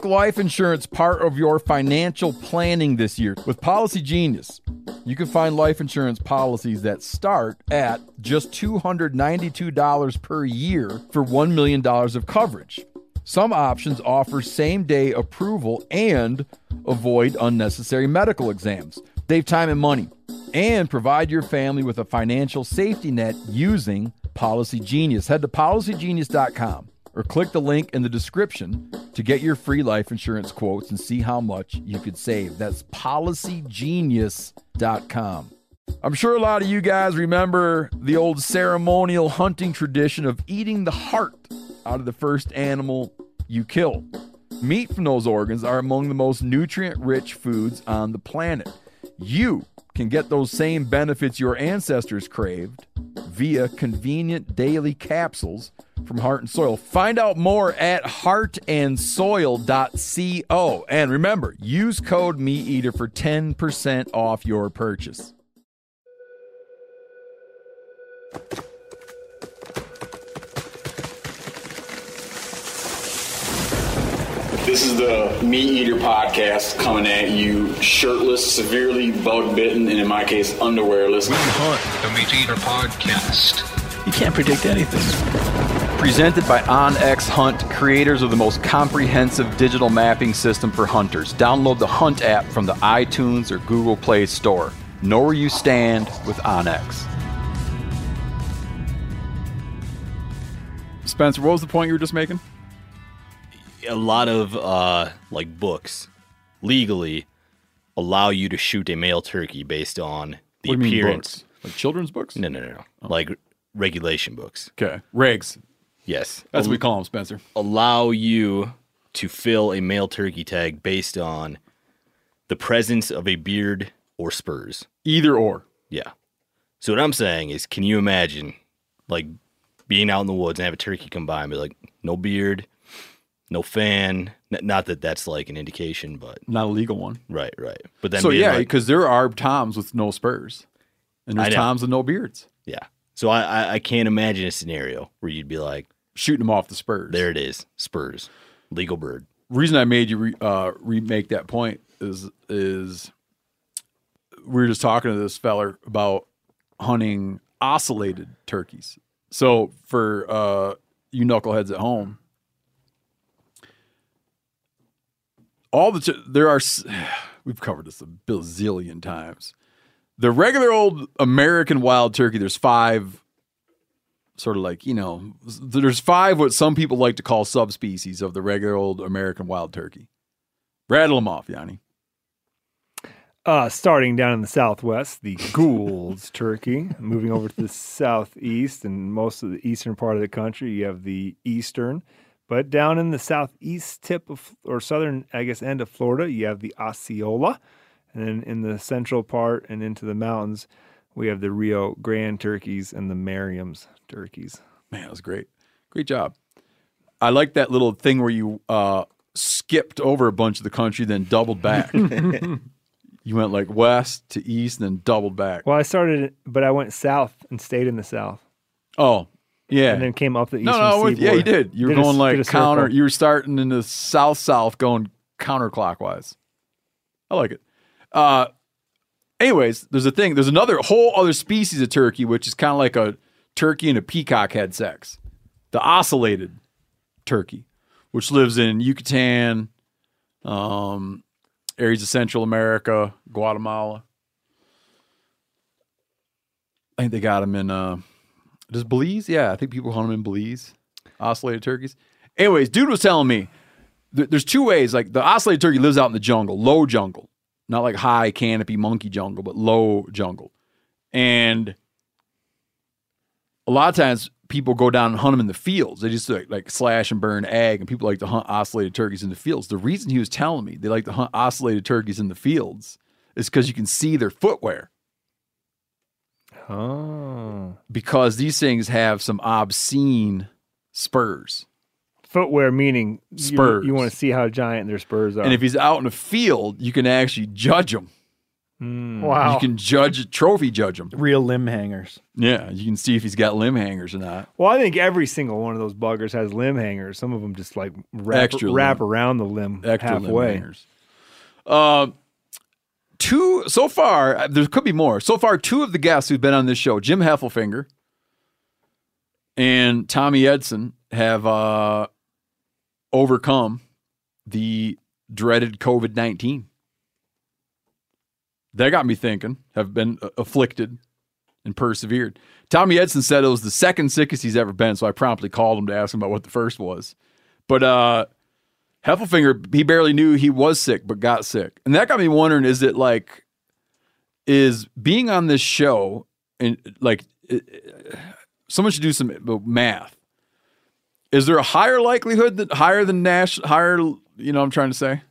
life insurance part of your financial planning this year with Policy Genius. You can find life insurance policies that start at just $292 per year for $1 million of coverage. Some options offer same day approval and avoid unnecessary medical exams. Save time and money and provide your family with a financial safety net using Policy Genius. Head to policygenius.com or click the link in the description to get your free life insurance quotes and see how much you could save. That's policygenius.com. I'm sure a lot of you guys remember the old ceremonial hunting tradition of eating the heart out of the first animal you kill. Meat from those organs are among the most nutrient rich foods on the planet. You can get those same benefits your ancestors craved via convenient daily capsules from Heart and Soil. Find out more at heartandsoil.co. And remember, use code MeatEater for 10% off your purchase. This is the Meat Eater podcast coming at you shirtless, severely bug bitten, and in my case, underwearless. We hunt the Meat Eater podcast. You can't predict anything. Presented by OnX Hunt, creators of the most comprehensive digital mapping system for hunters. Download the Hunt app from the iTunes or Google Play Store. Know where you stand with OnX. Spencer, what was the point you were just making? A lot of uh, like books legally allow you to shoot a male turkey based on the What do you mean appearance. books? Like children's books? No, no, no, no. Like regulation books. Okay. Regs. Yes, That's what we call them, Spencer. allow you to fill a male turkey tag based on the presence of a beard or spurs. Either or. Yeah. So what I'm saying is, can you imagine like being out in the woods and have a turkey come by and be like, no beard, no fan. N- Not that that's like an indication, but Not a legal one. right, right. But then so yeah, like- because there are toms with no spurs, and there's toms with no beards. yeah. So I, I I can't imagine a scenario where you'd be like, Shooting them off the spurs. there it is, spurs, legal bird. reason I made you re, uh, remake that point is is we were just talking to this feller about hunting ocellated turkeys. So for uh, you knuckleheads at home, all the there are we've covered this a bazillion times. The regular old American wild turkey, there's five sort of like you know there's five what some people like to call subspecies of the regular old american wild turkey rattle them off yanni Uh, starting down in the southwest, the Gould's turkey. Moving over to the southeast and most of the eastern part of the country, you have the eastern. But down in the southeast tip of, or southern, I guess, end of Florida, you have the Osceola. And then in the central part and into the mountains, we have the Rio Grande turkeys and the Merriam's turkeys. man that was great. Great job. I like that little thing where you uh skipped over a bunch of the country then doubled back. You went like west to east and then doubled back. Well, I started, but I went south and stayed in the south, oh yeah. And then came up the no eastern no with- yeah you did. You were Did a- going did like counter you were starting in the south south going counterclockwise. I like it. Uh anyways there's a thing there's another whole other species of turkey which is kind of like a turkey and a peacock had sex. The ocellated turkey which lives in yucatan um areas of central america guatemala. I think they got them in uh does belize yeah i think people hunt them in belize ocellated turkeys anyways dude was telling me th- there's two ways like the ocellated turkey lives out in the jungle low jungle not like high canopy monkey jungle but low jungle and a lot of times people go down and hunt them in the fields. They just like, like slash and burn ag, and people like to hunt ocellated turkeys in the fields. The reason he was telling me they like to hunt ocellated turkeys in the fields is because you can see their footwear. Oh. Because these things have some obscene spurs. Footwear meaning you- Spurs. You, want to see how giant their spurs are. And if he's out in the field, you can actually judge them. Wow. You can judge, a trophy judge them. Real limb hangers. Yeah, you can see if he's got limb hangers or not. well, I think every single one of those buggers has limb hangers. Some of them just like wrap, Extra wrap around the limb extra limb halfway. hangers. Um, two so far. uh, There could be more. So far, two of the guests who've been on this show, Jim Heffelfinger and Tommy Edson, have uh, overcome the dreaded COVID nineteen. That got me thinking. Have been uh, afflicted and persevered. Tommy Edson said it was the second sickest he's ever been, so I promptly called him to ask him about what the first was. But uh Heffelfinger, he barely knew he was sick, but got sick. And that got me wondering is it like, is being on this show and like, it- someone should do some math. Is there a higher likelihood that higher than Nash, higher, you know I'm trying to say?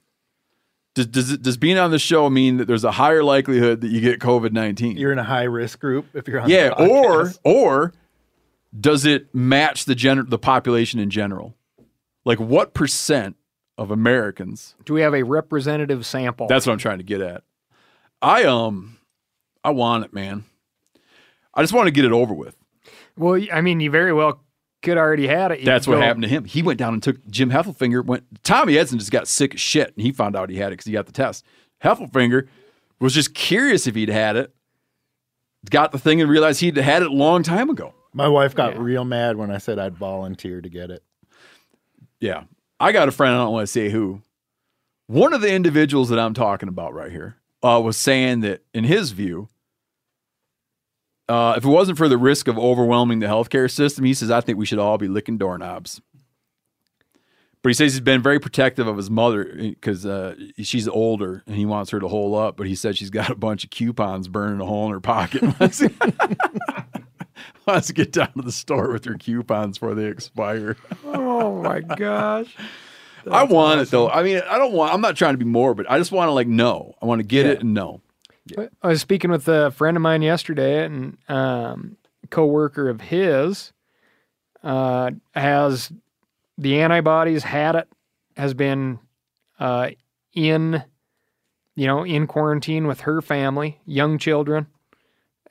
Does, does, it, does being on the show mean that there's a higher likelihood that you get COVID 19? You're in a high risk group if you're on. Yeah, or or does it match the gen- the population in general? Like what percent of Americans Do we have a representative sample? that's what I'm trying to get at. I um I want it, man. I just want to get it over with. well, I mean, you very well could already had it. You That's what go- happened to him. He went down and took Jim Heffelfinger. Went Tommy Edson just got sick as shit, and he found out he had it because he got the test. Heffelfinger was just curious if he'd had it. Got the thing and realized he'd had it a long time ago. my wife got real mad when I said I'd volunteer to get it. Yeah. I got a friend, I don't want to say who. One of the individuals that I'm talking about right here uh, was saying that, in his view, uh, if it wasn't for the risk of overwhelming the healthcare system, he says, I think we should all be licking doorknobs. But he says he's been very protective of his mother because uh, she's older and he wants her to hole up. But he said she's got a bunch of coupons burning a hole in her pocket. to get down to the store with your coupons before they expire. Oh my gosh. I want it though. I mean, I don't want. I'm not trying to be morbid. I just want to like know. I want to get it and know. I was speaking with a friend of mine yesterday, and um, coworker of his uh, has the antibodies, had it, has been uh, in, you know, in quarantine with her family, young children,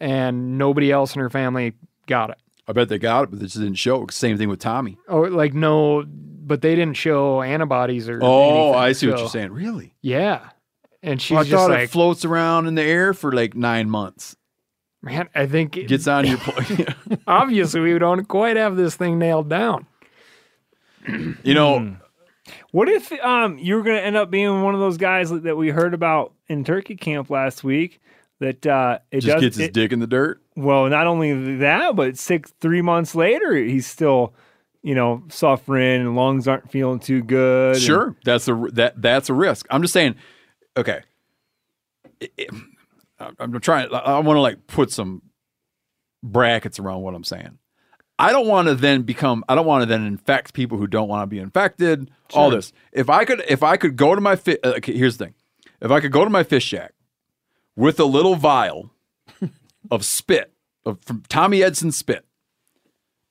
and nobody else in her family got it. I bet they got it, but this didn't show. Same thing with Tommy. Oh, like no, but they didn't show antibodies or. Oh, anything, I see what you're saying. Really? Yeah, and she's Well, I just thought like, it floats around in the air for like nine months. man, I think it- Gets on your plane. obviously we don't quite have this thing nailed down. you know, Hmm. What if um you were going to end up being one of those guys that we heard about in turkey camp last week that uh it just does gets his it- dick in the dirt. Well not only that but six three months later he's still you know suffering and lungs aren't feeling too good and- Sure, that's a that that's a risk. I'm just saying. Okay, It- it- I'm trying. I want to like put some brackets around what I'm saying. I don't want to then become. I don't want to then infect people who don't want to be infected. All this. If I could, if I could go to my fi- okay, here's the thing. If I could go to my fish shack with a little vial of spit of from Tommy Edson spit,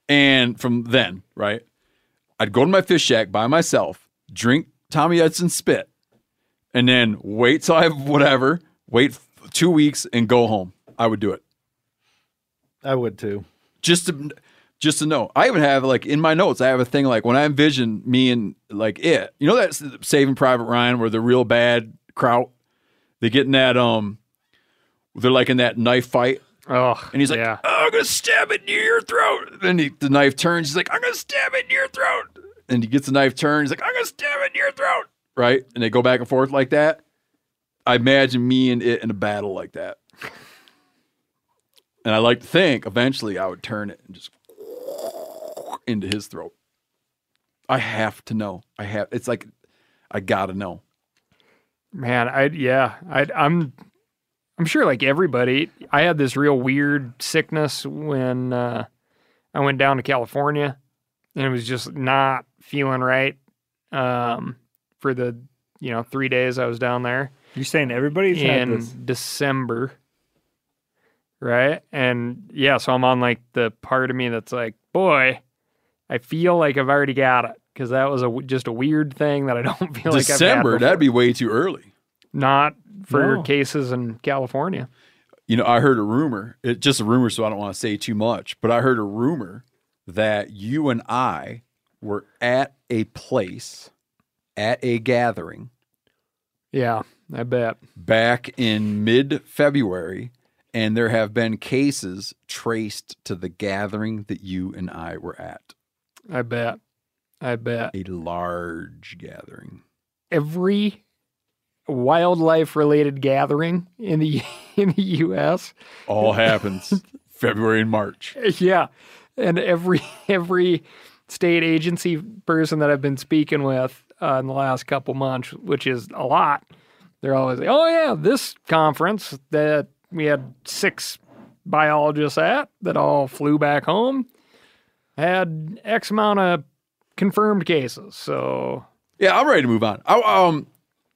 and from then right, I'd go to my fish shack by myself, drink Tommy Edson spit, and then wait till I have whatever, wait two weeks and go home. I would do it I would too. just to just to know. I even have like in my notes. I have a thing like when I envision me and like it. You know that Saving Private Ryan where the real bad kraut they get in that um they're like in that knife fight Oh, and he's like, yeah. "Oh, I'm gonna stab it near your throat. Then he, the knife turns. He's like, I'm gonna stab it near your throat. And he gets the knife turned. He's like, I'm gonna stab it near your throat. Right? And they go back and forth like that. I imagine me and it in a battle like that. And I like to think eventually I would turn it and just into his throat. I have to know. I have. It's like I gotta know. Man, I yeah, I I'm I'm sure like everybody, I had this real weird sickness when uh I went down to California and it was just not feeling right um, for the you know three days I was down there You're saying everybody's had in this. December, right? And yeah, so I'm on like the part of me that's like, boy, I feel like I've already got it because that was a w- just a weird thing that I don't feel like December, that'd be way too early. Not for No. cases in California. You know, I heard a rumor, it just a rumor, so I don't want to say too much, but I heard a rumor that you and I were at a place at a gathering Yeah, I bet. back in mid February, and there have been cases traced to the gathering that you and I were at. I bet. I bet. A large gathering. Every wildlife related gathering in the in the US All happens February and March. Yeah. And every every state agency person that I've been speaking with uh, in the last couple months, which is a lot, they're always like, "Oh yeah, this conference that we had six biologists at that all flew back home had X amount of confirmed cases." So Yeah, I'm ready to move on. I, um,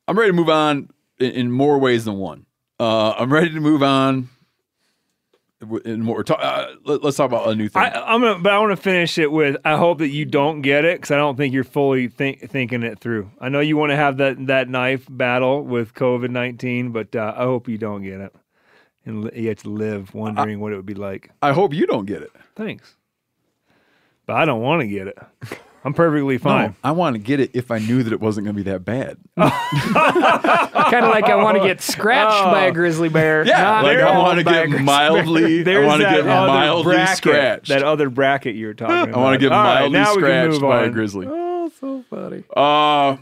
I'm ready to move on in, in more ways than one. Uh, I'm ready to move on. In more, talk, uh, let, us talk about a new thing. I, I'm gonna, but I want to finish it with. I hope that you don't get it because I don't think you're fully think, thinking it through. I know you want to have that that knife battle with COVID nineteen, but uh, I hope you don't get it, and you have to live wondering what it would be like. I hope you don't get it. Thanks, but I don't want to get it. I'm perfectly fine. No, I want to get it if I knew that it wasn't going to be that bad. kind of like I want to get scratched by a grizzly bear. Yeah, like I want to get mildly. I want to get mildly bracket, scratched. That other bracket you were talking about. I want to get All right, mildly now we can scratched by a grizzly. Oh, so funny. Uh,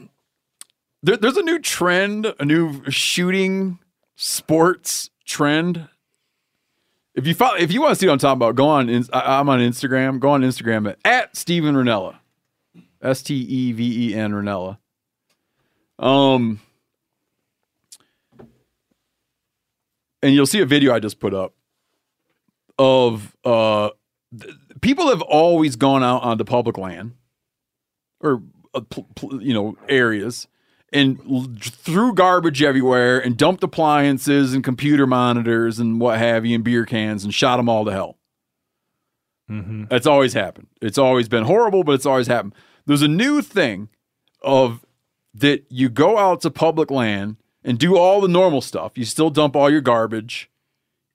there, there's a new trend, a new shooting sports trend. If you follow, if you want to see what I'm talking about, go on. I- I'm on Instagram. Go on Instagram at, at Steven Rinella, S T E V E N Rinella. Um, and you'll see a video I just put up of uh, th- people have always gone out onto public land or uh, pl- pl- you know areas and l- threw garbage everywhere and dumped appliances and computer monitors and what have you and beer cans and shot them all to hell. That's always happened. It's always been horrible, but it's always happened. There's a new thing of that you go out to public land and do all the normal stuff. You still dump all your garbage.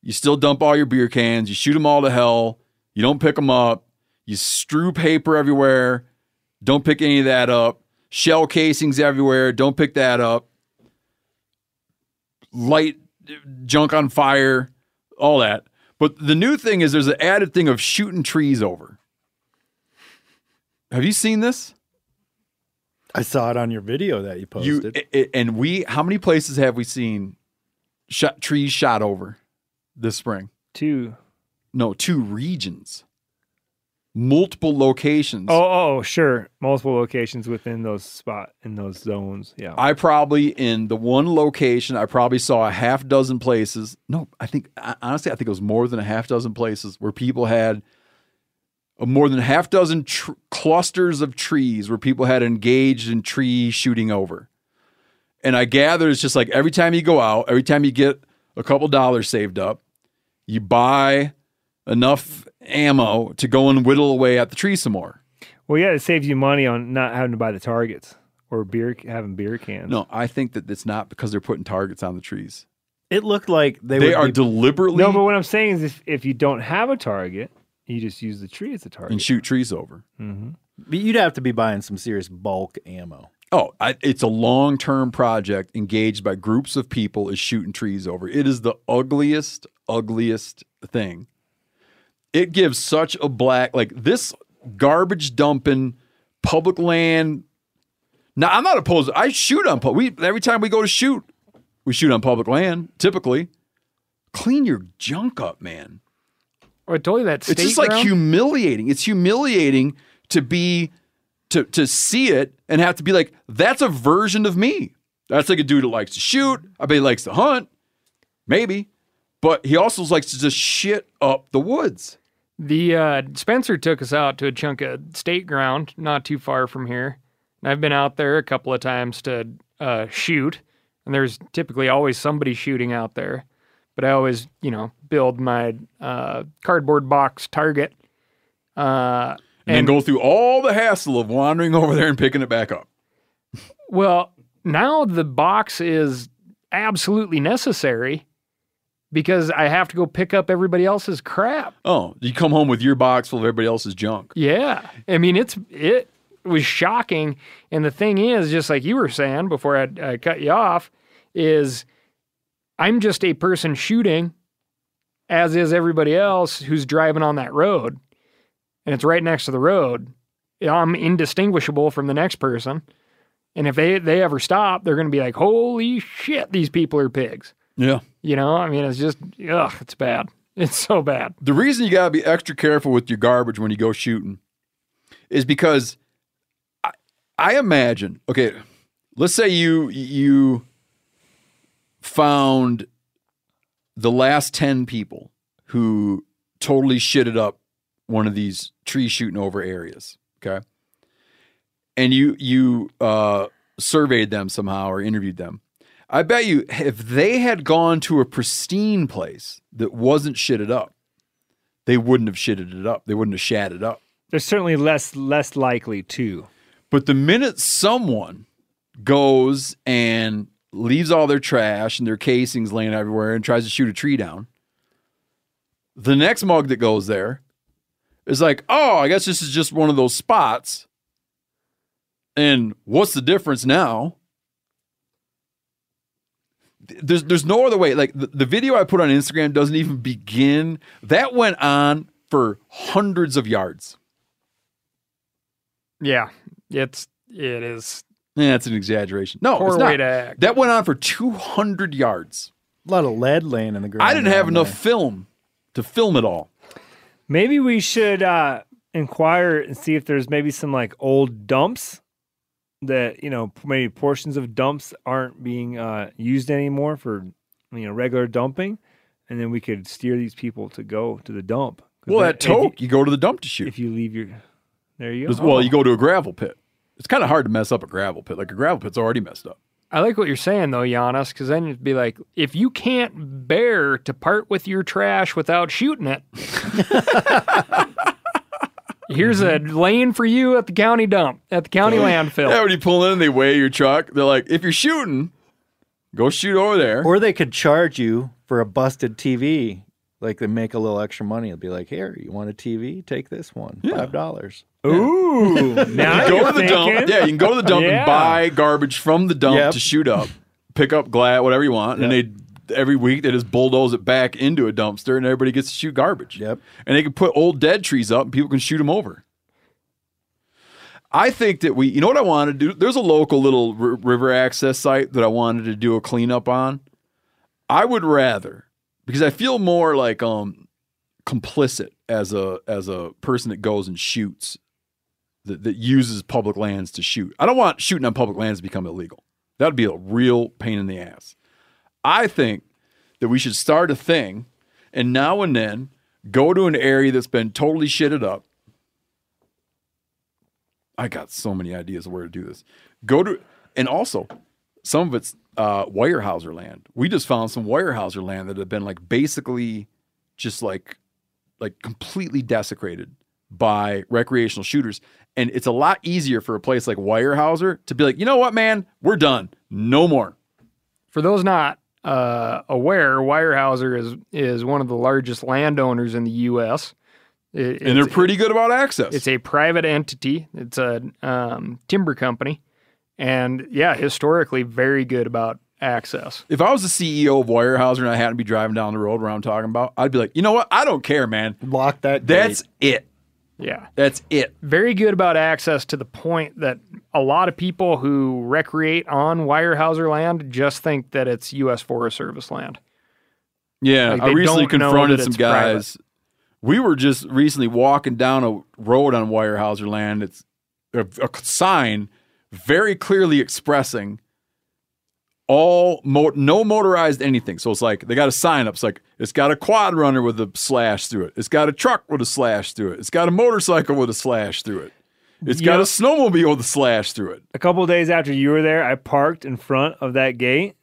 You still dump all your beer cans. You shoot them all to hell. You don't pick them up. You strew paper everywhere. Don't pick any of that up. Shell casings everywhere. Don't pick that up. Light junk on fire, all that. But the new thing is there's an added thing of shooting trees over. Have you seen this? I saw it on your video that you You posted. i- i- and we how many places have we seen shot trees shot over this spring? Two. No, two regions. Multiple locations. Oh, oh, sure. Multiple locations within those spot in those zones. Yeah. I probably in the one location I probably saw a half dozen places. No, I think honestly I think it was more than a half dozen places where people had a more than half dozen tr- clusters of trees where people had engaged in tree shooting over. And I gather it's just like every time you go out, every time you get a couple dollars saved up, you buy enough ammo to go and whittle away at the tree some more. well, yeah, it saves you money on not having to buy the targets or beer having beer cans. No, I think that it's not because they're putting targets on the trees. it looked like they, They would are be, deliberately No, but what I'm saying is, if, if you don't have a target, you just use the tree as a target. and shoot trees over. Mm-hmm. but you'd have to be buying some serious bulk ammo. Oh, I, it's a long term project engaged by groups of people is shooting trees over. It is the ugliest, ugliest thing. It gives such a black, like this garbage dumping public land. Now, I'm not opposed. I shoot on public. We every time we go to shoot, we shoot on public land. Typically, clean your junk up, man. I told that state It's just like ground? humiliating. It's humiliating to be to to see it and have to be like, that's a version of me. That's like a dude that likes to shoot. I bet he likes to hunt, maybe, but he also likes to just shit up the woods. The uh, Spencer took us out to a chunk of state ground not too far from here. And I've been out there a couple of times to uh, shoot, and there's typically always somebody shooting out there. But I always, you know, build my uh, cardboard box target. Uh, And, then go through all the hassle of wandering over there and picking it back up. Well, now the box is absolutely necessary because I have to go pick up everybody else's crap. Oh, you come home with your box full of everybody else's junk. Yeah. I mean, it's it was shocking. And the thing is, just like you were saying before I, I cut you off, is I'm just a person shooting, as is everybody else who's driving on that road, and it's right next to the road. I'm indistinguishable from the next person. And if they, they ever stop, they're going to be like, holy shit, these people are pigs. Yeah. You know, I mean, it's just, ugh, it's bad. It's so bad. The reason you got to be extra careful with your garbage when you go shooting is because I, I imagine, okay, let's say you you found the last 10 people who totally shitted up one of these tree shooting over areas, okay? And you you uh surveyed them somehow or interviewed them. I bet you if they had gone to a pristine place that wasn't shitted up, they wouldn't have shitted it up. They wouldn't have shat it up. They're certainly less less likely to. But the minute someone goes and leaves all their trash and their casings laying everywhere and tries to shoot a tree down, the next mug that goes there is like, oh, I guess this is just one of those spots. And what's the difference now? There's there's no other way. Like the, the video I put on Instagram doesn't even begin. That went on for hundreds of yards. Yeah. It's, it is Yeah, that's an exaggeration. No, Poor it's not. way to act. That went on for 200 yards. A lot of lead laying in the ground. I didn't have down enough there. film to film it all. Maybe we should uh, inquire and see if there's maybe some like old dumps that you know maybe portions of dumps aren't being uh, used anymore for you know regular dumping, and then we could steer these people to go to the dump. Well, then at if you- Toke, you go to the dump to shoot. if you leave your there you go. Well, you go to a gravel pit. It's kind of hard to mess up a gravel pit. Like a gravel pit's already messed up. I like what you're saying though, Janis, because then you'd be like, if you can't bear to part with your trash without shooting it, here's a mm-hmm. lane for you at the county dump, at the county landfill. Yeah, when you pull in, they weigh your truck. They're like, if you're shooting, go shoot over there. Or they could charge you for a busted TV. Like they make a little extra money. It'll be like, here, you want a TV? Take this one, five dollars. Ooh, now go you're to the dump. thinking. Yeah, you can go to the dump Yeah. and buy garbage from the dump Yep. to shoot up, pick up glad, whatever you want, and they every week they just bulldoze it back into a dumpster, and everybody gets to shoot garbage. Yep. and they can put old dead trees up, and people can shoot them over. I think that we, you know what I want to do? There's a local little r- river access site that I wanted to do a cleanup on. I would rather because I feel more like um complicit as a as a person that goes and shoots that, that uses public lands to shoot. I don't want shooting on public lands to become illegal. That would be a real pain in the ass. I think that we should start a thing and now and then go to an area that's been totally shitted up. I got so many ideas of where to do this. Go to, and also some of it's uh, Weyerhaeuser land. We just found some Weyerhaeuser land that had been like basically just like, like completely desecrated by recreational shooters. And it's a lot easier for a place like Weyerhaeuser to be like, you know what, man, we're done. No more. For those not uh, aware, Weyerhaeuser is is one of the largest landowners in the U.S. It- And they're pretty good about access. It's a private entity. It's a um, timber company, and yeah, historically very good about access. if I was the CEO of Weyerhaeuser and I had to be driving down the road where I'm talking about, I'd be like, you know what? I don't care, man. Lock that. That's gate. it. Yeah, That's it. very good about access to the point that a lot of people who recreate on Weyerhaeuser land just think that it's U.S. Forest Service land. Yeah, Like, I recently confronted some it's private. guys. We were just recently walking down a road on Weyerhaeuser land. It's a, a sign very clearly expressing all mo- no motorized anything. So it's like they got a sign up. It's like it's got a quad runner with a slash through it. It's got a truck with a slash through it. It's got a motorcycle with a slash through it. It's got a snowmobile with a slash through it. a couple of days after you were there, I parked in front of that gate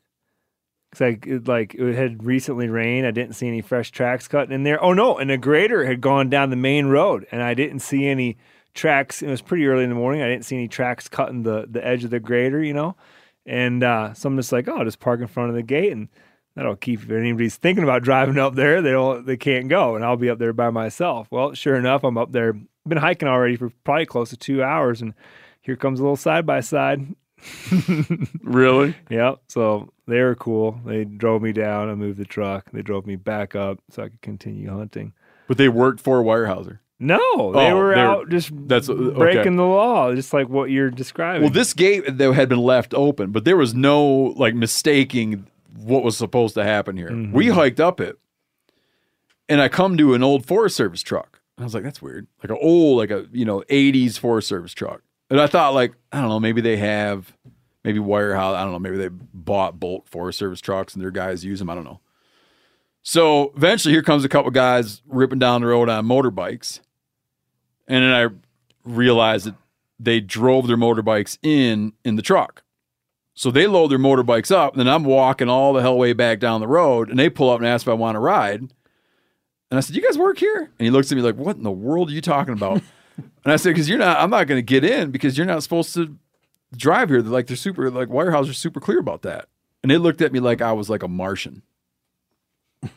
because I it, like it had recently rained. I didn't see any fresh tracks cutting in there. Oh no, and a grader had gone down the main road, and I didn't see any tracks. It was pretty early in the morning. I didn't see any tracks cutting the the edge of the grader, you know. And uh, so I'm just like, oh, I'll just park in front of the gate, and that'll keep if anybody's thinking about driving up there, they don't they can't go, and I'll be up there by myself. Well, sure enough, I'm up there. Been hiking already for probably close to two hours, and here comes a little side by side. Really? Yep. So they were cool. They drove me down. I moved the truck. They drove me back up so I could continue hunting. But they worked for Weyerhaeuser. No, they Oh, were out just that's- uh, okay. breaking the law, just like what you're describing. Well, this gate had been left open, but there was no like mistaking what was supposed to happen here. We hiked up it, and I come to an old Forest Service truck. I was like, "That's weird." Like an old, like a you know '80s Forest Service truck, and I thought like I don't know, maybe they have, maybe Weyerhaeuser. I don't know, maybe they bought bulk Forest Service trucks and their guys use them. I don't know. So eventually, here comes a couple guys ripping down the road on motorbikes, and then I realized that they drove their motorbikes in in the truck. So they load their motorbikes up, and then I'm walking all the hell way back down the road, and they pull up and ask if I want to ride. And I said, "You guys work here?" And he looks at me like, "What in the world are you talking about?" and I said, "Because you're not. I'm not going to get in because you're not supposed to drive here. They're like they're super like Weyerhaeuser are super clear about that." And they looked at me like I was like a Martian.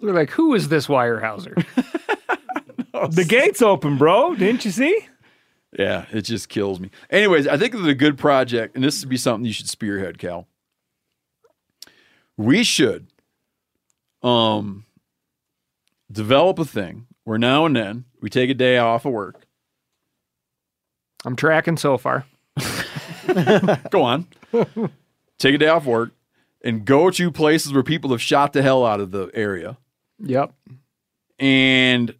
They're like, who is this The gate's open, bro. Didn't you see? Yeah, it just kills me. Anyways, I think it's a good project, and this would be something you should spearhead, Cal. We should um develop a thing where now and then we take a day off of work. I'm tracking so far. Go on. take a day off work and go to places where people have shot the hell out of the area Yep. and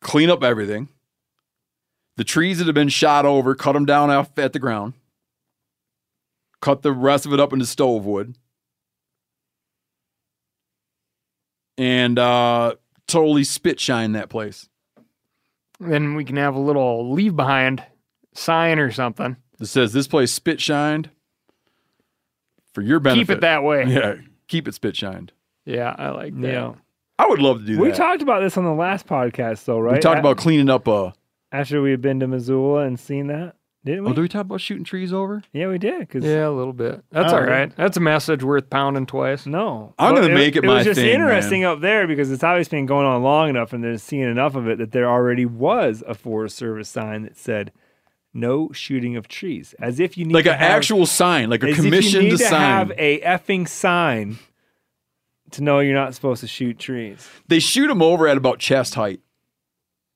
clean up everything. The trees that have been shot over, cut them down off at the ground. Cut the rest of it up into stove wood. And uh, totally spit shine that place. Then we can have a little leave behind sign or something. That says this place spit shined for your benefit. Keep it that way. Yeah, keep it spit shined. Yeah, I like that. Yeah. I would love to do that. We that. talked about this on the last podcast, though, right? we talked A- about cleaning up. Uh, after we had been to Missoula and seen that, didn't we? oh, did we talk about shooting trees over? yeah, we did. Cause Yeah, a little bit. That's Oh, all right. That's a message worth pounding twice. No, I'm But gonna make it It my was just thing, interesting up there because it's obviously been going on long enough, and they're seeing enough of it that there already was a Forest Service sign that said "No shooting of trees," as if you need Like to an have- actual sign, like a as if commissioned you need to sign. have a effing sign to know you're not supposed to shoot trees. they shoot them over at about chest height,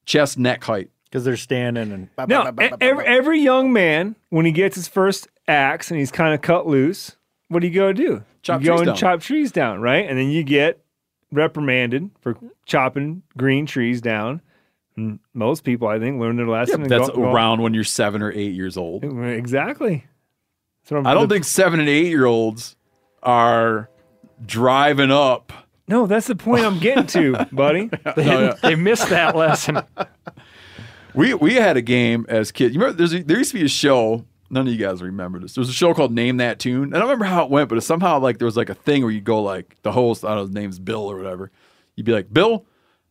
chest neck height. because they're standing and No, every, every young man when he gets his first axe and he's kind of cut loose, what do you go do? Chop you go trees and down. chop trees down, right? And then you get reprimanded for chopping green trees down. And most people, I think, learn their lesson. but that's go- go- around when you're seven or eight years old. exactly. So I don't think seven and eight year olds are driving up. No, that's the point I'm getting to, buddy. They missed that lesson. We we had a game as kids. You remember there's a, there used to be a show. None of you guys remember this. There was a show called Name That Tune. And I don't remember how it went, but it somehow like there was like a thing where you go like the host. I don't know his name's Bill or whatever. You'd be like Bill,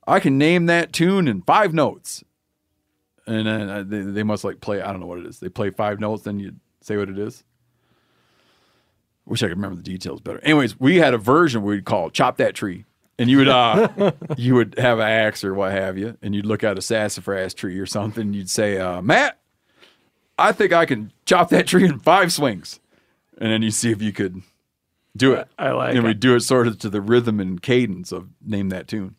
I can name that tune in five notes, and then uh, they, they must like play. I don't know what it is. They play five notes, then you say what it is. Wish I could remember the details better. Anyways, we had a version we'd call "Chop That Tree," and you would uh, you would have an axe or what have you, and you'd look at a sassafras tree or something. And you'd say, uh, "Matt, I think I can chop that tree in five swings," and then you see if you could do it. I like and we it. do it sort of to the rhythm and cadence of "Name That Tune."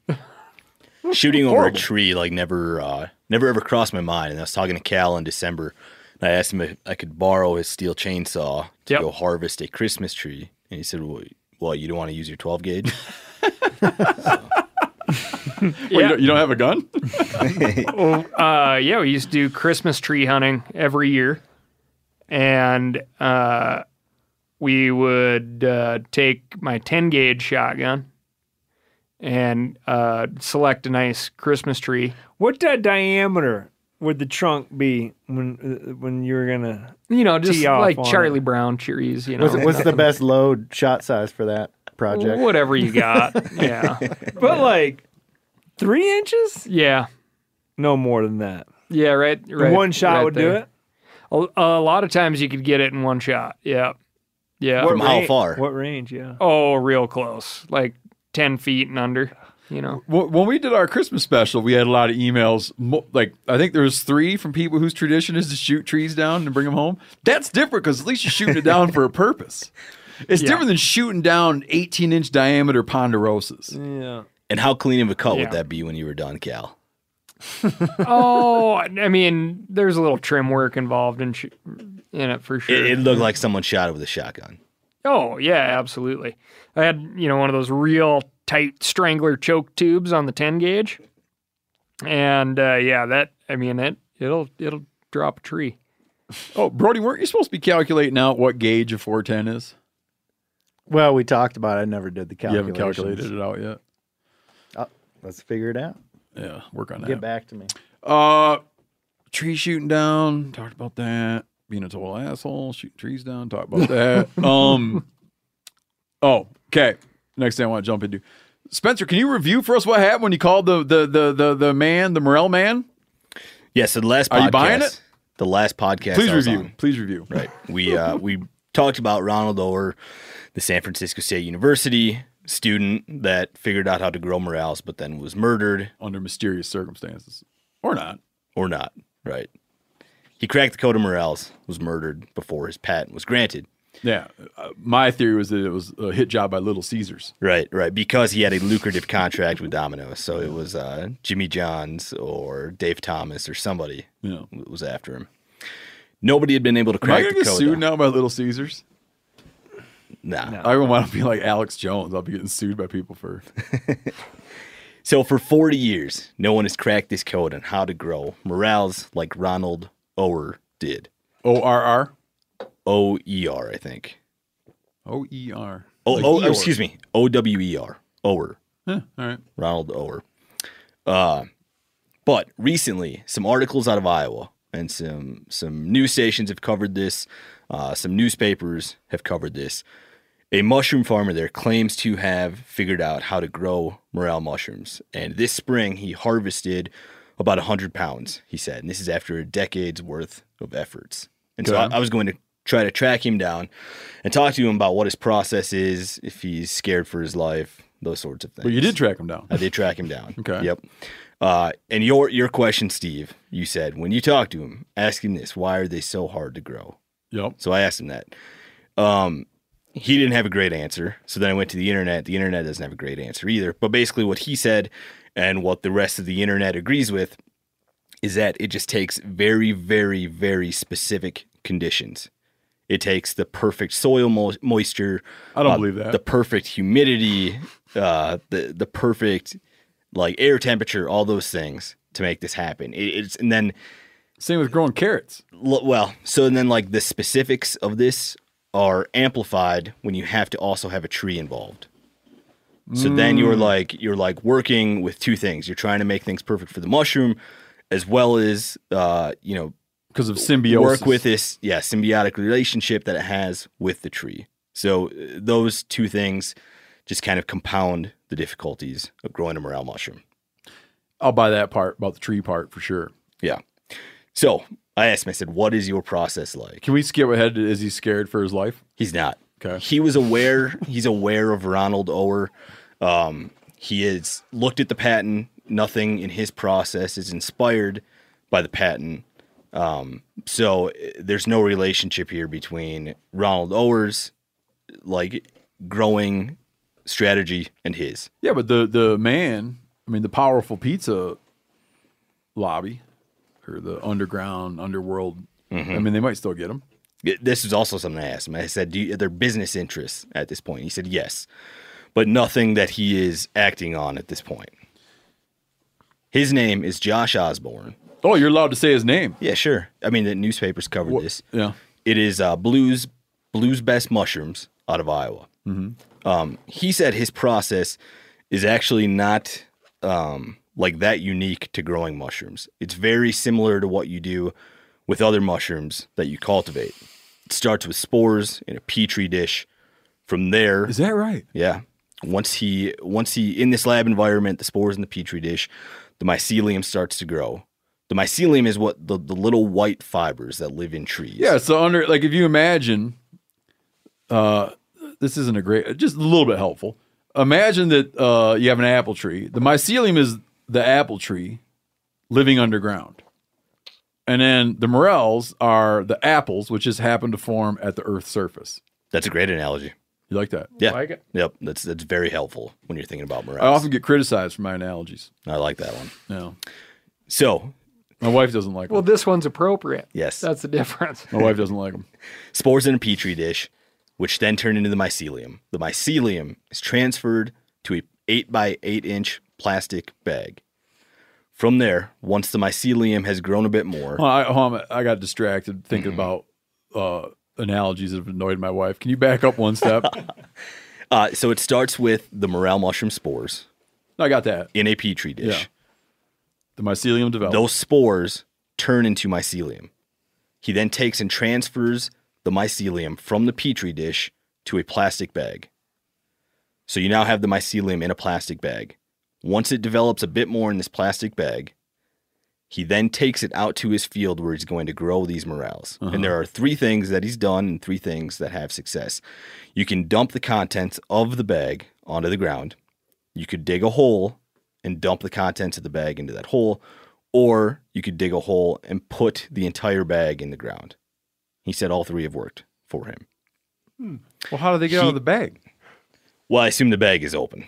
Shooting over a tree like never, uh, never ever crossed my mind. And I was talking to Cal in December. And I asked him if I could borrow his Stihl chainsaw to Yep. go harvest a Christmas tree, and he said, "Well, well you don't want to use your 12 gauge." Wait, you, don't, you don't have a gun? Uh, yeah, we used to do Christmas tree hunting every year. and uh, we would uh, take my 10 gauge shotgun and uh, select a nice Christmas tree. What that diameter would the trunk be when uh, when you were gonna? You know, just Tee off like Charlie it. Brown trees. You know, What's, what's the best load shot size for that project? whatever you got. yeah, But like three inches? yeah, No more than that. yeah. Right, right. One shot right would do it. A, a lot of times you could get it in one shot. Yeah, yeah. From how far? What range? Yeah. Oh, real close, like ten feet and under. You know. When we did our Christmas special, we had a lot of emails. Like I think there was three from people whose tradition is to shoot trees down and bring them home. That's different because at least you're shooting it down for a purpose. It's Yeah. different than shooting down 18 inch diameter ponderosas. Yeah. And how clean of a cut Yeah. would that be when you were done, Cal? oh, I mean, there's a little trim work involved in sh- in it for sure. It, it looked like someone shot it with a shotgun. oh yeah, absolutely. I had you know one of those real tight strangler choke tubes on the 10 gauge, and uh, yeah, that I mean it it'll it'll drop a tree. Oh, Brody, weren't you supposed to be calculating out what gauge a 410 is? Well, we talked about it. I never did the You haven't calculated it out yet. Let's figure it out. Yeah, work on that. Get back to me. Uh, tree shooting down. Talked about that. Being a total asshole. Shooting trees down. Talked about that. um. Oh, okay. Next thing I want to jump into. Spencer, can you review for us what happened when you called the the the the, the man, the Morel man? Yeah, so the last podcast. Are you buying it? The last podcast. Please review. on, Please review. Right. We uh, we talked about Ronald Ower, the San Francisco State University student that figured out how to grow morels, but then was murdered Under mysterious circumstances, or not. or not. Right. He cracked the code of morels, was murdered before his patent was granted. Yeah. Uh, my theory was that it was a hit job by Little Caesars. Right, right. Because he had a lucrative contract with Domino's, so it was uh, Jimmy Johns or Dave Thomas or somebody You know. w- was after him. Nobody had been able to crack Am I crack gonna the get code. sued though. now by Little Caesars? Nah. I don't want to be like Alex Jones. I'll be getting sued by people for. So for 40 years, no one has cracked this code on how to grow morels like Ronald Ower did. O R R. O E R, I think. O E R. Oh, Like oh excuse me. O W E R. Ower. Huh, all right. Ronald Ower. Uh, but recently, some articles out of Iowa and some some news stations have covered this. Uh, some newspapers have covered this. A mushroom farmer there claims to have figured out how to grow morel mushrooms, and this spring he harvested about hundred pounds. He said, and this is after a decade's worth of efforts. And so I, I was going to try to track him down and talk to him about what his process is, if he's scared for his life, those sorts of things. But you did track him down. I did track him down. Okay. Yep. Uh, and your your question, Steve, you said when you talked to him, ask him this: Why are they so hard to grow? Yep. So I asked him that. Um, he didn't have a great answer. So then I went to the internet. The internet doesn't have a great answer either. But basically, what he said and what the rest of the internet agrees with is that it just takes very, very, very specific conditions. It takes the perfect soil mo- moisture. I don't uh, believe that. The perfect humidity, uh, the the perfect like air temperature, all those things to make this happen. It, it's and then Same with growing carrots. L- well, so and then like the specifics of this are amplified when you have to also have a tree involved. So then Mm. you're like you're like working with two things. You're trying to make things perfect for the mushroom, as well as uh, you know because of symbiosis. work with this yeah symbiotic relationship that it has with the tree. So uh, those two things just kind of compound the difficulties of growing a morel mushroom. I'll buy that part about the tree part for sure. Yeah. So I asked him. I said, "What is your process like?" Can we skip ahead? Is he scared for his life? He's not. Okay. He was aware. He's aware of Ronald Ower. Um, he has looked at the patent. Nothing in his process is inspired by the patent. Um, so uh, there's no relationship here between Ronald Ower's like growing strategy and his. Yeah, but the the man, I mean, the powerful pizza lobby or the underground underworld. I mean, they might still get him. This is also something I asked him. I said, "Do you, there business interests at this point?" He said, "Yes," but nothing that he is acting on at this point. His name is Josh Osborne. Oh, you're allowed to say his name. Yeah, sure. I mean, the newspapers covered this. Yeah. It is uh, Blues Blues Best Mushrooms out of Iowa. Um, he said his process is actually not um, like that unique to growing mushrooms. It's very similar to what you do with other mushrooms that you cultivate. It starts with spores in a petri dish. From there, Is that right? yeah. Once he once he in this lab environment, the spores in the petri dish, the mycelium starts to grow. The mycelium is what the, the little white fibers that live in trees. Yeah. So under like if you imagine, uh, this isn't a great, just a little bit helpful. Imagine that uh, you have an apple tree. The mycelium is the apple tree living underground, and then the morels are the apples, which just happen to form at the Earth's surface. That's a great analogy. You like that? Yeah. Like it? Yep. That's that's very helpful when you're thinking about morels. I often get criticized for my analogies. I like that one. No, So, my wife doesn't like them. Well, this one's appropriate. yes. That's the difference. my wife doesn't like them. spores in a petri dish, which then turn into the mycelium. The mycelium is transferred to a eight by eight inch plastic bag. From there, once the mycelium has grown a bit more, Well, I, hold on, I got distracted thinking Mm-hmm. about uh, analogies that have annoyed my wife. Can you back up one step? uh, so it starts with the morel mushroom spores I got that. in a petri dish. The mycelium develops. Those spores turn into mycelium. He then takes and transfers the mycelium from the petri dish to a plastic bag. So you now have the mycelium in a plastic bag. Once it develops a bit more in this plastic bag, he then takes it out to his field where he's going to grow these morels. And uh-huh. there are three things that he's done and three things that have success. You can dump the contents of the bag onto the ground. You could dig a hole and dump the contents of the bag into that hole, or you could dig a hole and put the entire bag in the ground. He said all three have worked for him. Hmm. well, how do they get out of the bag? Well, I assume the bag is open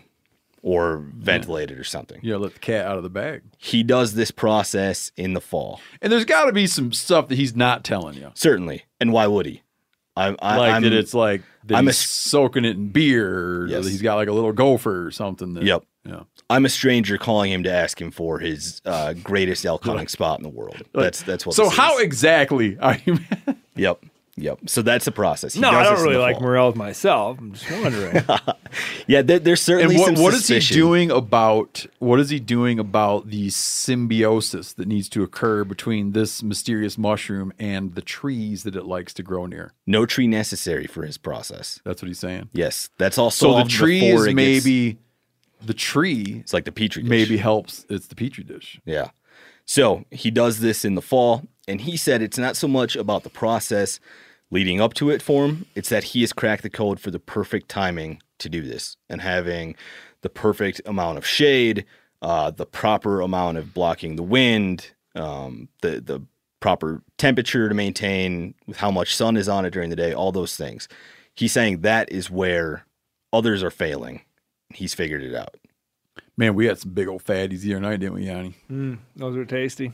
or ventilated or something. You know, let the cat out of the bag. He does this process in the fall. And there's got to be some stuff that he's not telling you. Certainly. And why would he? I, I, Like I'm, that it's like I'm a soaking it in beer. Or Yes. that he's got like a little gopher or something. That, Yep. Yeah. I'm a stranger calling him to ask him for his uh, greatest elk hunting spot in the world. That's that's what. So this how is. exactly are you? Yep. Yep. So that's the process. He No, I does don't really like fall. morels myself. I'm just wondering. Yeah, there, there's certainly and what, some what is he doing about what is he doing about the symbiosis that needs to occur between this mysterious mushroom and the trees that it likes to grow near? No tree necessary for his process. That's what he's saying. Yes, that's also So the tree before is gets- maybe the tree it's like the petri dish. maybe helps. It's the petri dish. Yeah. So he does this in the fall, and he said it's not so much about the process leading up to it for him, it's that he has cracked the code for the perfect timing to do this and having the perfect amount of shade, uh, the proper amount of blocking the wind, um, the the proper temperature to maintain with how much sun is on it during the day, all those things. He's saying that is where others are failing. He's figured it out. Man, we had some big old fatties the other night, didn't we, Yanni? Mm, those were tasty.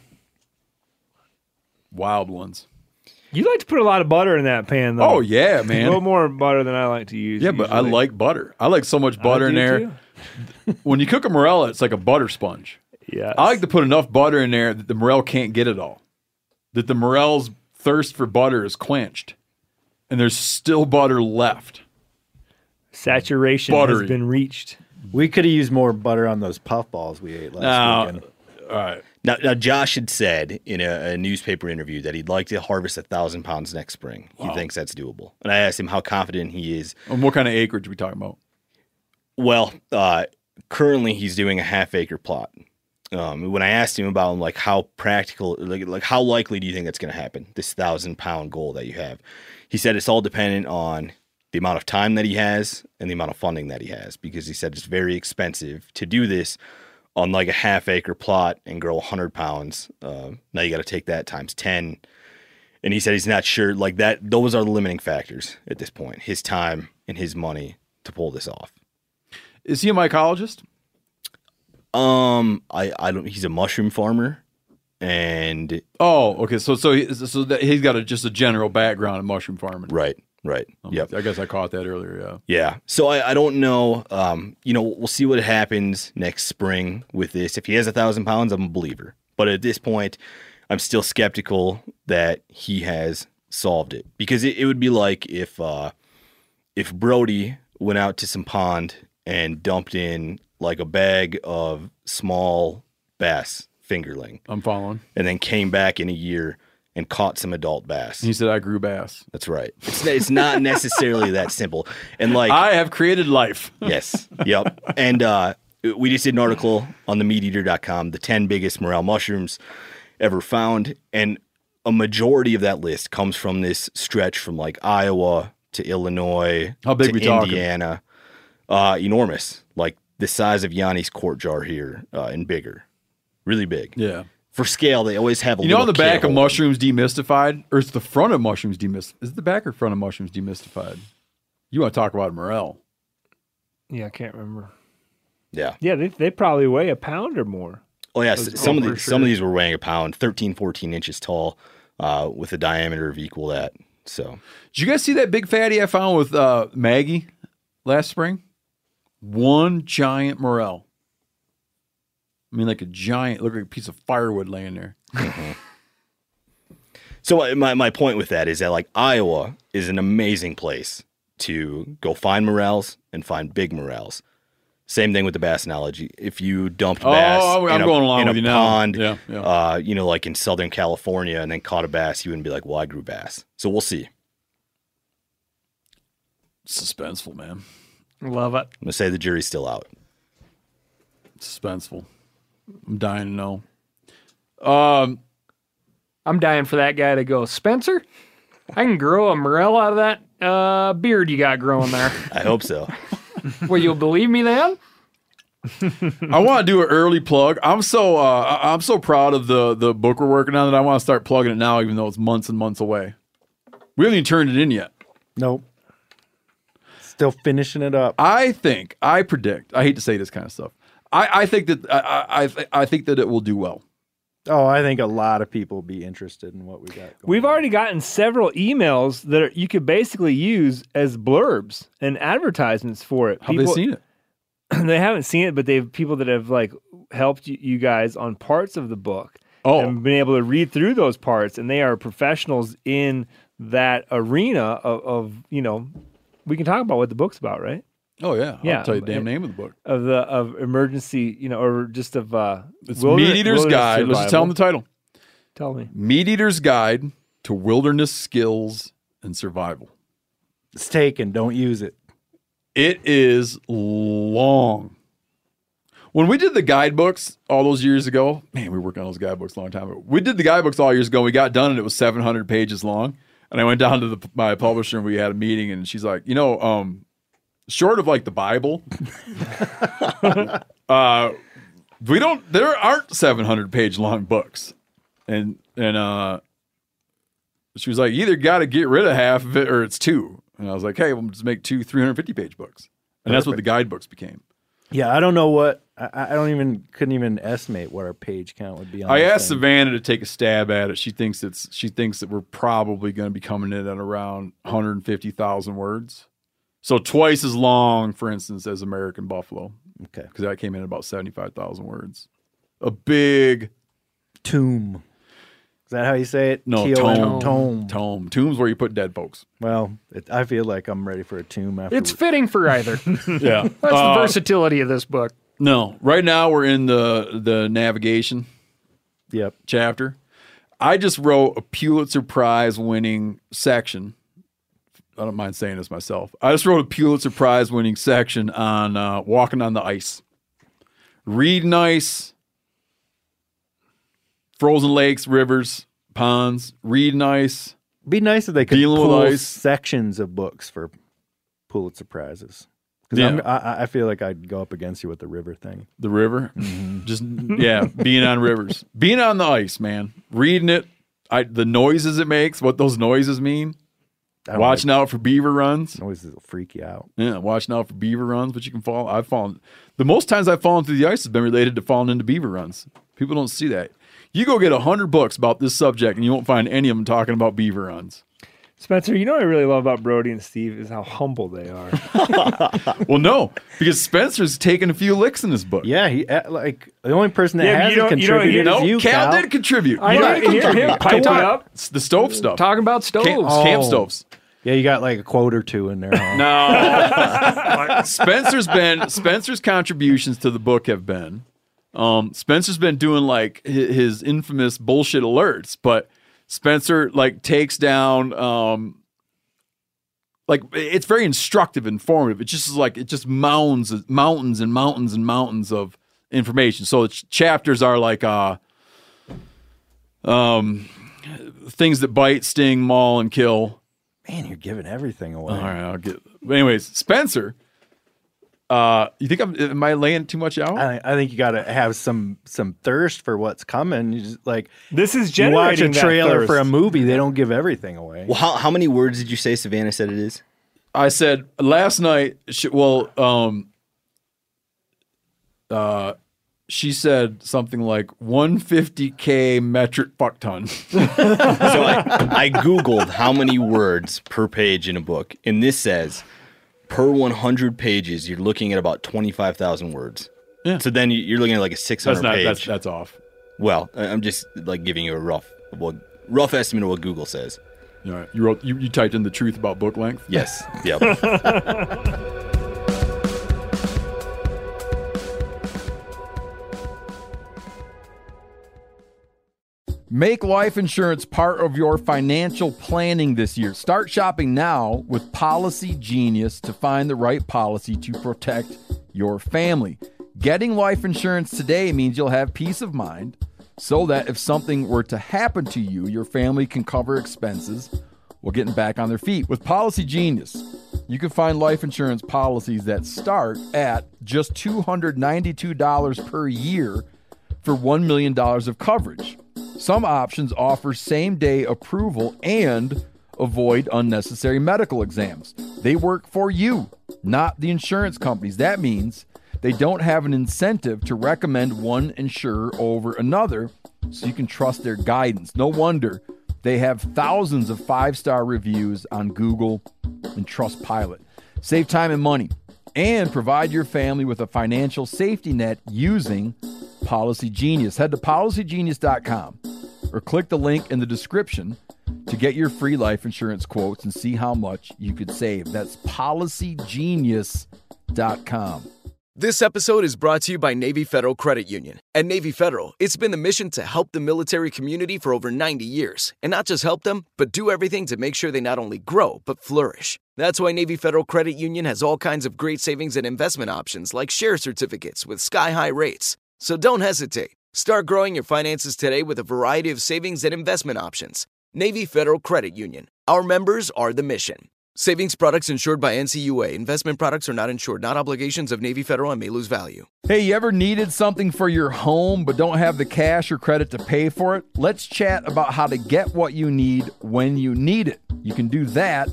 Wild ones. You like to put a lot of butter in that pan, though. Oh yeah, man. a little more butter than I like to use. Yeah, but I like butter. I like so much butter in there. When you cook a morella, it's like a butter sponge. Yes. I like to put enough butter in there that the morel can't get it all. That the morel's thirst for butter is quenched, and there's still butter left. Saturation Buttery. has been reached. We could have used more butter on those puffballs we ate last Now, weekend. all right. Now, now Josh had said in a, a newspaper interview that he'd like to harvest a thousand pounds next spring. He thinks that's doable. And I asked him how confident he is. And what kind of acreage are we talking about? Well, uh, currently he's doing a half acre plot. Um, when I asked him about like how practical, like like how likely do you think that's going to happen? This thousand pound goal that you have, he said it's all dependent on the amount of time that he has and the amount of funding that he has, because he said it's very expensive to do this on like a half acre plot and grow 100 pounds. Uh, now you got to take that times 10. And he said he's not sure. Like that, those are the limiting factors at this point his time and his money to pull this off. Is he a mycologist? Um, I, I don't, he's a mushroom farmer and Oh, okay. So so he, so that he's got a, just a general background in mushroom farming. right, right. Um, Yep. I guess I caught that earlier. Yeah. Yeah. So I, I don't know. Um, you know, we'll see what happens next spring with this. If he has a thousand pounds, I'm a believer. But at this point, I'm still skeptical that he has solved it because it, it would be like if uh, if Brody went out to some pond and dumped in like a bag of small bass fingerling I'm following. and then came back in a year and caught some adult bass. He said I grew bass. That's right. It's, it's not necessarily that simple. And like I have created life. Yes. Yep. And uh, we just did an article on the meateater.com, the 10 biggest morel mushrooms ever found. And a majority of that list comes from this stretch from like Iowa to Illinois How big to we talking? Indiana. Uh, enormous. Like the size of Yanni's quart jar here uh, and bigger. Really big. Yeah. For scale, they always have a You know, on the back kit of holder. mushrooms demystified, or it's the front of mushrooms demystified? Is it the back or front of mushrooms demystified? You want to talk about morel? Yeah, I can't remember. Yeah. Yeah, they, they probably weigh a pound or more. Oh yeah, s- some of for the, sure. some of these were weighing a pound, 13, 14 inches tall, uh, with a diameter of equal that. So Did you guys see that big fatty I found with uh, Maggie last spring? One giant morel. I mean, like a giant, look like a piece of firewood laying there. So uh, my my point with that is that like Iowa is an amazing place to go find morels and find big morels. Same thing with the bass analogy. If you dumped Oh, bass, I'm- in I'm a, going along in with a you now. Yeah, yeah. Uh, you know, like in Southern California, and then caught a bass, you wouldn't be like, "Well, I grew bass." So we'll see. Suspenseful, man. Love it. I'm gonna say the jury's still out. Suspenseful. I'm dying to know. Um, I'm dying for that guy to go, Spencer, I can grow a morel out of that uh, beard you got growing there. I hope so. Will you believe me then? I want to do an early plug. I'm so uh, I- I'm so proud of the the book we're working on that I want to start plugging it now, even though it's months and months away. We haven't even turned it in yet. Nope. Still finishing it up. I think I predict. I hate to say this kind of stuff. I, I think that I, I I- I think that it will do well. Oh, I think a lot of people will be interested in what we got. Going We've on. already gotten several emails that are, you could basically use as blurbs and advertisements for it. Have they seen it? they haven't seen it, but they've people that have like helped you, you guys on parts of the book Oh, and been able to read through those parts, and they are professionals in that arena of, of you know. We can talk about what the book's about, right? Oh yeah. Yeah, I'll tell you the damn name of the book. Of the of emergency, you know, or just of uh, It's wilder- Meat Eater's wilderness Guide. Let's just tell them the title. Tell me. Meat Eater's Guide to Wilderness Skills and Survival. It's taken. Don't use it. It is long. When we did the guidebooks all those years ago, man, we worked on those guidebooks a long time ago. We did the guidebooks all years ago. We got done and it was 700 pages long. And I went down to the, my publisher and we had a meeting and she's like, you know, um, short of like the Bible, uh, we don't, there aren't 700 page long books. And, and, uh, she was like, either got to get rid of half of it or it's two. And I was like, hey, we'll just make two 350 page books. And that's what the guidebooks became. Yeah, I don't know what. I, I don't even couldn't even estimate what our page count would be. on I asked thing. Savannah to take a stab at it. She thinks it's she thinks that we're probably going to be coming in at around 150,000 words. So twice as long, for instance, as American Buffalo, Okay. because that came in at about 75,000 words. A big Tomb. Is that how you say it? no T-O-M, tome. Tome. Tome. Tomb's where you put dead folks. Well, it, I feel like I'm ready for a tomb after. It's fitting for either. Yeah. That's Yeah. the Uh, versatility of this book. no, right now we're in the the navigation yep. chapter. I just wrote a Pulitzer Prize winning section. I don't mind saying this myself. I just wrote a Pulitzer Prize winning section on uh, walking on the ice, reading ice, frozen lakes, rivers, ponds, Read ice. Be nice if they could Dealing with ice. sections of books for Pulitzer prizes. Because Yeah. I, I feel like I'd go up against you with the river thing. the river. Just yeah, being on rivers, being on the ice, man. Reading it, I the noises it makes, what those noises mean. I don't Watching out for beaver runs. like noises will freak you out. Yeah, watching out for beaver runs, but you can fall. I've fallen. The most times I've fallen through the ice has been related to falling into beaver runs. People don't see that. You go get a hundred books about this subject, and you won't find any of them talking about beaver runs. Spencer, you know what I really love about Brody and Steve is how humble they are. Well, no, because Spencer's taken a few licks in this book. Yeah, he uh, like the only person that Yeah, but you hasn't you contributed you No, is you, Cal, Cal. did contribute. I You know, did hear contribute. him piping Come on. up. It's the stove stuff. Talking about stoves. Camp, Oh. camp stoves. Yeah, you got like a quote or two in there. Huh? No. Spencer's been Spencer's contributions to the book have been um Spencer's been doing like his infamous bullshit alerts, but Spencer like takes down um like it's very instructive, informative. It just is like it just mounds mountains and mountains and mountains of information. So the ch- chapters are like uh um things that bite, sting, maul, and kill. Man, you're giving everything away. All right, I'll get. But anyways, Spencer, uh, you think I'm am I laying too much out? I, I think you got to have some some thirst for what's coming. You just like This is you watch a that trailer for a movie, they don't give everything away. Well, how, how many words did you say Savannah said it is? I said last night. She, well, um, uh, she said something like 150k metric fuck ton. So I, I Googled how many words per page in a book, and this says per 100 pages, you're looking at about 25,000 words. Yeah. So then you- you're looking at like a 600 That's not. page. That's that's off. well, I'm just like giving you a rough, well, rough estimate of what Google says. All right, you wrote. You, you typed in the truth about book length. Yes. Yep. Make life insurance part of your financial planning this year. Start shopping now with Policy Genius to find the right policy to protect your family. Getting life insurance today means you'll have peace of mind so that if something were to happen to you, your family can cover expenses while getting back on their feet. With Policy Genius, you can find life insurance policies that start at just $292 per year for $1 million of coverage. Some options offer same day approval and avoid unnecessary medical exams. They work for you, not the insurance companies. That means they don't have an incentive to recommend one insurer over another, so you can trust their guidance. No wonder they have thousands of five star reviews on Google and Trustpilot. Save time and money and provide your family with a financial safety net using Policy Genius. Head to policygenius.com or click the link in the description to get your free life insurance quotes and see how much you could save. That's policygenius.com. This episode is brought to you by Navy Federal Credit Union. At Navy Federal, it's been the mission to help the military community for over 90 years. And not just help them, but do everything to make sure they not only grow, but flourish. That's why Navy Federal Credit Union has all kinds of great savings and investment options like share certificates with sky high rates. So don't hesitate. Start growing your finances today with a variety of savings and investment options. Navy Federal Credit Union. Our members are the mission. Savings products insured by NCUA. Investment products are not insured, not obligations of Navy Federal and may lose value. Hey, you ever needed something for your home but don't have the cash or credit to pay for it? Let's chat about how to get what you need when you need it. You can do that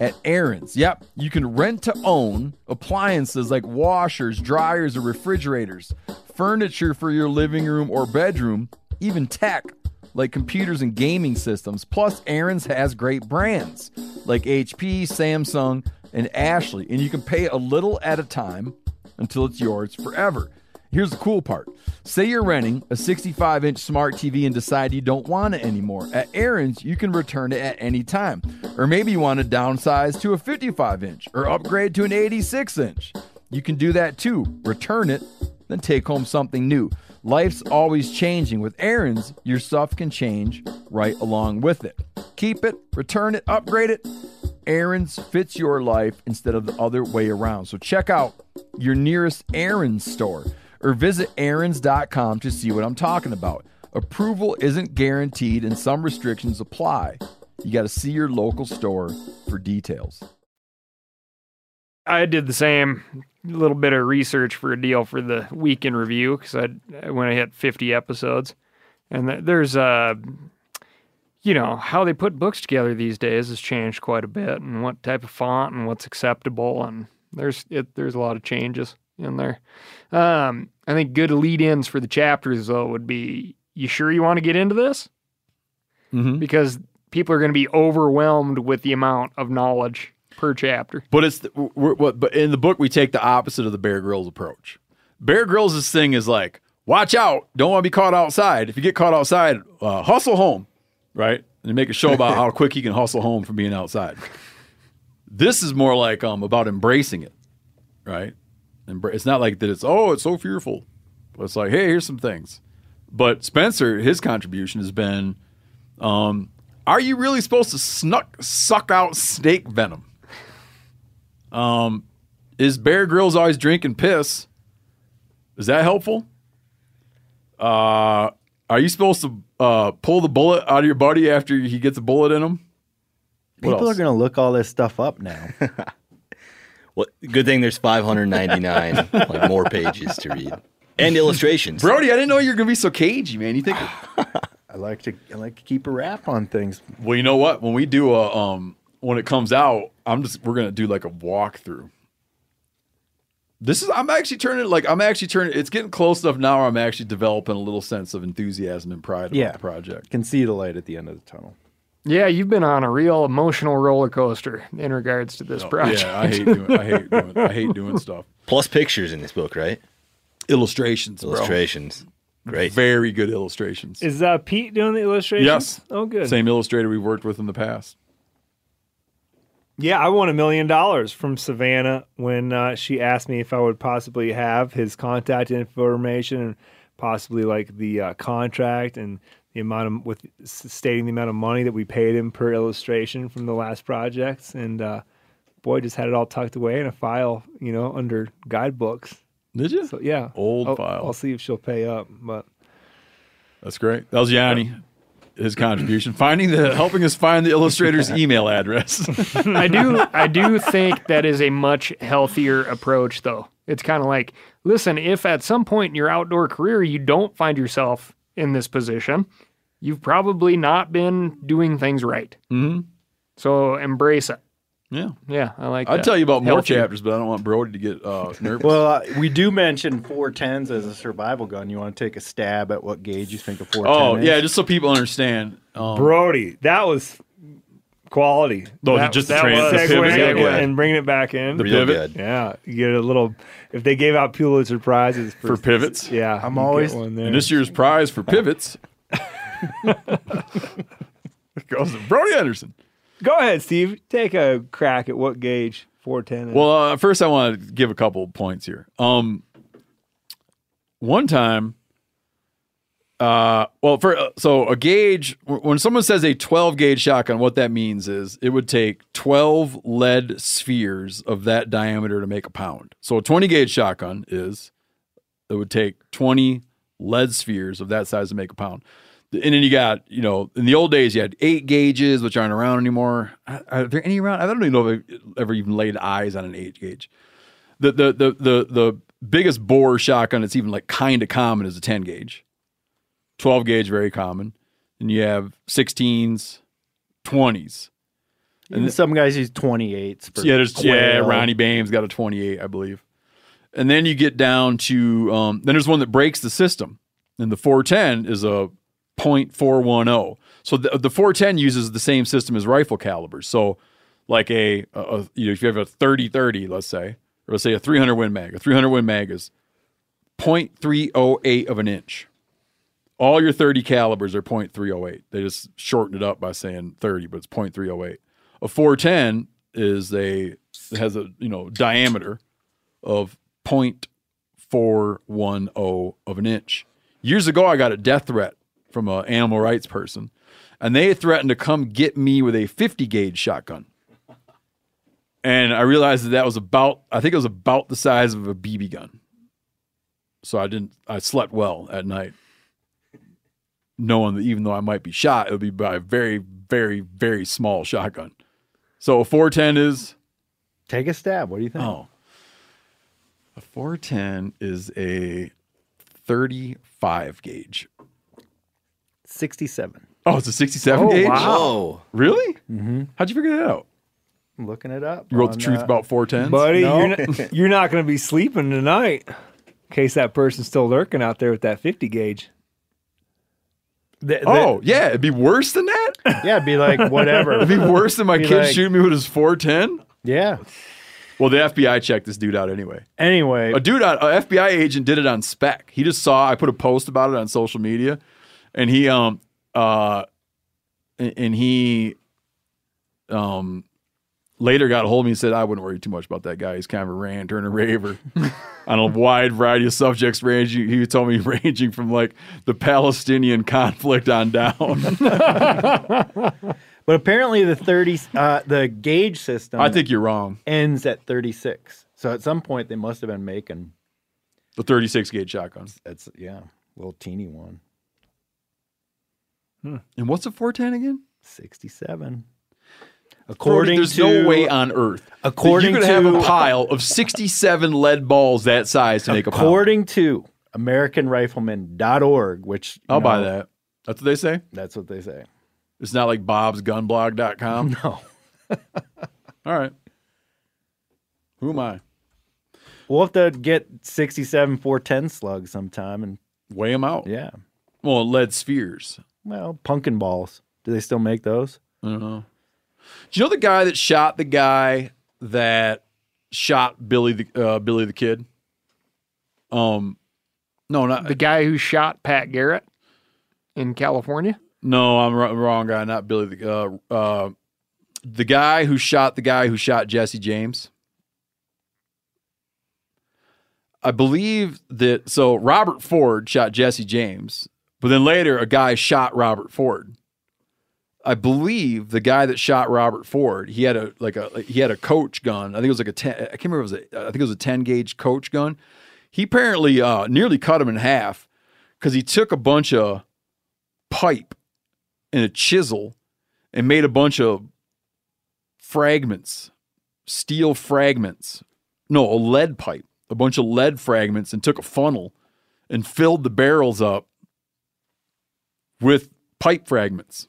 at Aaron's. Yep, you can rent to own appliances like washers, dryers, or refrigerators, furniture for your living room or bedroom, even tech like computers and gaming systems. Plus, Aaron's has great brands like HP, Samsung, and Ashley, and you can pay a little at a time until it's yours forever. Here's the cool part. Say you're renting a 65 inch smart TV and decide you don't want it anymore. At Aaron's, you can return it at any time. Or maybe you want to downsize to a 55 inch or upgrade to an 86 inch. You can do that too. Return it, then take home something new. Life's always changing. With Aaron's, your stuff can change right along with it. Keep it, return it, upgrade it. Aaron's fits your life instead of the other way around. So check out your nearest Aaron's store or visit Aaron's.com to see what I'm talking about. Approval isn't guaranteed and some restrictions apply. You got to see your local store for details. I did the same little bit of research for a deal for the week in review because I when I hit 50 episodes, and th- there's uh, you know how they put books together these days has changed quite a bit, and what type of font and what's acceptable, and there's it there's a lot of changes in there. Um, I think good lead-ins for the chapters though would be, you sure you want to get into this? Mm-hmm. Because people are going to be overwhelmed with the amount of knowledge per chapter. But it's the, but in the book we take the opposite of the Bear Grylls approach. Bear Grylls' thing is like, watch out, don't want to be caught outside. If you get caught outside, uh, hustle home, right? And make a show about how quick he can hustle home from being outside. This is more like um about embracing it, right? Embra- it's not like that. It's oh, it's so fearful. It's like, hey, here's some things. But Spencer, his contribution has been, um, are you really supposed to snuck suck out snake venom? Um, is Bear Grylls always drinking piss? Is that helpful? Uh, are you supposed to uh, pull the bullet out of your buddy after he gets a bullet in him? What People else? are going to look all this stuff up now. Well, good thing there's 599 like more pages to read and illustrations. Brody, I didn't know you were gonna be so cagey, man. You think? I like to I like to keep a wrap on things. well, you know what? When we do a um, when it comes out, I'm just we're gonna do like a walkthrough. This is I'm actually turning it like I'm actually turning. It's getting close enough now. Where I'm actually developing a little sense of enthusiasm and pride about Yeah. the project. Can see the light at the end of the tunnel. Yeah, you've been on a real emotional roller coaster in regards to this project. Yeah, I hate doing. I hate doing. I hate doing stuff. Plus pictures in this book, right? Illustrations, bro. Illustrations. Great. Very good illustrations. Is uh, Pete doing the illustrations? Yes. Oh, good. Same illustrator we've worked with in the past. Yeah, I won a million dollars from Savannah when uh, she asked me if I would possibly have his contact information and possibly like the uh, contract and the amount of with stating the amount of money that we paid him per illustration from the last projects. And uh, boy, just had it all tucked away in a file, you know, under guidebooks. Did you? So yeah, Old I'll, file. I'll see if she'll pay up, but. That's great. That was Yanni. His contribution, finding the, helping us find the illustrator's email address. I do I do think that is a much healthier approach though. It's kind of like, listen, if at some point in your outdoor career you don't find yourself in this position, you've probably not been doing things right. hmm So embrace it. Yeah, Yeah, I like that. I'd that. tell you about more Healthier. chapters, but I don't want Brody to get uh, nervous. Well, uh, we do mention 410s as a survival gun. You want to take a stab at what gauge you think a 410 oh is? yeah, just so people understand. Um, Brody, that was quality. Oh, that, just the that trans- was the pivot, yeah, yeah. and bringing it back in. The Real pivot. good. yeah, you get a little. If they gave out Pulitzer prizes for, For pivots? yeah, I'm always- one there. and this year's prize for pivots goes to Brody Henderson. Go ahead, Steve. Take a crack at what gauge 410 is. Well, uh, first I want to give a couple points here. Um, one time, uh, well, for uh, so a gauge when someone says a 12 gauge shotgun, what that means is it would take 12 lead spheres of that diameter to make a pound. So a 20 gauge shotgun is it would take 20 lead spheres of that size to make a pound. And then you got, you know, in the old days, you had eight gauges, which aren't around anymore. Are are there any around? I don't even know if I've ever even laid eyes on an eight gauge. The the the the the biggest bore shotgun that's even like kind of common is a 10 gauge. 12 gauge, very common. And you have 16s, 20s. And some guys use 28s. For Yeah, there's yeah. Ronnie Bame's got a 28, I believe. And then you get down to um, then there's one that breaks the system, and the 410 is a .410. So the, the 410 uses the same system as rifle calibers. So like a, a, you know if you have a 30-30, let's say, or let's say a 300 Win Mag, a 300 Win Mag is 0.308 of an inch. All your 30 calibers are 0.308. They just shorten it up by saying 30, but it's 0.308. A 410 is a has a you know diameter of 0.410 of an inch. Years ago, I got a death threat from an animal rights person, and they threatened to come get me with a 50 gauge shotgun. And I realized that that was about I think it was about the size of a BB gun. So I didn't I slept well at night knowing that even though I might be shot, it would be by a very, very, very small shotgun. So a 410 is Take a stab. What do you think? oh, a 410 is a 35 gauge. 67. Oh, it's a 67 Oh, gauge. wow. Whoa. Really? Mm-hmm. How'd you figure that out? I'm looking it up. You wrote the truth uh, about 410s. buddy, No. you're not, you're not going to be sleeping tonight. In case that person's still lurking out there with that 50 gauge. The- the- Oh, yeah, it'd be worse than that? yeah, it'd be like whatever. It'd be worse than my Be kid like- shooting me with his 410? yeah. Well, the FBI checked this dude out anyway. Anyway, A dude, on, a FBI agent did it on spec. He just saw, I put a post about it on social media, and he, um, uh, and he, um, later got a hold of me and said, I wouldn't worry too much about that guy. He's kind of a ranter and a raver on a wide variety of subjects, ranging, he told me, ranging from like the Palestinian conflict on down. but apparently the thirty, uh, the gauge system, I think you're wrong. ends at thirty six. So at some point they must have been making The 36 gauge shotguns. that's yeah, a little teeny one. Hmm. And what's a 410 again? Sixty seven. Brody, According there's to no way on earth that according you could have a pile of 67 lead balls that size to make a pound. according to AmericanRifleman.org, which I'll buy that. That's what they say. That's what they say. It's not like bobsgunblog.com. No. All right. Who am I? We'll have to get 67 410 slugs sometime. And Weigh them out. yeah. Well, lead spheres. Well, pumpkin balls. Do they still make those? I don't know. Do you know the guy that shot the guy that shot Billy the uh, Billy the Kid? Um, no, not The guy who shot Pat Garrett in California. No, I'm wr- wrong guy, not Billy. The uh, uh, the guy who shot the guy who shot Jesse James. I believe that so Robert Ford shot Jesse James, but then later a guy shot Robert Ford. I believe the guy that shot Robert Ford, he had a like a like, he had a coach gun. I think it was like a ten. I can't remember. It was a, I think it was a ten gauge coach gun. He apparently uh, nearly cut him in half because he took a bunch of pipe and a chisel and made a bunch of fragments, steel fragments. No, a lead pipe, a bunch of lead fragments, and took a funnel and filled the barrels up with pipe fragments.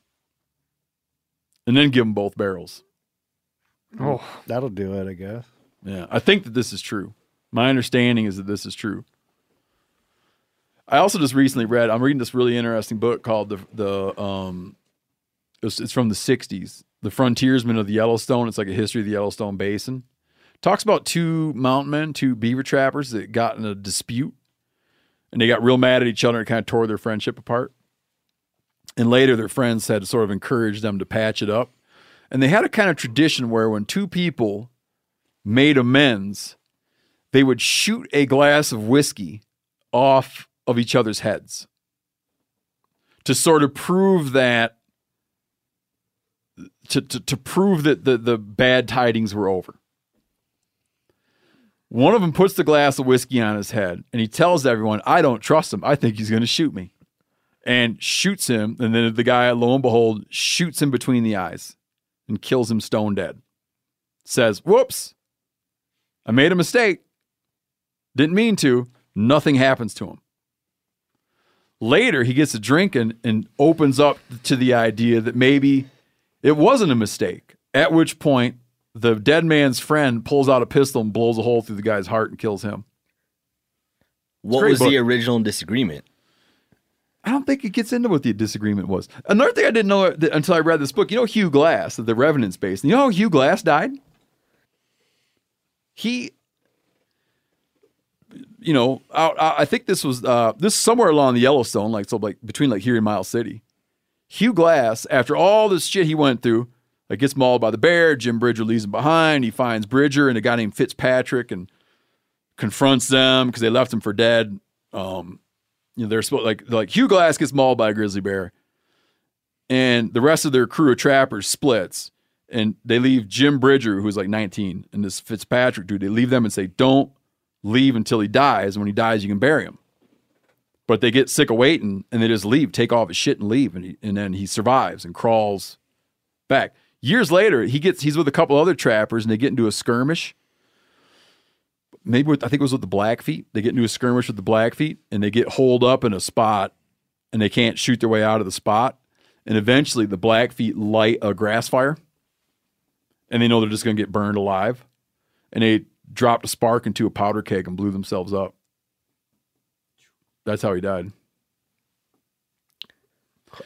And then give them both barrels. Oh, That'll do it, I guess. Yeah, I think that this is true. My understanding is that this is true. I also just recently read. I'm reading this really interesting book called the the um, it's, it's from the '60s, The Frontiersmen of the Yellowstone. It's like a history of the Yellowstone Basin. Talks about two mountain men, two beaver trappers that got in a dispute, and they got real mad at each other and kind of tore their friendship apart. And later, their friends had sort of encouraged them to patch it up. And they had a kind of tradition where when two people made amends, they would shoot a glass of whiskey off of each other's heads to sort of prove that to, to, to prove that the, the bad tidings were over. One of them puts the glass of whiskey on his head and he tells everyone, I don't trust him. I think he's going to shoot me. And shoots him. And then the guy, lo and behold, shoots him between the eyes and kills him stone dead. Says, Whoops, I made a mistake. Didn't mean to. Nothing happens to him. Later, he gets a drink and, and opens up to the idea that maybe it wasn't a mistake. At which point, the dead man's friend pulls out a pistol and blows a hole through the guy's heart and kills him. What was book. the original disagreement? I don't think it gets into what the disagreement was. Another thing I didn't know until I read this book, you know Hugh Glass the Revenant's base. You know how Hugh Glass died? He, you know, I think this was uh, this is somewhere along the Yellowstone, like so, like between like here and Miles City. Hugh Glass, after all this shit he went through, like gets mauled by the bear, Jim Bridger leaves him behind. He finds Bridger and a guy named Fitzpatrick and confronts them because they left him for dead. Um, you know, they're supposed like like Hugh Glass gets mauled by a grizzly bear, and the rest of their crew of trappers splits, and they leave Jim Bridger, who's like 19, and this Fitzpatrick dude. They leave them and say, "Don't leave until he dies. And when he dies, you can bury him." But they get sick of waiting, and they just leave, take off his shit, and leave, and he, and then he survives and crawls back. Years later, he gets he's with a couple other trappers, and they get into a skirmish maybe with, I think it was with the Blackfeet. They get into a skirmish with the Blackfeet and they get holed up in a spot and they can't shoot their way out of the spot. And eventually the Blackfeet light a grass fire and they know they're just going to get burned alive. And they dropped a spark into a powder keg and blew themselves up. That's how he died.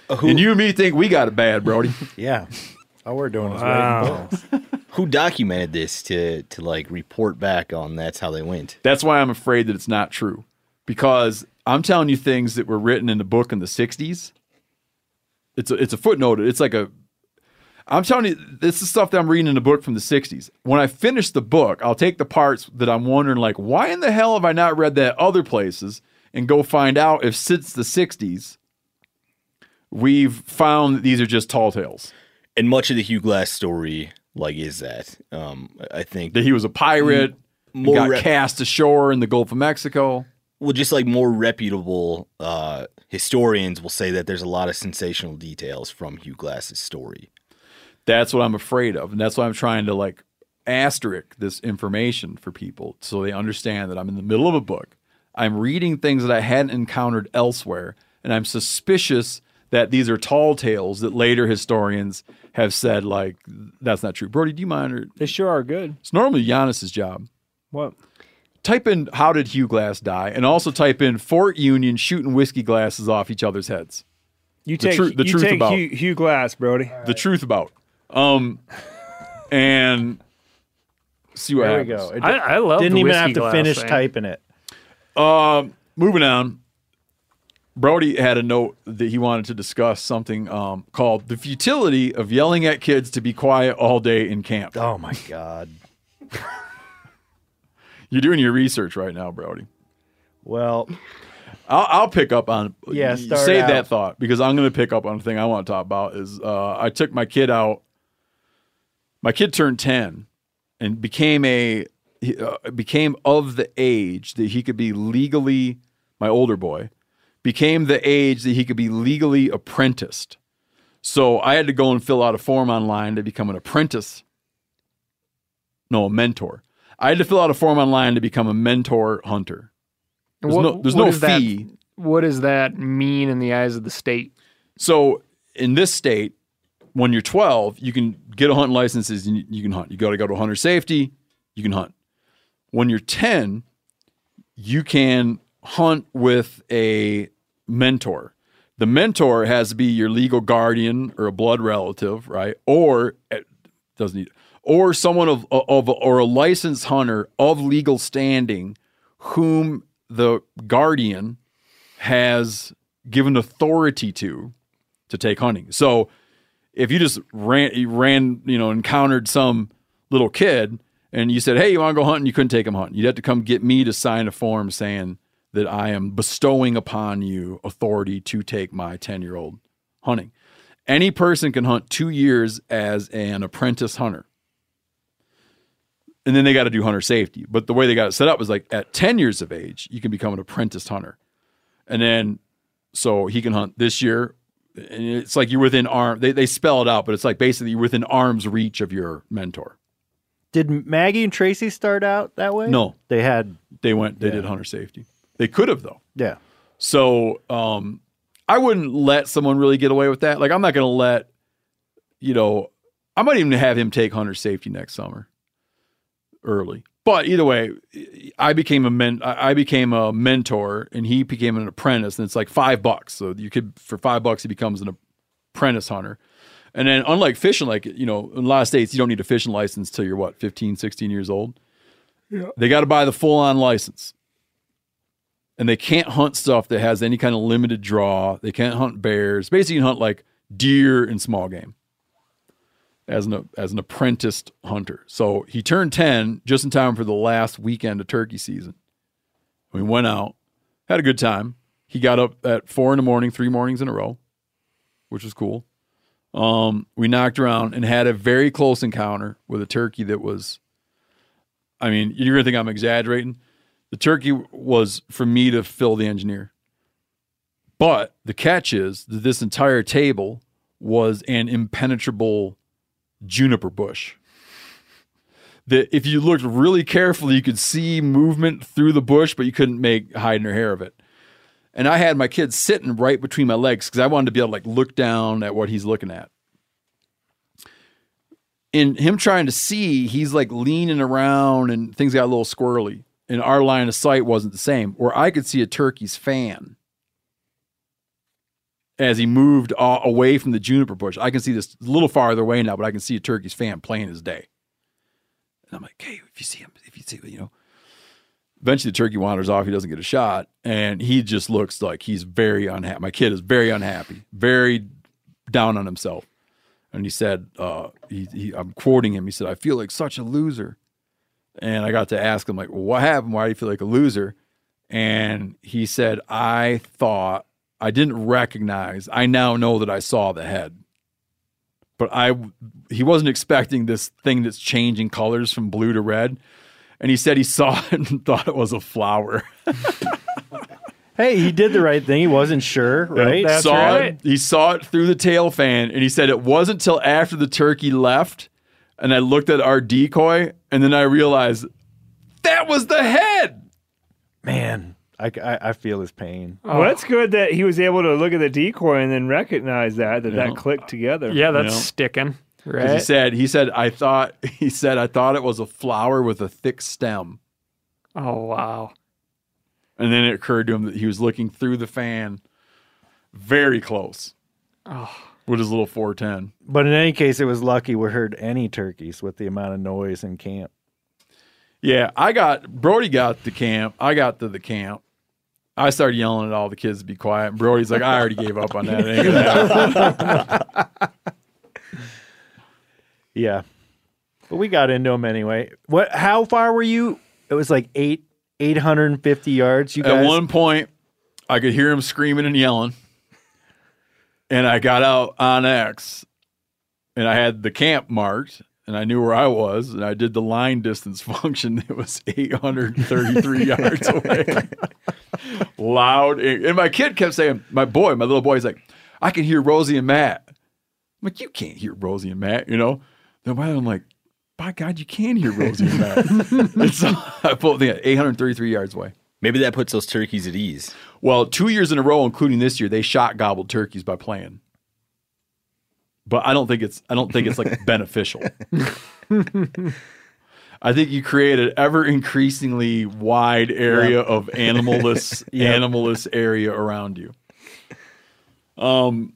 Uh, and you and me think we got it bad, Brody. Yeah. All we're doing is Wow. waiting. Who documented this to to like report back on that's how they went? That's why I'm afraid that it's not true. Because I'm telling you things that were written in the book in the 60s. It's a, it's a footnote. It's like a I'm telling you this is stuff that I'm reading in the book from the 60s. When I finish the book, I'll take the parts that I'm wondering like why in the hell have I not read that other places and go find out if since the 60s we've found that these are just tall tales. And much of the Hugh Glass story like is that. Um, I think That he was a pirate, and more got rep- cast ashore in the Gulf of Mexico. well, just like more reputable uh, historians will say that there's a lot of sensational details from Hugh Glass's story. That's what I'm afraid of. And that's why I'm trying to like asterisk this information for people so they understand that I'm in the middle of a book. I'm reading things that I hadn't encountered elsewhere. And I'm suspicious that these are tall tales that later historians have said, like, that's not true. Brody, do you mind? Or, They sure are good. it's normally Janis's job. What? Type in how did Hugh Glass die? And also type in Fort Union shooting whiskey glasses off each other's heads. You The take tru- the you truth take about- Hugh, Hugh Glass, Brody. The truth about. Um and see what There we go. It I, I love. didn't the even have to glass finish thing. typing it. Um, moving on. Brody had a note that he wanted to discuss something um, called the futility of yelling at kids to be quiet all day in camp. Oh my god. You're doing your research right now, Brody. Well, I'll, I'll pick up on Yeah, save out. that thought because I'm going to pick up on the thing I want to talk about. Is uh, I took my kid out. My kid turned ten and became a he, uh, became of the age that he could be legally my older boy became the age that he could be legally apprenticed. So I had to go and fill out a form online to become an apprentice. No, a mentor. I had to fill out a form online to become a mentor hunter. There's What- no, there's no does that- fee. what does that mean in the eyes of the state? So in this state, when you're 12, you can get a hunting license and you- you can hunt. You got to go to hunter safety, you can hunt. When you're 10, you can hunt with a mentor. The mentor has to be your legal guardian or a blood relative, right? Or eh, doesn't need or someone of of or a licensed hunter of legal standing whom the guardian has given authority to to take hunting. So if you just ran you ran, you know, encountered some little kid and you said, "Hey, you want to go hunting?" You couldn't take him hunting. You'd have to come get me to sign a form saying that I am bestowing upon you authority to take my 10-year-old hunting. Any person can hunt 2 years as an apprentice hunter. And then they got to do hunter safety. But the way they got it set up is like at 10 years of age, you can become an apprentice hunter. And then so he can hunt this year. And it's like you're within arm. They, they spell it out, but it's like basically you're within arm's reach of your mentor. did Maggie and Tracy start out that way? No. They had They went, they did hunter safety. They could have though. yeah. So um, I wouldn't let someone really get away with that. Like I'm not going to let, you know, I might even have him take hunter safety next summer, early. But either way, I became a men. I I became a mentor, and he became an apprentice. And it's like five bucks. So you could for five bucks he becomes an apprentice hunter. And then unlike fishing, like you know, in a lot of states you don't need a fishing license till you're what 15, 16 years old. Yeah. They got to buy the full on license and they can't hunt stuff that has any kind of limited draw. They can't hunt bears. Basically, you can hunt like deer and small game as an as an apprenticed hunter. So he turned ten just in time for the last weekend of turkey season. We went out, had a good time. He got up at four in the morning, three mornings in a row, which was cool. Um, we knocked around and had a very close encounter with a turkey that was. I mean, you're gonna think I'm exaggerating. The turkey was for me to fill the engineer. But the catch is that this entire table was an impenetrable juniper bush. That if you looked really carefully, you could see movement through the bush, but you couldn't make hide nor hair of it. And I had my kid sitting right between my legs because I wanted to be able to like look down at what he's looking at. In him trying to see, he's like leaning around and things got a little squirrely and our line of sight wasn't the same. Where I could see a turkey's fan as he moved uh, away from the juniper bush. I can see this a little farther away now, but I can see a turkey's fan playing his day. And I'm like, hey, if you see him, if you see, you know. Eventually, the turkey wanders off. He doesn't get a shot, and he just looks like he's very unhappy. My kid is very unhappy, very down on himself. And he said, uh, he, he, I'm quoting him. He said, "I feel like such a loser." And I got to ask him, like, "What happened? Why do you feel like a loser?" And he said, "I thought I didn't recognize. I now know that I saw the head, but I he wasn't expecting this thing that's changing colors from blue to red." And he said he saw it and thought it was a flower. Hey, he did the right thing. He wasn't sure, right? That's saw right. it. He saw it through the tail fan, and he said it wasn't till after the turkey left, and I looked at our decoy, and then I realized that was the head. Man, I, I, I feel his pain. Well, that's good that he was able to look at the decoy and then recognize that that Yeah. that clicked together. Yeah, that's know. sticking. 'Cause Right. He said, he said, I thought, he said, I thought it was a flower with a thick stem. oh wow. And then it occurred to him that he was looking through the fan very close Oh. With his little 410. But in any case, it was lucky we heard any turkeys with the amount of noise in camp. Yeah, I got Brody got the camp. I got to the camp. I started yelling at all the kids to be quiet. And Brody's like, I already gave up on that. It ain't gonna happen." Yeah, but we got into them anyway. What? How far were you? It was like eight, eight hundred and fifty yards. You At one point, I could hear him screaming and yelling. And I got out on X and I had the camp marked and I knew where I was and I did the line distance function. It was 833 yards away. Loud. And my kid kept saying, my boy, my little boy, he's like, I can hear Rosie and Matt. I'm like, you can't hear Rosie and Matt, you know? Then I'm like, by God, you can hear Rosie and Matt. and so I pulled the 833 yards away. Maybe that puts those turkeys at ease. Well, two years in a row, including this year, they shot gobbled turkeys by playing. But I don't think it's I don't think it's like beneficial. I think you create an ever increasingly wide area of animalless animalless area around you. Um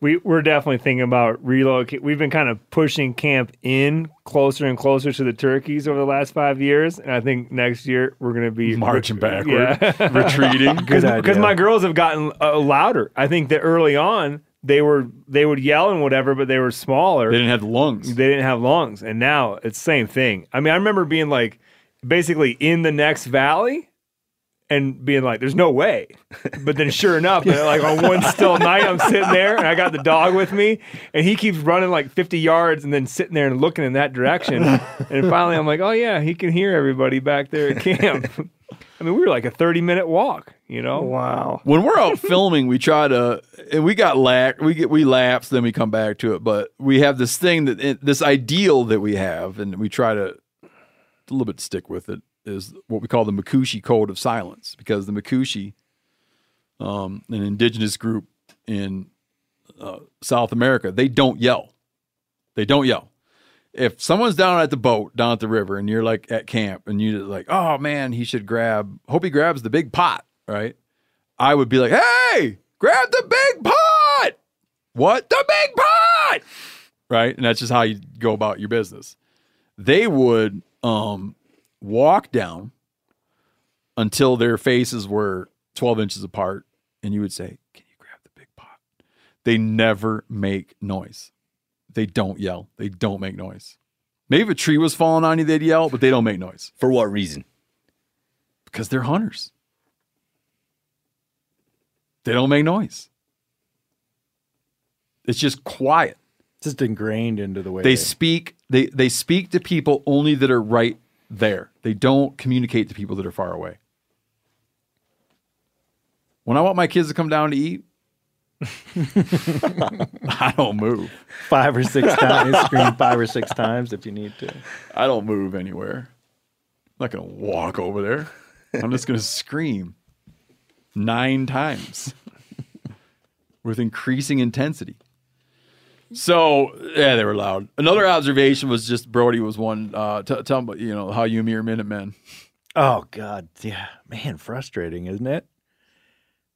we we're definitely thinking about relocate. We've been kind of pushing camp in closer and closer to the turkeys over the last five years, and I think next year we're going to be marching backward, Yeah. retreating. because my girls have gotten uh, louder. I think that early on they were they would yell and whatever, but they were smaller. They didn't have lungs. They didn't have lungs, and now it's the same thing. I mean, I remember being like basically in the next valley and being like, "There's no way," but then sure enough, like on one still night, I'm sitting there and I got the dog with me, and he keeps running like 50 yards and then sitting there and looking in that direction, and finally I'm like, "Oh yeah, he can hear everybody back there at camp." I mean, we were like a 30 minute walk, you know. Wow. when we're out filming, we try to, and we got lack, we get we lapse, then we come back to it. But we have this thing that this ideal that we have, and we try to a little bit stick with it. Is what we call the Macushi Code of Silence, because the Macushi, um, an indigenous group in uh, South America, they don't yell. They don't yell. If someone's down at the boat down at the river, and you're like at camp, and you're like, "Oh man, he should grab. Hope he grabs the big pot." Right? I would be like, hey, grab the big pot. What? The big pot. Right. And that's just how you go about your business. They would um, walk down until their faces were 12 inches apart. And you would say, can you grab the big pot? They never make noise. They don't yell. They don't make noise. Maybe if a tree was falling on you, they'd yell, but they don't make noise For what reason? because they're hunters. They don't make noise. It's just quiet. It's just ingrained into the way They speak they they speak to people only that are right there. They don't communicate to people that are far away. When I want my kids to come down to eat, I don't move. five or six times. scream five or six times if you need to. I don't move anywhere. I'm not going to walk over there. I'm just going to scream nine times with increasing intensity. So yeah, they were loud. Another observation was just Brody was one. Uh, t- tell him, about, you know, how you and me are Minutemen. Oh God, yeah, man, frustrating, isn't it?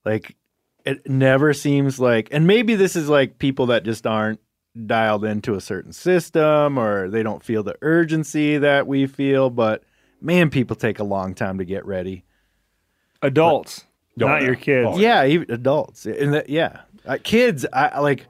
Like it never seems like, and maybe this is like people that just aren't dialed into a certain system or they don't feel the urgency that we feel, but man, people take a long time to get ready. Adults, not your kids. Oh, yeah, even adults. And that, yeah, uh, kids. I I like.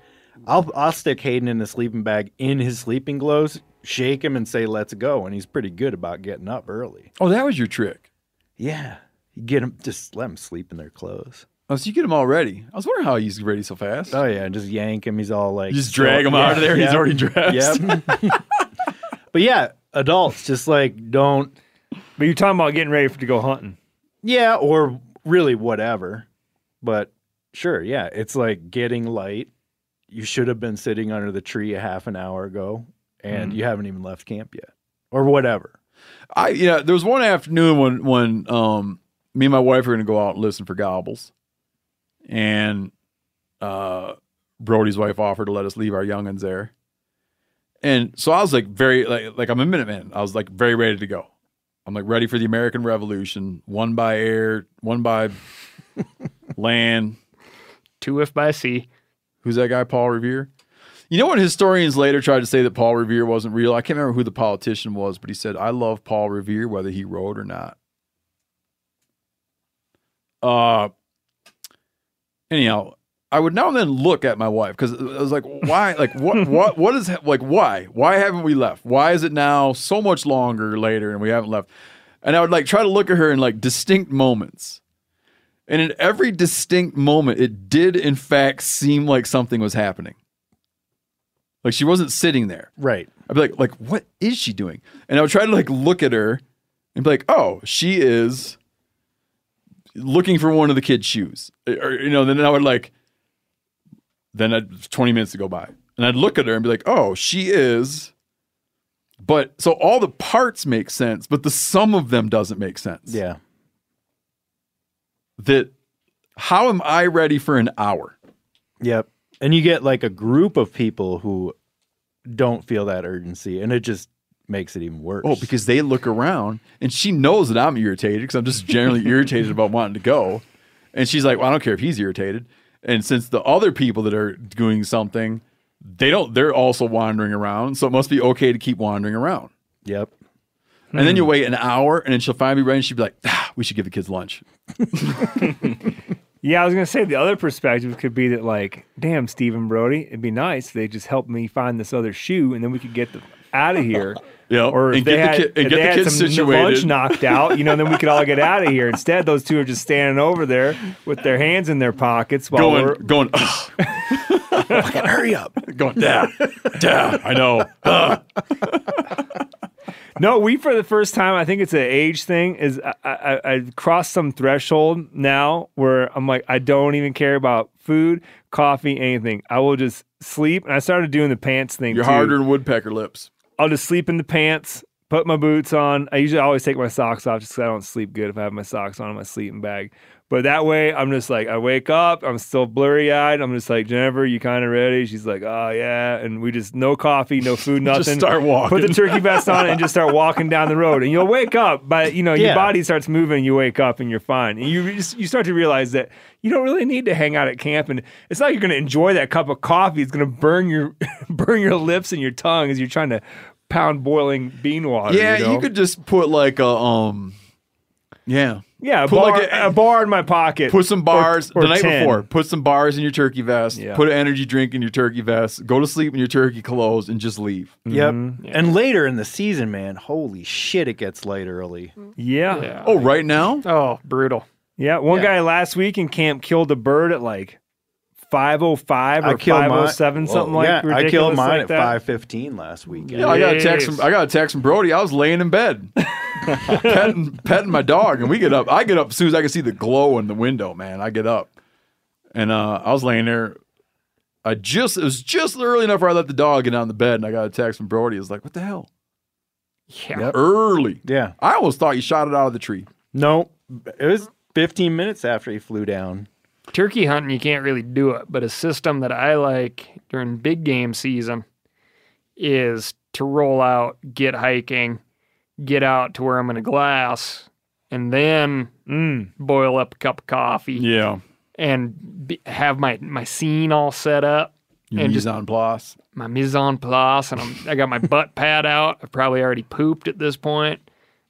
I'll I'll stick Hayden in the sleeping bag in his sleeping clothes, shake him, and say "Let's go," and he's pretty good about getting up early. Oh, that was your trick. Yeah, you get him just let him sleep in their clothes. Oh, so you get him all ready. I was wondering how he's ready so fast. Oh yeah, and just yank him. He's all like You just drag him out of there. He's already dressed. Yep. but yeah, adults just like don't. But you're talking about getting ready for, to go hunting. Yeah, or really whatever. But sure, yeah, it's like getting light. You should have been sitting under the tree a half an hour ago, and you haven't even left camp yet, or whatever. I yeah, there was one afternoon when when um me and my wife were gonna go out and listen for gobbles, and uh Brody's wife offered to let us leave our youngins there, and so I was like very like like I'm a Minuteman. I was like very ready to go. I'm like ready for the American Revolution, one by air, one by land. Two if by sea. Who's that guy, Paul Revere? You know what historians later tried to say that Paul Revere wasn't real? I can't remember who the politician was, but he said, I love Paul Revere, whether he wrote or not. Uh anyhow, I would now and then look at my wife because I was like, why? Like, what? What? What is like? Why? Why haven't we left? Why is it now so much longer later and we haven't left? And I would like try to look at her in like distinct moments, and in every distinct moment, it did in fact seem like something was happening. Like she wasn't sitting there. Right. I'd be like, like, what is she doing? And I would try to like look at her and be like, oh, she is looking for one of the kids' shoes. Uh, or, you know, then I would like, then I'd, 20 minutes to go by. And I'd look at her and be like, oh, she is. But so all the parts make sense, but the sum of them doesn't make sense. Yeah. That how am I ready for an hour? Yep. And you get like a group of people who don't feel that urgency, and it just makes it even worse. Oh, because they look around and she knows that I'm irritated because I'm just generally irritated about wanting to go. And she's like, well, I don't care if he's irritated. And since the other people that are doing something, they don't, they're also wandering around. So it must be okay to keep wandering around. Yep. And then you wait an hour and then she'll finally be ready and she'll be like, ah, we should give the kids lunch. Yeah, I was gonna say the other perspective could be that like, damn, Stephen Brody, it'd be nice if they just helped me find this other shoe, and then we could get the, out of here. Yeah, Or if and they get the had, kid- and if get they the had kids some situated. lunch knocked out, you know, then we could all get out of here. Instead, those two are just standing over there with their hands in their pockets while Going, we're going, ugh. Hurry up. going, yeah, yeah, I know. Ugh. No, we for the first time, I think it's an age thing. Is I, I, I crossed some threshold now where I'm like, I don't even care about food, coffee, anything. I will just sleep. And I started doing the pants thing. You're too. harder than woodpecker lips. I'll just sleep in the pants, put my boots on. I usually always take my socks off just because I don't sleep good if I have my socks on in my sleeping bag. But that way, I'm just like, I wake up, I'm still blurry eyed. I'm just like, Jennifer, you kind of ready? She's like, oh, yeah. And we just, no coffee, no food, nothing. Just start walking. Put the turkey vest on and just start walking down the road. And you'll wake up, but you know, your body starts moving, you wake up and you're fine. And you just, you start to realize that you don't really need to hang out at camp. And it's not like you're going to enjoy that cup of coffee. It's going to burn your, burn your lips and your tongue as you're trying to pound boiling bean water. Yeah, you, you, could just put like a um, yeah, Yeah, a put bar, like a- a, bar in my pocket. put some bars or the night 10. before. Put some bars in your turkey vest. Yeah. Put an energy drink in your turkey vest. Go to sleep in your turkey clothes and just leave. Yep. Mm-hmm. And later in the season, man, holy shit, it gets light early. Yeah. yeah. Yeah. Oh, right now? Oh, brutal. Yeah. One Yeah. guy last week in camp killed a bird at like 505 I or killed mine- 507, Whoa, something like that. yeah, I killed mine like at that. five fifteen last weekend. Yeah, I got a text from I got a text from Brody. I was laying in bed, petting, petting my dog, and we get up. I get up as soon as I can see the glow in the window. Man, I get up, and uh, I was laying there. I just it was just early enough where I let the dog get on the bed, and I got a text from Brody. It was like, "What the hell?" Yeah. Early. Yeah. I almost thought you shot it out of the tree. No, it was 15 minutes after he flew down. Turkey hunting, you can't really do it, but a system that I like during big game season is to roll out, get hiking, get out to where I'm in a glass, and then Mm. boil up a cup of coffee Yeah. and be, have my my scene all set up Your and mise en place. my mise en place, and I'm, I got my butt pad out. I've probably already pooped at this point.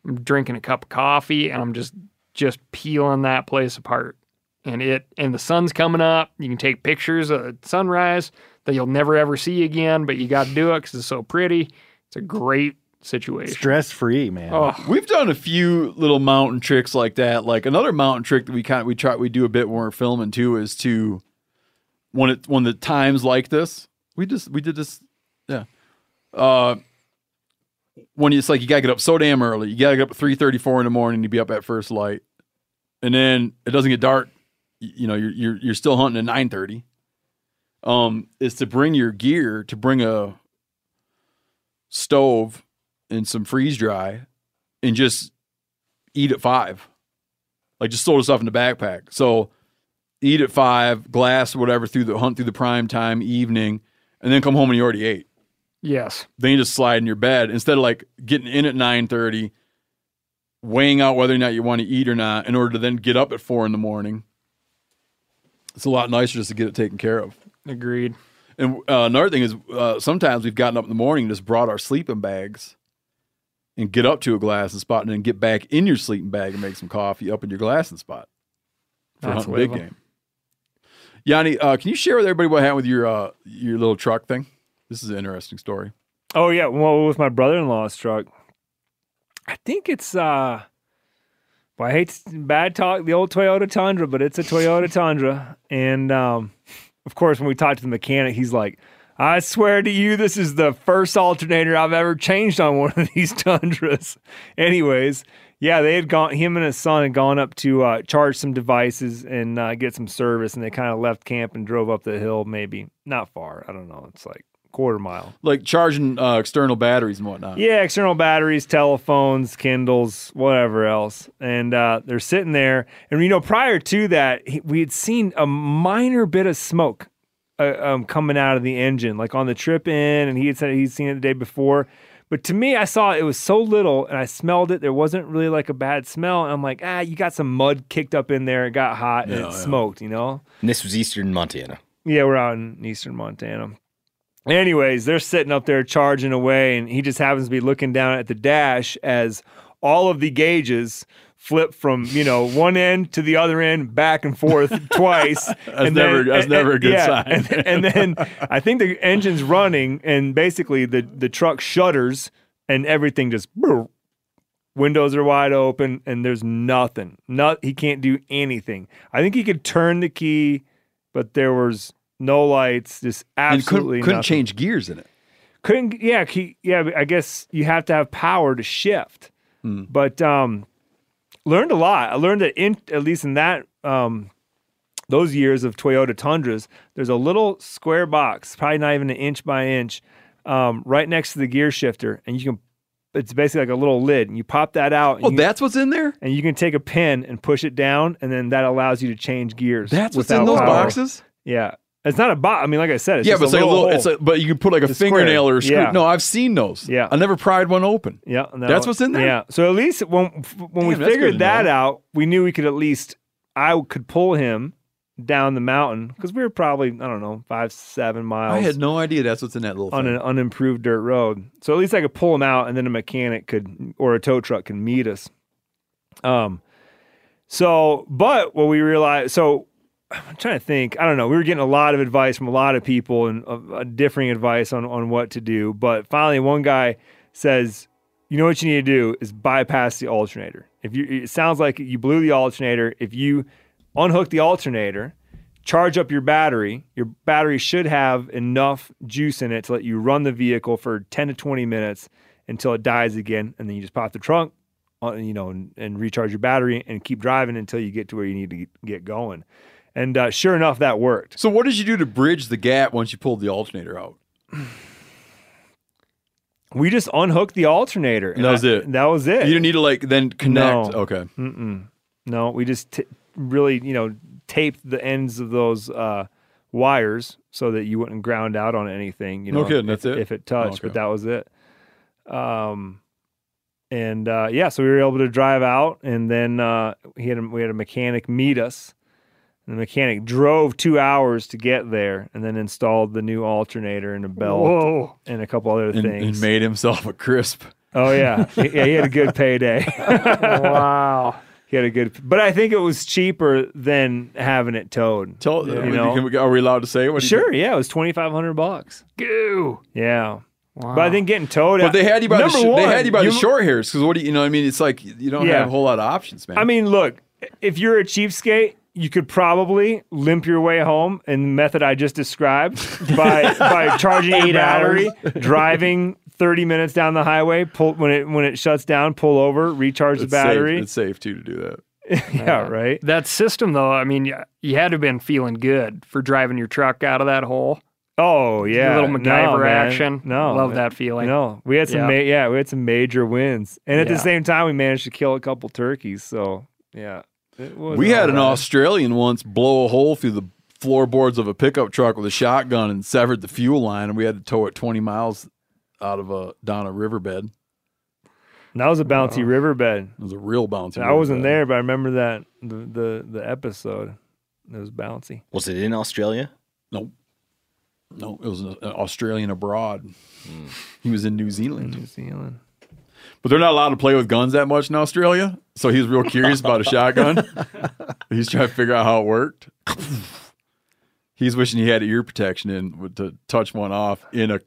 I'm drinking a cup of coffee, and I'm just just peeling that place apart. And it and the sun's coming up. You can take pictures of sunrise that you'll never ever see again, but you got to do it because it's so pretty. It's a great situation. Stress free, man. Oh, We've done a few little mountain tricks like that. Like another mountain trick that we kind of we try we do a bit when we're filming too is to when it when the times like this we just we did this yeah uh when it's like you gotta get up so damn early you gotta get up at three thirty four in the morning to be up at first light and then it doesn't get dark y- you know you're you're, you're still hunting at nine thirty um is to bring your gear to bring a stove and some freeze dry and just eat at five. Like just throw stuff in the backpack. So eat at five, glass, whatever, through the hunt through the prime time evening, and then come home and you already ate. yes. Then you just slide in your bed instead of like getting in at nine thirty, weighing out whether or not you want to eat or not, in order to then get up at four in the morning. It's a lot nicer just to get it taken care of. Agreed. And uh, another thing is, uh, sometimes we've gotten up in the morning and just brought our sleeping bags and get up to a glass and spot and then get back in your sleeping bag and make some coffee up in your glass and spot for That's hunting big game. Jani, uh, can you share with everybody what happened with your uh, your little truck thing? This is an interesting story. Oh yeah, well with my brother-in-law's truck. I think it's uh well, I hate bad talk the old Toyota Tundra, but it's a Toyota Tundra. And um of course when we talked to the mechanic, he's like, I swear to you, this is the first alternator I've ever changed on one of these Tundras. Anyways, yeah, they had gone. Him and his son had gone up to uh, charge some devices and uh, get some service, and they kind of left camp and drove up the hill. Maybe not far. I don't know. It's like quarter mile. Like charging uh, external batteries and whatnot. Yeah, external batteries, telephones, Kindles, whatever else. And uh, they're sitting there. And, you know, prior to that, we had seen a minor bit of smoke uh, um, coming out of the engine, like on the trip in. And he had said he'd seen it the day before. But to me, I saw it was so little and I smelled it. There wasn't really like a bad smell. And I'm like, ah, you got some mud kicked up in there. It got hot and Yeah, it yeah. smoked, you know? And this was eastern Montana. Yeah, we're out in eastern Montana. Anyways, they're sitting up there charging away, and he just happens to be looking down at the dash as all of the gauges flip from you know one end to the other end, back and forth twice. that's never- that's never a good sign. And, and then I think the engine's running, and basically the the truck shutters, and everything just. Windows are wide open, and there's nothing. Not he can't do anything. I think he could turn the key, but there was no lights. Just and absolutely couldn't, couldn't change gears in it. Couldn't. Yeah. Yeah. I guess you have to have power to shift. Hmm. But um, learned a lot. I learned that in at least in that um, those years of Toyota Tundras, there's a little square box, probably not even an inch by inch, um, right next to the gear shifter, and you can. It's basically like a little lid, and you pop that out. and Oh, you- that's what's in there. and you can take a pin and push it down, and then that allows you to change gears. That's what's in those power. boxes. Yeah, it's not a bot. I mean, like I said, it's yeah, just but it's a like a little. little. It's like, but you can put like a square. fingernail or a screw. Yeah. No, I've seen those. Yeah. I never pried one open. yeah, and That's what's in there? Yeah, so at least when when we Damn, good figured that know. out, we knew we could at least I could pull him down the mountain because we were probably I don't know five seven miles. I had no idea that's what's in that little on thing. an unimproved dirt road. So at least I could pull him out, and then a mechanic could or a tow truck can meet us. Um, so but what we realized, so I'm trying to think. I don't know. We were getting a lot of advice from a lot of people and uh, uh, differing advice on on what to do. But finally, one guy says, "You know what you need to do is bypass the alternator. If you, it sounds like you blew the alternator. If you unhook the alternator." charge up your battery. Your battery should have enough juice in it to let you run the vehicle for 10 to 20 minutes until it dies again. And then you just pop the trunk, uh, you know, and, and recharge your battery and keep driving until you get to where you need to get- get going. And uh, sure enough, that worked. so what did you do to bridge the gap once you pulled the alternator out? We just unhooked the alternator. And that was I- it? That was it. You didn't need to like then connect. No. Okay. Mm-mm. No, we just t- really, you know, taped the ends of those uh, wires so that you wouldn't ground out on anything. You No know, kidding, if, that's it? If it touched, Okay. but that was it. Um, and uh, yeah, so we were able to drive out, and then uh, he had a, we had a mechanic meet us. The mechanic drove two hours to get there and then installed the new alternator and a belt Whoa. and a couple other and, things. and made himself a crisp. oh yeah, yeah, he had a good payday. wow. he had a good, but I think it was cheaper than having it towed. Tell, You uh, know? can we- are we allowed to say what? he Sure, yeah, it was twenty five hundred bucks. Goo. Yeah, Wow. but I think getting towed. But they had you by the Number sh- they had you by you- the short hairs because what do you, you know? what I mean, it's like you don't Yeah. have a whole lot of options, man. I mean, look, if you're a cheapskate, you could probably limp your way home in the method I just described by by charging your Eight battery, driving 30 minutes down the highway, pull when it when it shuts down, pull over, recharge it's the battery. Safe. It's safe too to do that. yeah, right. that system, though, I mean, you had to have been feeling good for driving your truck out of that hole. Oh yeah, little No, MacGyver man. action. No, Love that feeling. No, we had some. Yeah. Ma- yeah, we had some major wins, and at Yeah. the same time, we managed to kill a couple turkeys. So yeah, it wasn't We had all an bad. Australian once blow a hole through the floorboards of a pickup truck with a shotgun and severed the fuel line, and we had to tow it 20 miles out of a down a riverbed. And that was a bouncy riverbed. It was a real bouncy. I wasn't there, but I remember that the the, the episode. It was bouncy. Was it in Australia? No, no, it was an Australian abroad. Hmm. He was in New Zealand, New Zealand. But they're not allowed to play with guns that much in Australia. So he was real curious about a shotgun. He's trying to figure out how it worked. He's wishing he had ear protection in to touch one off in a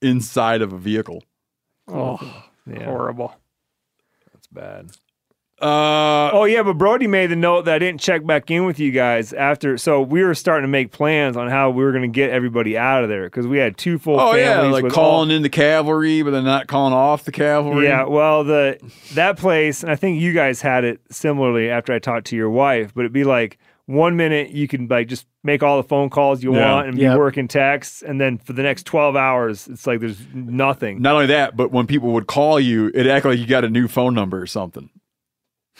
inside of a vehicle. Oh, Yeah, horrible. that's bad. Uh, Oh yeah, but Brody made the note that I didn't check back in with you guys after. So we were starting to make plans on how we were going to get everybody out of there because we had two full. oh yeah, like calling all- in the cavalry, but then not calling off the cavalry. Yeah, well, the that place, and I think you guys had it similarly after I talked to your wife. But it'd be like one minute you can like just make all the phone calls you Yeah. want and Yep. be working texts, and then for the next twelve hours, it's like there's nothing. Not only that, but when people would call you, it act like you got a new phone number or something.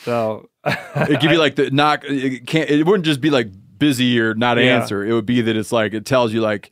So It give you like the knock. It can't. It wouldn't just be like busy or not Yeah. answer. It would be that it's like it tells you like,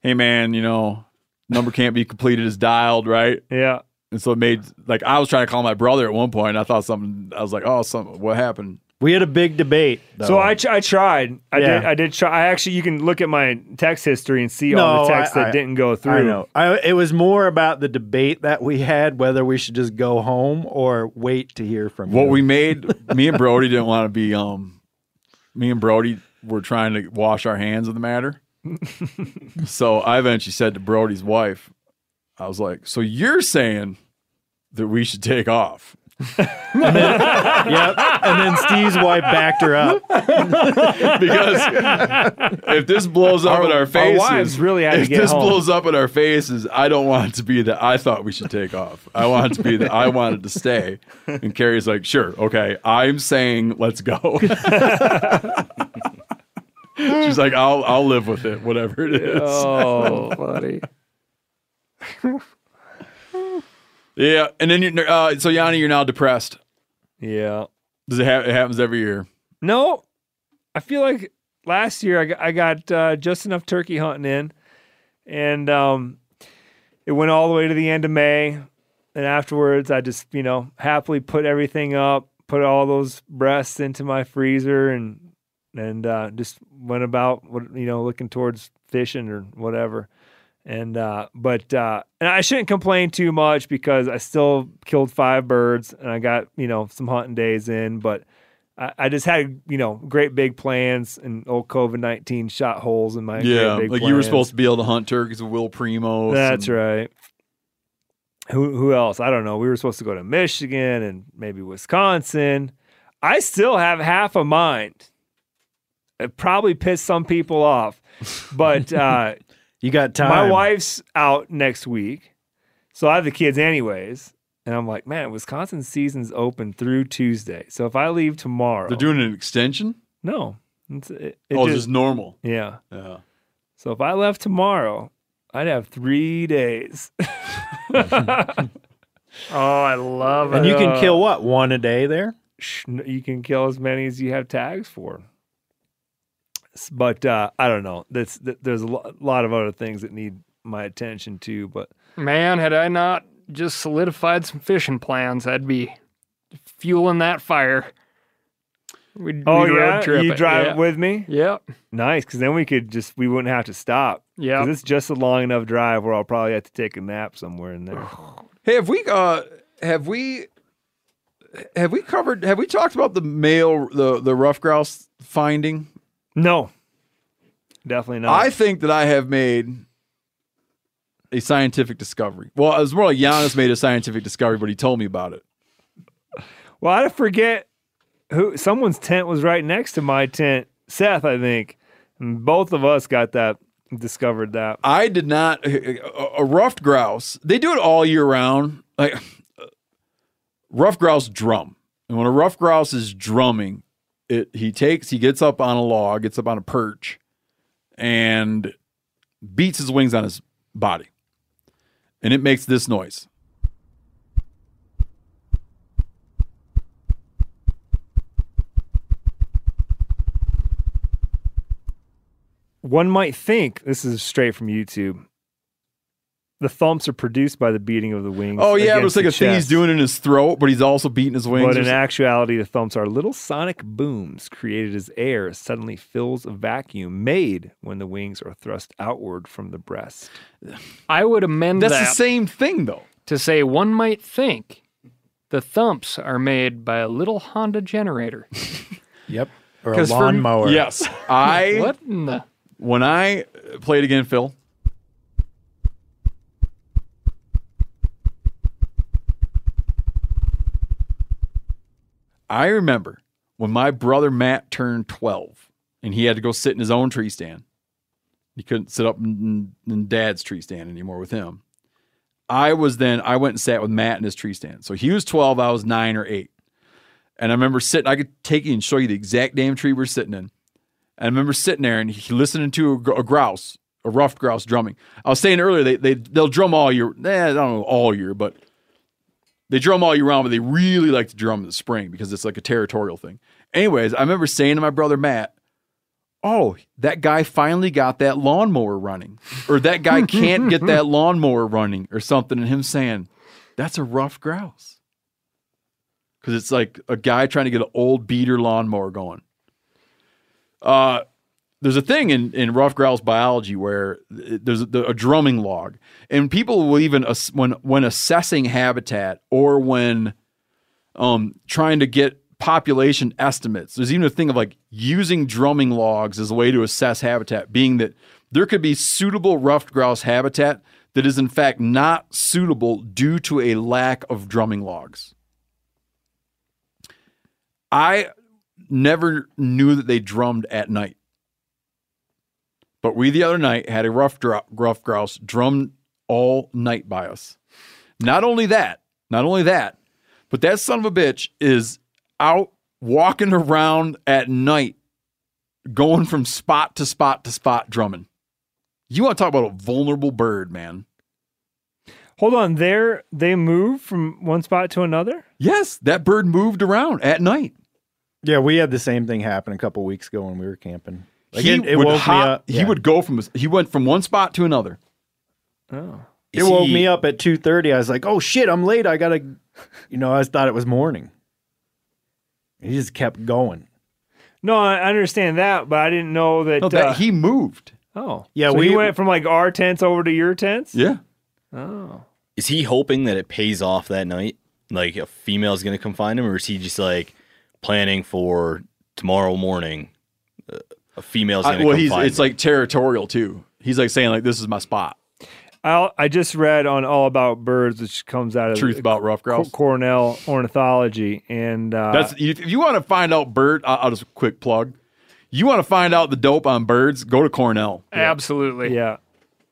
hey man, you know, number can't be completed is dialed, right? yeah, And so it made like I was trying to call my brother at one point. And I thought something. I was like, oh, something. What happened? We had a big debate. Though. So I, tr- I tried. I Yeah. did. I did try. I actually, you can look at my text history and see all the texts I- that I- didn't go through. I know. I, it was more about the debate that we had whether we should just go home or wait to hear from What you. we made. me and Brody didn't want to be. Um, me and Brody were trying to wash our hands of the matter. so I eventually said to Brody's wife, I was like, "So you're saying that we should take off?" yep. And then Steve's wife backed her up. because if this blows up Our- in our our wives really had to if get this home. blows up in our faces, I don't want it to be that I thought we should take off. I want it to be that I wanted to stay. And Carrie's like, sure, okay, I'm saying let's go. She's like, I'll I'll live with it, whatever it is. Oh, Buddy. Yeah, and then you're uh, so Jani, you're now depressed. yeah. Does it, ha- it happens every year? No, I feel like last year I got, I got uh, just enough turkey hunting in, and um, it went all the way to the end of May. And afterwards, I just you know happily put everything up, put all those breasts into my freezer, and and uh, just went about what you know looking towards fishing or whatever. And uh, but uh, and I shouldn't complain too much because I still killed five birds and I got you know some hunting days in, but I, I just had you know great big plans and old COVID nineteen shot holes in my Yeah, great big like you were supposed to be able to hunt turkeys with Will Primos. That's and- right. Who who else? I don't know. We were supposed to go to Michigan and maybe Wisconsin. I still have half a mind. It probably pissed some people off, but uh, You got time. my wife's out next week, so I have the kids anyways. And I'm like, man, Wisconsin season's open through Tuesday. So if I leave tomorrow, They're doing an extension. no, it's, it, it oh, just, just normal. yeah. Yeah. So if I left tomorrow, I'd have three days. Oh, I love And it. And you can kill what? One a day there? you can kill as many as you have tags for. S- But uh, I don't know. That's th- there's a lot of other things that need my attention too. But Man, had I not just solidified some fishing plans, I'd be fueling that fire. We'd, Oh we'd yeah, trip you it. drive yeah. with me. Yep. Nice, because then we could just we wouldn't have to stop. Yep. 'Cause it's just a long enough drive where I'll probably have to take a nap somewhere in there. Hey, have we uh have we have we covered have we talked about the male the the rough grouse finding? No, definitely not. I think that I have made a scientific discovery. Well, it was more like Janis made a scientific discovery, but he told me about it. well, I forget who someone's tent was right next to my tent. Seth, I think. And both of us got that discovered that. I did not a, a ruffed grouse. They do it all year round. Like rough grouse drum, and when a rough grouse is drumming, it he takes he gets up on a log, gets up on a perch, and beats his wings on his body, and it makes this noise. One might think this is straight from YouTube. The thumps are produced by the beating of the wings. Oh yeah, it it's against like the a thing he's doing in his throat, but he's also beating his wings. But in actuality, the thumps are little sonic booms created as air suddenly fills a vacuum made when the wings are thrust outward from the breast. I would amend that. That's that the same thing though. to say one might think the thumps are made by a little Honda generator. Yep. Or a 'Cause for- lawnmower. Yes, I what in the? when I played again, Phil. I remember when my brother Matt turned 12 and he had to go sit in his own tree stand. He couldn't sit up in, in dad's tree stand anymore with him. I was then, I went and sat with Matt in his tree stand. So he was 12, I was nine or eight. And I remember sitting, I could take you and show you the exact damn tree we're sitting in. And I remember sitting there and he listening to a, a grouse, a rough grouse drumming. I was saying earlier, they, they, they'll drum all year. Eh, I don't know all year, but they drum all year round, but they really like to drum in the spring because it's like a territorial thing. Anyways, I remember saying to my brother Matt, Oh, that guy finally got that lawnmower running, or that guy can't get that lawnmower running, or something. And him saying, That's a rough grouse. Because it's like a guy trying to get an old beater lawnmower going. Uh, there's a thing in, in rough grouse biology where there's a, a drumming log, and people will even when when assessing habitat or when um, trying to get population estimates. There's even a thing of like using drumming logs as a way to assess habitat, being that there could be suitable ruffed grouse habitat that is in fact not suitable due to a lack of drumming logs. I never knew that they drummed at night. But we the other night had a rough, dro- rough grouse drum all night by us. Not only that, not only that, but that son of a bitch is out walking around at night, going from spot to spot to spot drumming. You want to talk about a vulnerable bird, man? Hold on, there they move from one spot to another. Yes, that bird moved around at night. Yeah, we had the same thing happen a couple weeks ago when we were camping. Like, he it, it would woke hop- me up. He yeah. would go from he went from one spot to another. Oh, It Is woke he- me up at two thirty. I was like, "Oh shit, I'm late. I gotta," you know. I thought it was morning. He just kept going. no, I I understand that, but I didn't know that. No, that uh, he moved. oh, Yeah, so we- he went from like our tents over to your tents. Yeah. Oh, Is he hoping that it pays off that night? Like a female's gonna come find him, or is he just like planning for tomorrow morning? Uh, a female's I- well, he's it's me? like territorial too. He's like saying like this is my spot. I I just read on All About Birds, which comes out of Truth about rough Co- grouse. Cornell Ornithology, and uh, That's if if you want to find out bird. I'll, I'll just quick plug. You want to find out the dope on birds? Go to Cornell. Absolutely. Yeah.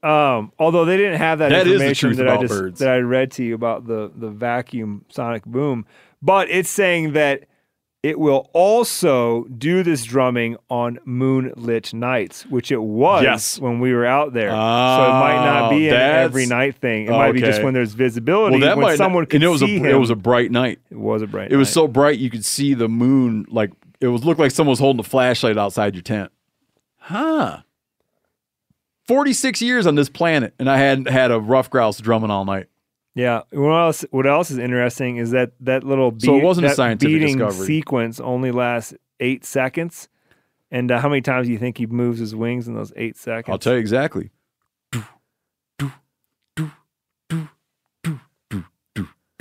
Um, although they didn't have that, That is the information truth that I just birds. that I read to you about the the vacuum sonic boom, but it's saying that it will also do this drumming on moonlit nights, which it was Yes. when we were out there. so it might not oh, be Oh, an every night thing. It might be just when there's visibility. Well, that when might someone could and it was see a him. it was a bright night. it was a bright. It was so bright you could see the moon. Like it was looked like someone was holding a flashlight outside your tent. Huh. Forty six years on this planet, and I hadn't had a rough grouse drumming all night. Yeah. What else? What else is interesting is that that little beat, So it wasn't a scientific beating discovery. sequence only lasts eight seconds. And uh, how many times do you think he moves his wings in those eight seconds? I'll tell you exactly.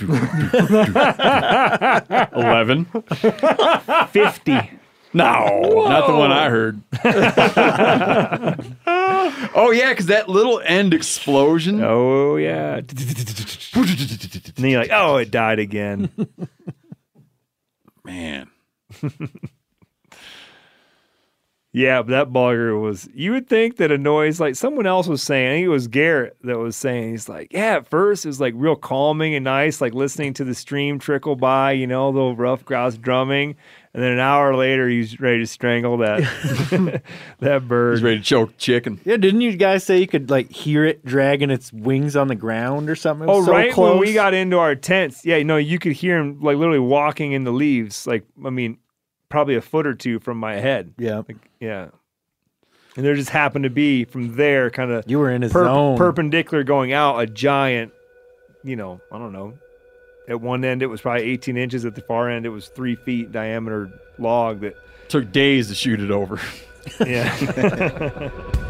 11. 50. No, not the one I heard. oh, yeah, because that little end explosion. Oh, yeah. and then you're like, oh, it died again. Man. Yeah, but that bugger was. You would think that a noise like someone else was saying. I think it was Garrett that was saying. He's like, yeah. At first, it was like real calming and nice, like listening to the stream trickle by. You know, the rough grouse drumming, and then an hour later, he's ready to strangle that that bird. He's ready to choke chicken. Yeah, didn't you guys say you could like hear it dragging its wings on the ground or something? It Oh, so right close. when we got into our tents, yeah, no, you could hear him like literally walking in the leaves. Like, I mean, probably a foot or two from my head. Yeah, Like, yeah. And there just happened to be from there, kind of you were in his perp- zone. perpendicular going out, a giant, you know, I don't know. At one end, it was probably 18 inches. At the far end, it was three feet diameter log that, Took days to shoot it over. yeah.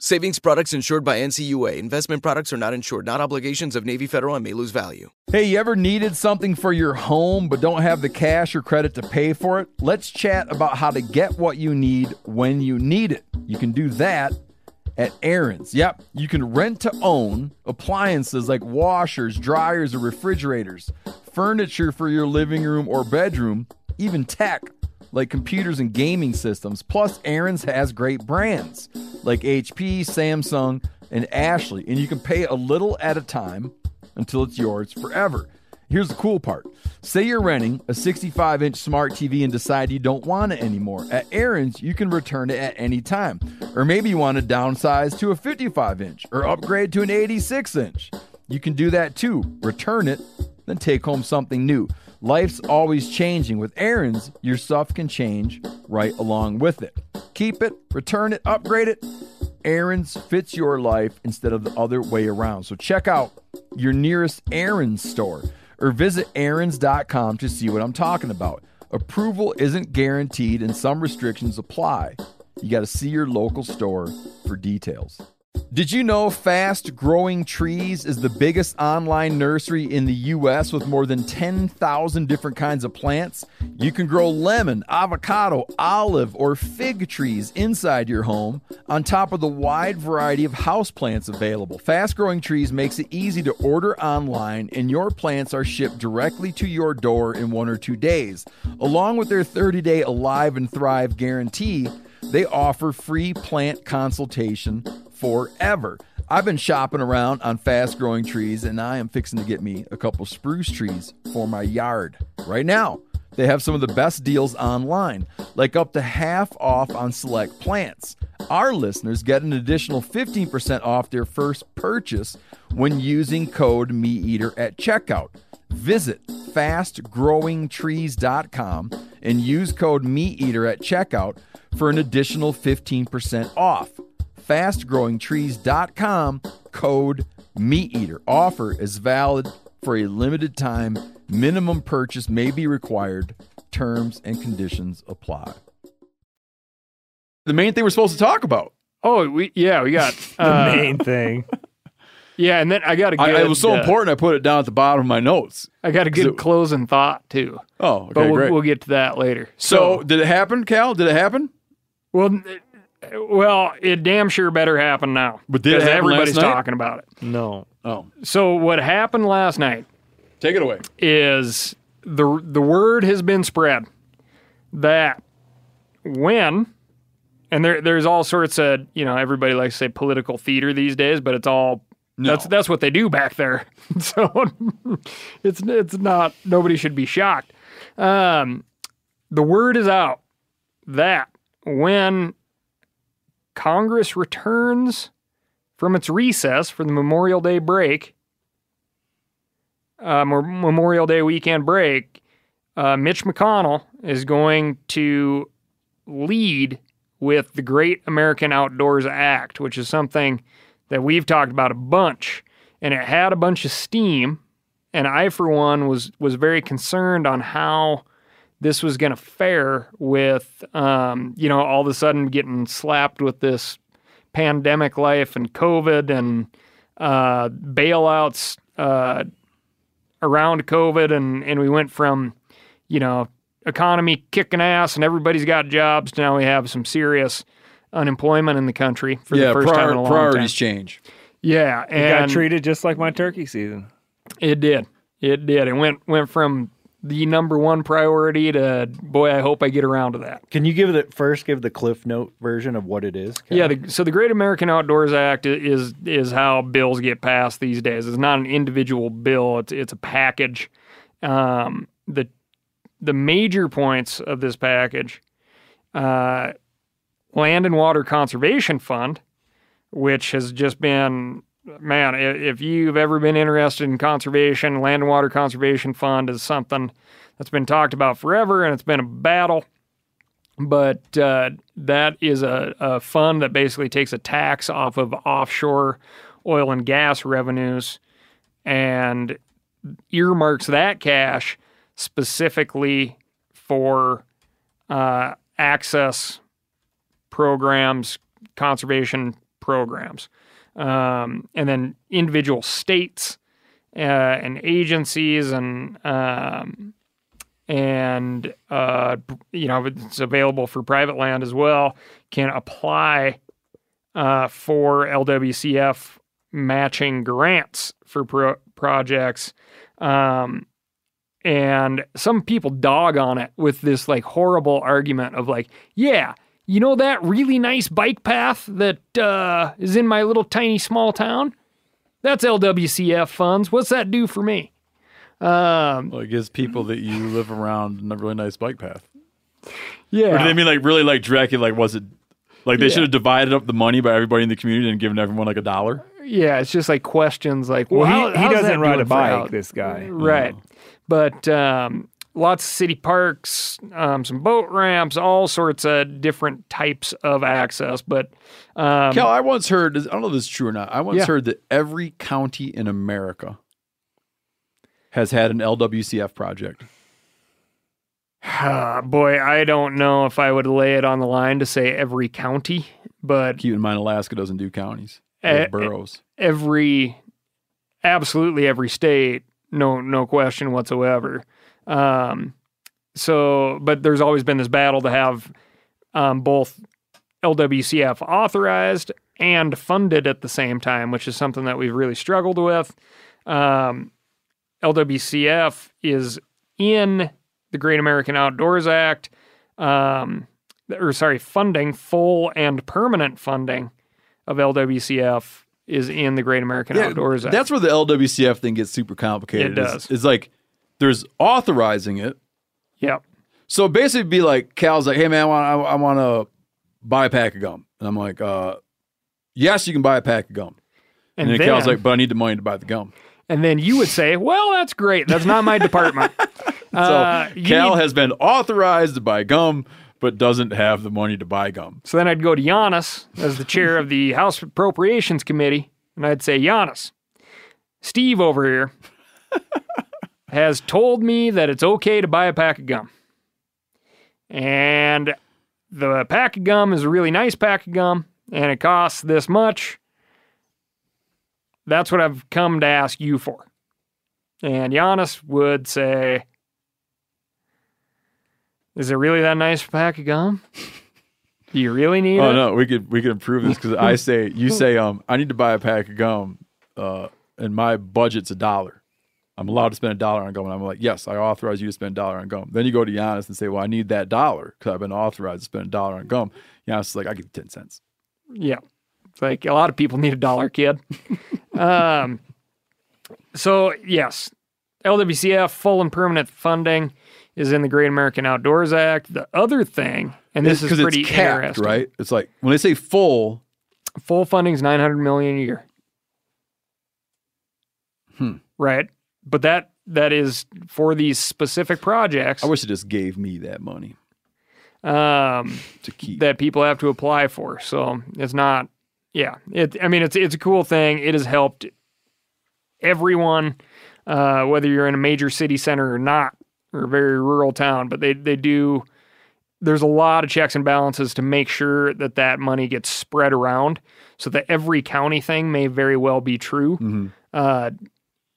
Savings products insured by NCUA. Investment products are not insured, not obligations of Navy Federal and may lose value. Hey, you ever needed something for your home but don't have the cash or credit to pay for it? Let's chat about how to get what you need when you need it. You can do that at Aaron's. Yep, you can rent to own appliances like washers, dryers, or refrigerators, furniture for your living room or bedroom, even tech like computers and gaming systems. Plus, Aaron's has great brands like HP, Samsung, and Ashley, and you can pay a little at a time until it's yours forever. Here's the cool part. Say you're renting a 65 inch smart TV and decide you don't want it anymore. At Aaron's, you can return it at any time. Or maybe you want to downsize to a 55 inch or upgrade to an 86 inch. You can do that too. Return it, then take home something new. Life's always changing. With Aaron's, your stuff can change right along with it. Keep it, return it, upgrade it. Aaron's fits your life instead of the other way around. So check out your nearest Aaron's store or visit Aaron's.com to see what I'm talking about. Approval isn't guaranteed and some restrictions apply. You got to see your local store for details. Did you know Fast Growing Trees is the biggest online nursery in the US with more than 10,000 different kinds of plants? You can grow lemon, avocado, olive, or fig trees inside your home on top of the wide variety of houseplants available. Fast Growing Trees makes it easy to order online and your plants are shipped directly to your door in one or two days. Along with their 30-day Alive and Thrive guarantee, they offer free plant consultation forever. I've been shopping around on fast growing trees and I am fixing to get me a couple spruce trees for my yard. Right now, they have some of the best deals online, like up to half off on select plants. Our listeners get an additional 15% off their first purchase when using code MeatEater at checkout. Visit fastgrowingtrees.com and use code MeatEater at checkout for an additional 15% off. Fastgrowingtrees.com code MeatEater. Offer is valid for a limited time. Minimum purchase may be required. Terms and conditions apply. The main thing we're supposed to talk about. Oh, we yeah, we got the uh, main thing. Yeah, and then I got a I, good. it was so uh, important. I put it down at the bottom of my notes. I got a good it- closing thought too, Oh, okay, but we'll, great. we'll get to that later. so, did it happen, Cal? Did it happen? well, n- well, it damn sure better happen now. But did it because happen last everybody's night? talking about it. No. Oh, So what happened last night take it away. is the the word has been spread that when and there there's all sorts of you know everybody likes to say political theater these days, but it's all that's that's what they do back there. so it's it's not nobody should be shocked. Um, the word is out that when Congress returns from its recess for the Memorial Day break, uh, Mem- Memorial Day weekend break, uh, Mitch McConnell is going to lead with the Great American Outdoors Act, which is something that we've talked about a bunch, and it had a bunch of steam. And I, for one, was was very concerned on how this was going to fare with, um, you know, all of a sudden getting slapped with this pandemic life and COVID and uh, bailouts uh, around COVID, and and we went from, you know, economy kicking ass and everybody's got jobs to now we have some serious unemployment in the country for yeah, the first prior- time in a long priorities time. change. Yeah, It got treated just like my turkey season. it did. It did. It went went from the number one priority to boy, I hope I get around to that. Can you give the first give the Cliff Note version of what it is? Cal? Yeah, the, so the Great American Outdoors Act is is how bills get passed these days. It's not an individual bill; it's it's a package. Um, the the major points of this package: uh, Land and Water Conservation Fund, which has just been man. If you've ever been interested in conservation, Land and Water Conservation Fund is something that's been talked about forever, and it's been a battle but uh, that is a, a fund that basically takes a tax off of offshore oil and gas revenues and earmarks that cash specifically for uh, access programs, conservation programs, um, and then individual states uh, and agencies and um, and uh, you know it's available for private land as well can apply uh, for LWCF matching grants for pro- projects. Um, and some people dog on it with this like horrible argument of like yeah you know that really nice bike path that uh, is in my little tiny small town that's LWCF funds what's that do for me um, Well, it gives people that you live around a really nice bike path. yeah Or do they mean like really like Dracula? Like was it like they Yeah. should have divided up the money by everybody in the community and given everyone like a dollar? Yeah, it's just like questions like, well, Well, how- he, he doesn't ride a bike, out- this guy. right? But um, lots of city parks, um, some boat ramps, all sorts of different types of access. But um, Cal, I once heard. I don't know if this is true or not. I once Yeah. heard that every county in America has had an LWCF project. ah, boy, I don't know if I would lay it on the line to say every county, but Keep in mind, Alaska doesn't do counties; They have Eh, boroughs. every absolutely every state no no question whatsoever um so but there's always been this battle to have um both LWCF authorized and funded at the same time which is something that we've really struggled with um LWCF is in the Great American Outdoors Act um or sorry funding full and permanent funding of LWCF is in the Great American Outdoors Act. That's where the LWCF thing gets super complicated. It It's- does. It's, like there's authorizing it. yep. So basically, it'd be like Cal's like, "Hey man, I want I, I want to buy a pack of gum," and I'm like, uh, "Yes, you can buy a pack of gum." And, And then, then, Cal's like, "But I need the money to buy the gum." and then you would say, "Well, that's great. That's not my department." So Uh, Cal need- has been authorized to buy gum, but doesn't have the money to buy gum. so then I'd go to Janis as the chair of the House Appropriations Committee, and I'd say, "Janis, Steve over here has told me that it's okay to buy a pack of gum, and the pack of gum is a really nice pack of gum, and it costs this much." That's what I've come to ask you for. And Janis would say, Is it really that nice pack of gum? Do you really need it? Oh it? no, we could we could improve this because I say you say um I need to buy a pack of gum, uh, and my budget's a dollar. I'm allowed to spend a dollar on gum, and I'm like, yes, I authorize you to spend a dollar on gum. Then you go to Janis and say, well, I need that dollar because I've been authorized to spend a dollar on gum. Janis is like, I give you ten cents. Yeah. It's like a lot of people need a dollar, kid. um, so, yes, LWCF, full and permanent funding. is in the Great American Outdoors Act. The other thing, and this is pretty capped, interesting, right? It's like when they say full, full funding is 900 million a year. Hmm. Right. But that that is for these specific projects I wish it just gave me that money um, to keep. that people have to apply for. So it's not, yeah. It. I mean, it's it's a cool thing. It has helped everyone, uh, whether you're in a major city center or not, or a very rural town. But they they do. There's a lot of checks and balances to make sure that that money gets spread around, so that every county thing may very well be true. Mm-hmm. Uh,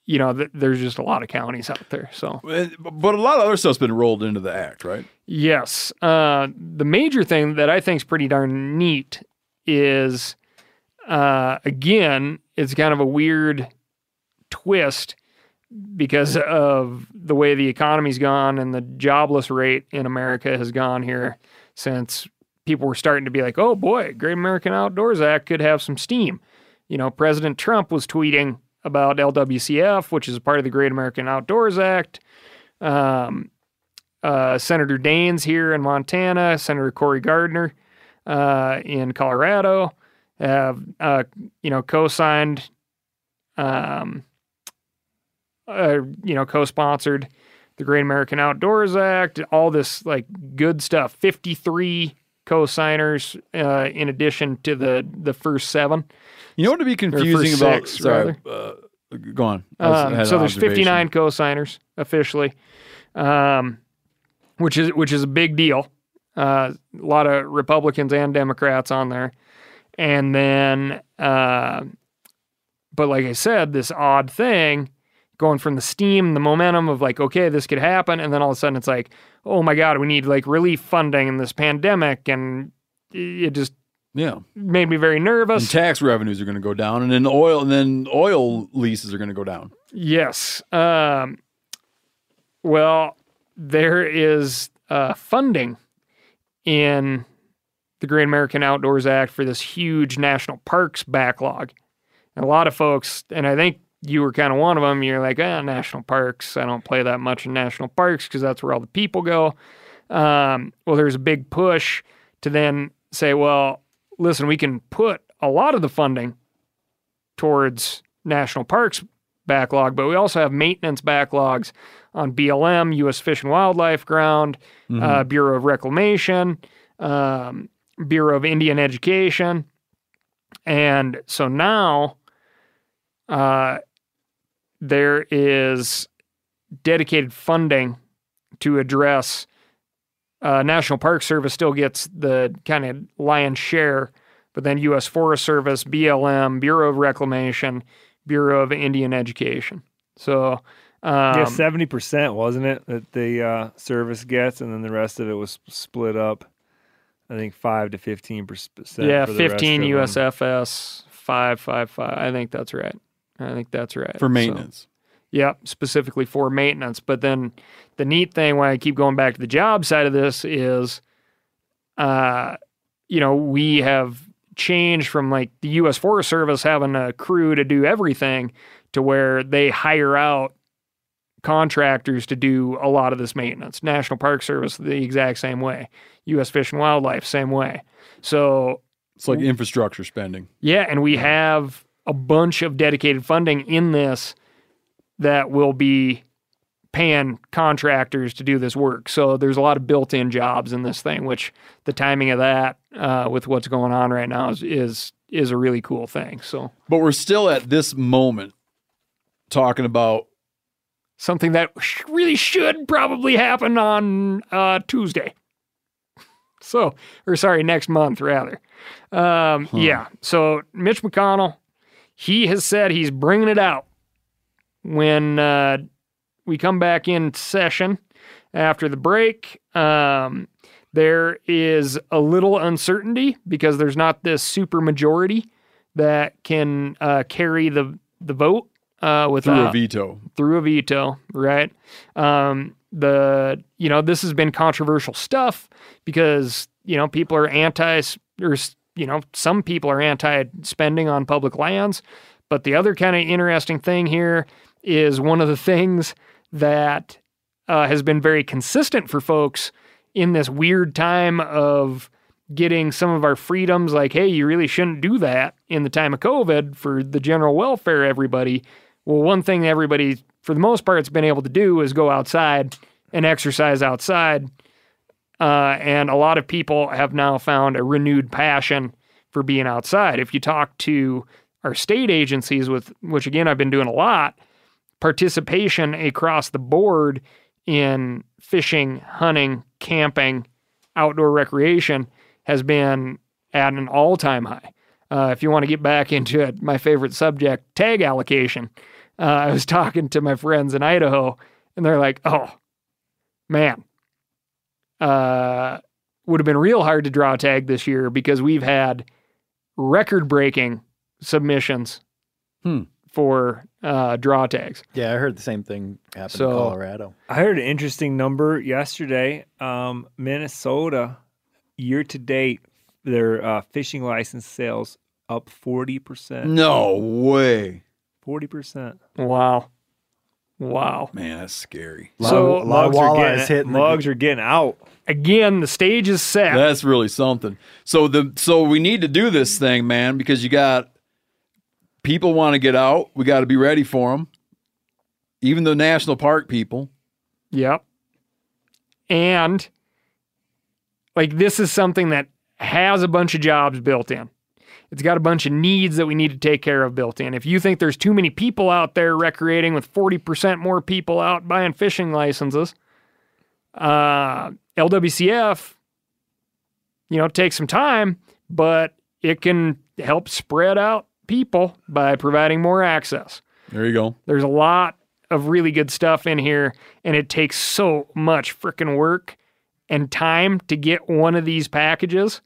you know, th- there's just a lot of counties out there. So But a lot of other stuff's been rolled into the act, right? Yes. Uh, the major thing that I think is pretty darn neat is, uh, again, it's kind of a weird twist because of the way the economy's gone and the jobless rate in America has gone here since people were starting to be like, oh boy, Great American Outdoors Act could have some steam. You know, President Trump was tweeting about LWCF, which is a part of the Great American Outdoors Act. Um, uh, Senator Daines here in Montana, Senator Cory Gardner uh, in Colorado have uh, you know co-signed, um, uh, you know co-sponsored the Great American Outdoors Act. All this like good stuff. Fifty-three co-signers uh, in addition to the the first seven. You know what to be confusing about? six, sorry, uh, go on. I was- I Um, so there's 59 co-signers officially, um, which is which is a big deal. Uh, a lot of Republicans and Democrats on there, and then, uh, but like I said, this odd thing going from the steam, the momentum of like, okay, this could happen, and then all of a sudden it's like, oh my god, we need like relief funding in this pandemic, and it just Yeah, made me very nervous. and tax revenues are going to go down, and then oil, and then oil leases are going to go down. Yes. Um, well, there is uh, funding in the Great American Outdoors Act for this huge national parks backlog. And a lot of folks, and I think you were kind of one of them, you're like, ah, national parks. I don't play that much in national parks because that's where all the people go. Um, well, there's a big push to then say, well, listen, we can put a lot of the funding towards national parks backlog, but we also have maintenance backlogs on BLM, U.S. Fish and Wildlife Ground, uh, Bureau of Reclamation, um, Bureau of Indian Education. And so now uh, there is dedicated funding to address. Uh, National Park Service still gets the kind of lion's share, but then U.S. Forest Service, BLM, Bureau of Reclamation, Bureau of Indian Education. So, um, yeah, seventy percent wasn't it that the uh, service gets, and then the rest of it was split up. I think five to fifteen percent. yeah, for the rest 15 of them. USFS, five, five, five. I think that's right. I think that's right. for So- maintenance. Yeah, specifically for maintenance. But then the neat thing, why I keep going back to the job side of this, is, uh, you know, we have changed from like the U.S. Forest Service having a crew to do everything to where they hire out contractors to do a lot of this maintenance. National Park Service, the exact same way. U.S. Fish and Wildlife, same way. So It's like infrastructure spending. yeah, and we have a bunch of dedicated funding in this that will be paying contractors to do this work. So there's a lot of built-in jobs in this thing, which the timing of that uh, with what's going on right now is is is a really cool thing. So But we're still at this moment talking about something that really should probably happen on uh, Tuesday. So, or sorry, next month rather. Um, Yeah. So Mitch McConnell, he has said he's bringing it out when uh, we come back in session after the break. Um, there is a little uncertainty because there's not this super majority that can uh, carry the the vote uh, with through a veto. through a veto, right? Um, the you know this has been controversial stuff because you know people are anti or you know some people are anti spending on public lands, but the other kind of interesting thing here is one of the things that uh, has been very consistent for folks in this weird time of getting some of our freedoms like hey you really shouldn't do that in the time of covid for the general welfare everybody. Well one thing everybody for the most part has been able to do is go outside and exercise outside uh, and a lot of people have now found a renewed passion for being outside if you talk to our state agencies with which again i've been doing a lot participation across the board in fishing hunting camping outdoor recreation has been at an all-time high. Uh, if you want to get back into it, my favorite subject, tag allocation. Uh, I was talking to my friends in Idaho, and they're like, "Oh, man, uh, would have been real hard to draw a tag this year because we've had record-breaking submissions Hmm. for uh, draw tags." Yeah, I heard the same thing happen So- in Colorado. I heard an interesting number yesterday. Um, Minnesota, year to date, their uh, fishing license sales up forty percent. No way. Forty percent. Wow, wow. Man, that's scary. So- a lot of mugs are getting hitting the- mugs are getting out. Again, the stage is set. That's really something. So the so we need to do this thing, man, because you got people want to get out. We got to be ready for them. Even the national park people. Yep. And like this is something that has a bunch of jobs built in. It's got a bunch of needs that we need to take care of built in. If you think there's too many people out there recreating with 40% more people out buying fishing licenses, uh, LWCF, you know, takes some time, but it can help spread out people by providing more access. There you go. There's a lot of really good stuff in here, and it takes so much freaking work and time to get one of these packages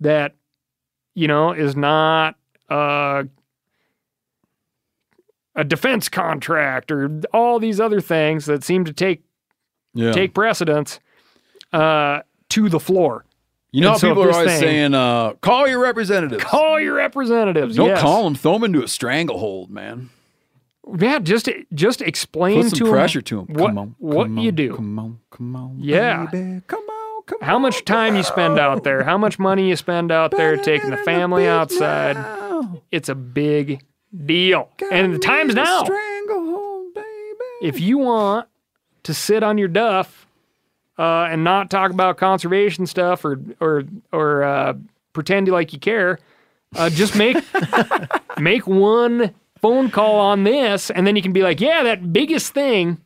that, you know, is not uh, a defense contract or all these other things that seem to take Yeah. take precedence uh, to the floor. you know so people are always thing- saying, uh, call your representatives. Call your representatives. Don't yes. call them. Throw them into a stranglehold, man. Yeah, just just explain Put some to pressure to them. what come on, what come you on, do. Come on, come on. Yeah. baby. Come on, come how much time you spend out there, how much money you spend out there taking the family outside. It's a big deal. And the time's now. Stranglehold, baby. If you want to sit on your duff uh, and not talk about conservation stuff or or or uh, pretend like you care, uh, just make make one phone call on this, and then you can be like, yeah, that biggest thing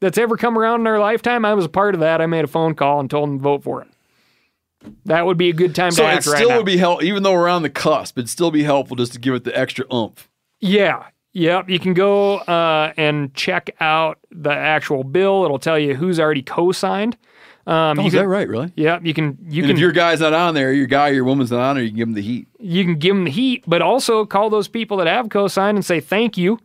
that's ever come around in our lifetime, I was a part of that. I made a phone call and told them to vote for it. That would be a good time So to it act right still now. would be helpful, even though we're on the cusp. It'd still be helpful just to give it the extra oomph. Yeah. Yep. You can go uh, and check out the actual bill. It'll tell you who's already co-signed. Um, Oh, you is can, that right? Really? Yep. You can you and can if your guy's not on there, your guy, your woman's not on there, you can give them the heat. you can give them the heat, but also call those people that have co-signed and say thank you.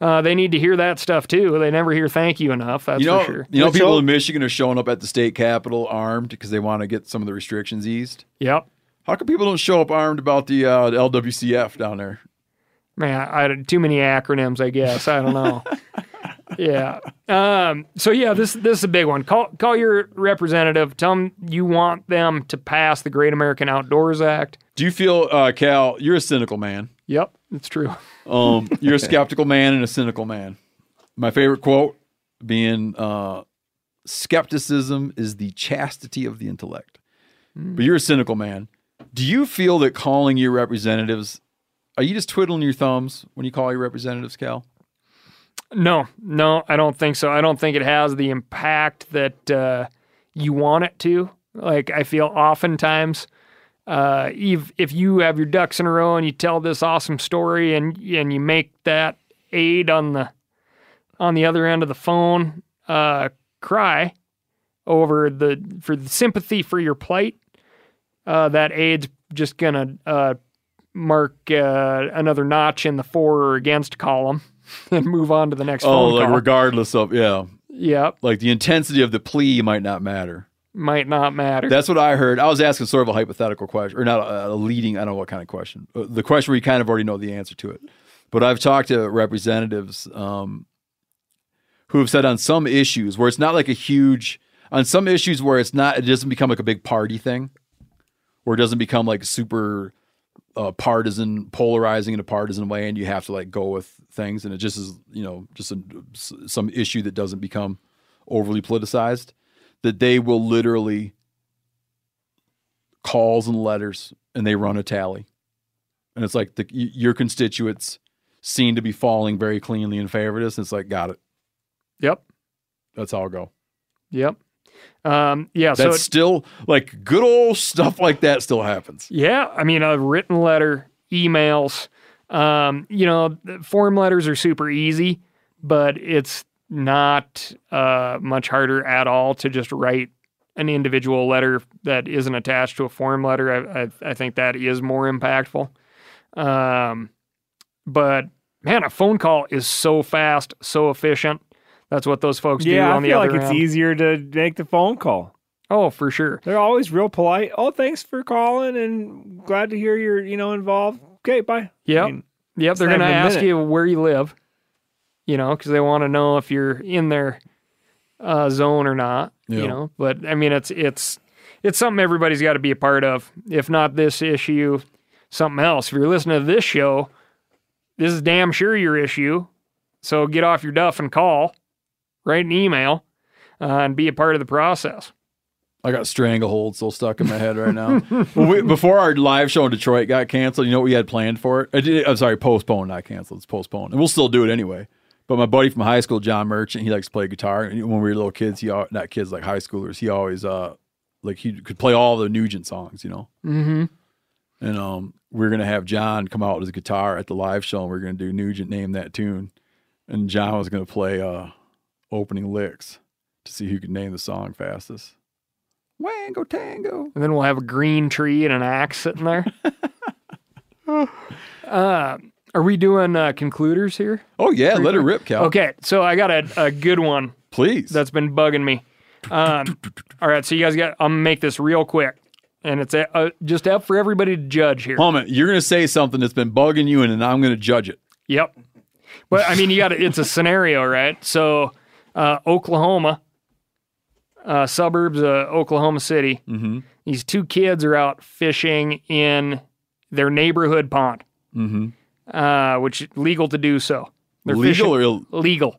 Uh, they need to hear that stuff too. They never hear thank you enough. That's you know, for sure. you know, Which people all- in Michigan are showing up at the state capitol armed because they want to get some of the restrictions eased. Yep. How come people don't show up armed about the, uh, the LWCF down there? Man, I had too many acronyms, I guess. I don't know. yeah. Um, so yeah, this this is a big one. Call call your representative. Tell them you want them to pass the Great American Outdoors Act. Do you feel, uh, Cal? You're a cynical man. Yep, it's true. Um, you're a skeptical man and a cynical man. My favorite quote being, uh, "Skepticism is the chastity of the intellect." But you're a cynical man. Do you feel that calling your representatives? Are you just twiddling your thumbs when you call your representatives, Cal? No, no, I don't think so. I don't think it has the impact that uh, you want it to. Like I feel oftentimes, uh, if if you have your ducks in a row and you tell this awesome story and and you make that aide on the on the other end of the phone uh, cry over the for the sympathy for your plight, uh, that aide's just gonna uh, mark uh, another notch in the for or against column and move on to the next Oh, like call. regardless of yeah, yeah, like the intensity of the plea might not matter. might not matter. That's what I heard. I was asking sort of a hypothetical question, or not a, a leading. I don't know what kind of question. Uh, The question where you kind of already know the answer to it. But I've talked to representatives um, who have said on some issues where it's not like a huge on some issues where it's not it doesn't become like a big party thing, or it doesn't become like super uh, partisan, polarizing in a partisan way, and you have to like go with things, and it just is you know just a, some issue that doesn't become overly politicized. That they will literally calls and letters, and they run a tally, and it's like the, your constituents seem to be falling very cleanly in favor of this. And it's like got it. Yep. That's how I'll go. Yep. Um, yeah. so That's it- still like good old stuff like that still happens. Yeah, I mean, a written letter, emails. Um, you know, form letters are super easy, but it's not uh, much harder at all to just write an individual letter that isn't attached to a form letter. I, I, I think that is more impactful. Um, but man, a phone call is so fast, so efficient. That's what those folks do Yeah, on I the feel other like it's end. easier to make the phone call. Oh, for sure. They're always real polite. Oh, thanks for calling, and glad to hear you're you know involved. Okay, bye. Yep. I mean, Yep, they're going to ask minute. you where you live, you know, because they want to know if you're in their uh, zone or not, Yeah. you know. But I mean, it's it's it's something everybody's got to be a part of. If not this issue, something else. If you're listening to this show, this is damn sure your issue. So get off your duff and call, write an email, uh, and be a part of the process. I got stranglehold still stuck in my head right now. well, we, before our live show in Detroit got canceled, you know what we had planned for it? I did, I'm sorry, postponed, not canceled. It's postponed. And we'll still do it anyway. But my buddy from high school, John Merchant, he likes to play guitar. And when we were little kids, he al- not kids like high schoolers, he always uh like he could play all the Nugent songs, you know. Mm-hmm. And um, we are gonna have John come out with his guitar at the live show, and we are gonna do Nugent name that tune. And John was gonna play uh opening licks to see who could name the song fastest. Wango Tango. and then we'll have a green tree and an axe sitting there. uh, are we doing uh, concluders here? Oh yeah, let it rip, Cal. Okay, so I got a, a good one Please. that's been bugging me. Um, all right, so you guys got. I'm gonna make this real quick, and it's uh, just up for everybody to judge here. Moment, you're gonna say something that's been bugging you, and then I'm gonna judge it. Yep. But I mean, you got to, it's a scenario, right? So, uh, Oklahoma, uh, suburbs of Oklahoma City, Mm-hmm. these two kids are out fishing in their neighborhood pond, Mm-hmm. uh, which is legal to do so. They're Legal or Ill- legal.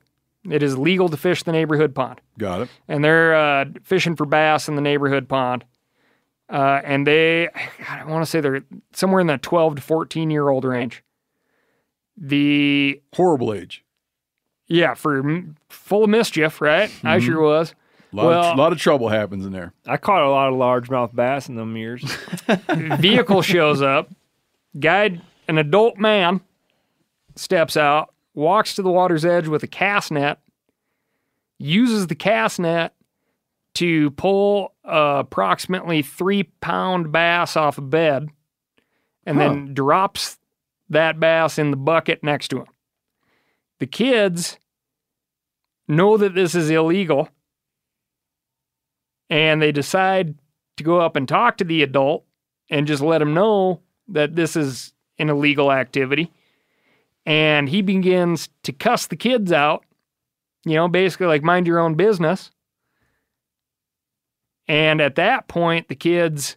It is legal to fish the neighborhood pond. got it? And they're uh, fishing for bass in the neighborhood pond. Uh, and they, God, I want to say they're somewhere in the 12 to 14 year old range. The Horrible age. Yeah, for m- full of mischief, right? I Mm-hmm. sure was. A lot, Well- of, lot of trouble happens in there. I caught a lot of largemouth bass in them years. Vehicle shows up. Guy, an adult man, steps out, walks to the water's edge with a cast net, uses the cast net to pull uh, approximately three pound bass off a bed, and then drops that bass in the bucket next to him. The kids know that this is illegal and they decide to go up and talk to the adult and just let him know that this is an illegal activity. And he begins to cuss the kids out, you know, basically like mind your own business. And at that point, the kids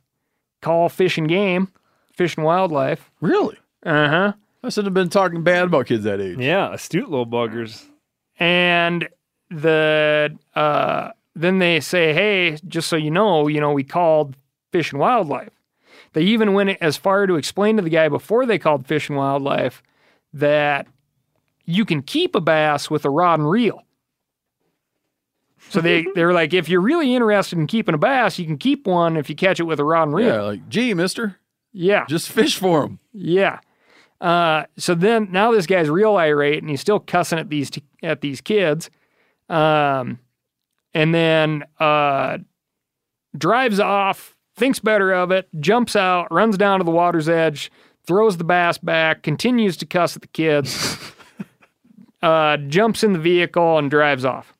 call Fish and Game, Fish and Wildlife. Really? Uh huh. I shouldn't have been talking bad about kids that age. yeah, astute little buggers. and the uh, then they say, "Hey, just so you know, you know, we called Fish and Wildlife." They even went as far to explain to the guy before they called Fish and Wildlife that you can keep a bass with a rod and reel. So they they were like, if you're really interested in keeping a bass, you can keep one if you catch it with a rod and reel. Yeah, like, gee, mister, Yeah, just fish for him. yeah. Uh, so then now this guy's real irate and he's still cussing at these t- at these kids. Um, and then uh, drives off, thinks better of it, jumps out, runs down to the water's edge, throws the bass back, continues to cuss at the kids, uh, jumps in the vehicle and drives off.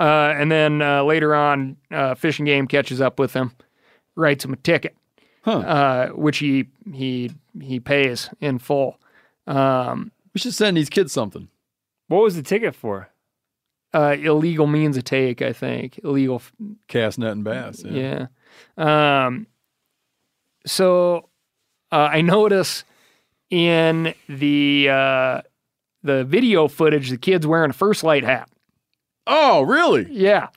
Uh, and then uh, later on, uh, fishing game catches up with him, writes him a ticket Huh. uh, which he he he pays in full. Um, We should send these kids something. What was the ticket for? Uh, illegal means of take. I think illegal. f- Cast net and bass. Yeah. Yeah. Um. So, uh, I notice in the uh, the video footage, the kid's wearing a First Lite hat. Oh, really? Yeah.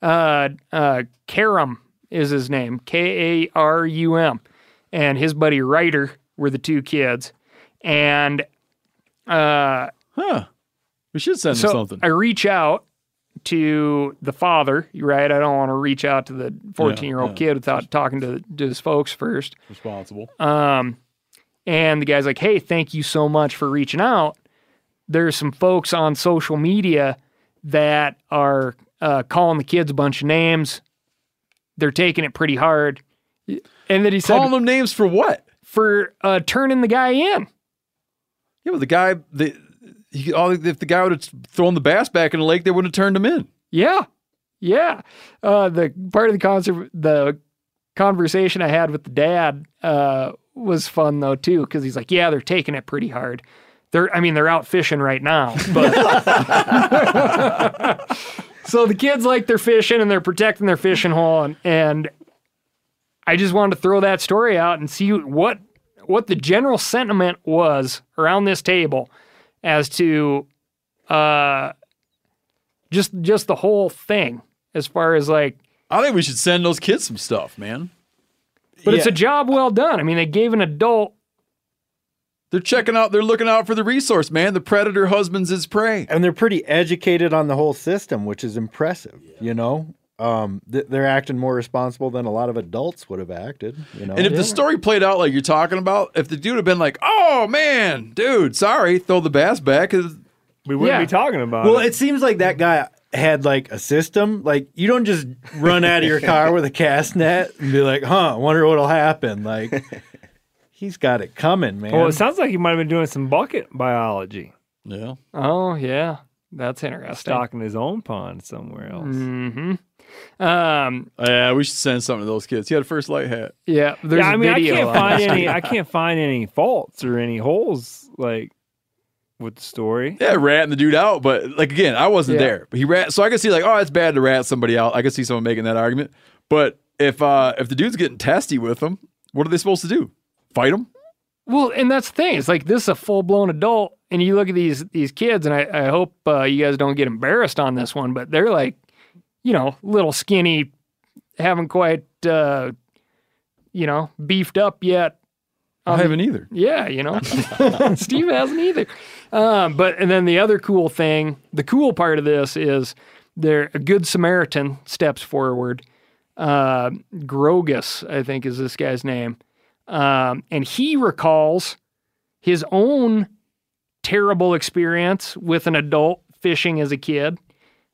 Uh, uh, Karum is his name. K A R U M. And his buddy Ryder were the two kids. And uh, Huh. We should send so him something. I reach out to the father, right? I don't want to reach out to the 14 year old kid without talking to, to his folks first. Responsible. Um, and the guy's like, "Hey, thank you so much for reaching out." There's some folks on social media that are uh, calling the kids a bunch of names. They're taking it pretty hard. And then he said, Calling them names for what? "For uh, turning the guy in." Yeah, but the guy, the if the guy would have thrown the bass back in the lake, they wouldn't have turned him in. Yeah, yeah. Uh, the part of the concert, the conversation I had with the dad uh, was fun though too, because he's like, "Yeah, they're taking it pretty hard. They're, I mean, they're out fishing right now, but." so the kids like they're fishing and they're protecting their fishing hole, and, and I just wanted to throw that story out and see what what the general sentiment was around this table as to uh just just the whole thing as far as like I think we should send those kids some stuff, man. but it's a job well done i mean they gave an adult They're checking out. They're looking out for the resource, man. The predator husbands his prey. and they're pretty educated on the whole system, which is impressive. You know, um, th- they're acting more responsible than a lot of adults would have acted. You know, And if the story played out like you're talking about, if the dude had been like, "Oh man, dude, sorry, throw the bass back," 'cause We wouldn't Yeah. be talking about it. well, it. it seems like that guy had like a system. Like you don't just run out of your car with a cast net and be like, "Huh, wonder what'll happen." Like he's got it coming, man. Well, it sounds like he might have been doing some bucket biology, yeah, oh yeah that's interesting stocking his own pond somewhere else. mm-hmm um yeah, we should send something to those kids. He had a First Lite hat. yeah there's yeah, I a mean, I video can't find any. I can't find any faults or any holes like with the story. Yeah, ratting the dude out, but like again, I wasn't Yeah. there. But he rat, so I could see like, oh, it's bad to rat somebody out. I could see someone making that argument. But if uh if the dude's getting testy with them, what are they supposed to do? Fight him? Well, and that's the thing. It's like this is a full blown adult, and you look at these these kids, and I, I hope uh, you guys don't get embarrassed on this one, but they're like, you know, little skinny, haven't quite, uh, you know, beefed up yet. I haven't either. Yeah, you know, Steve hasn't either. Um, but and then the other cool thing, the cool part of this is there a good Samaritan steps forward. Uh, Grogus, I think, is this guy's name, um, and he recalls his own terrible experience with an adult fishing as a kid,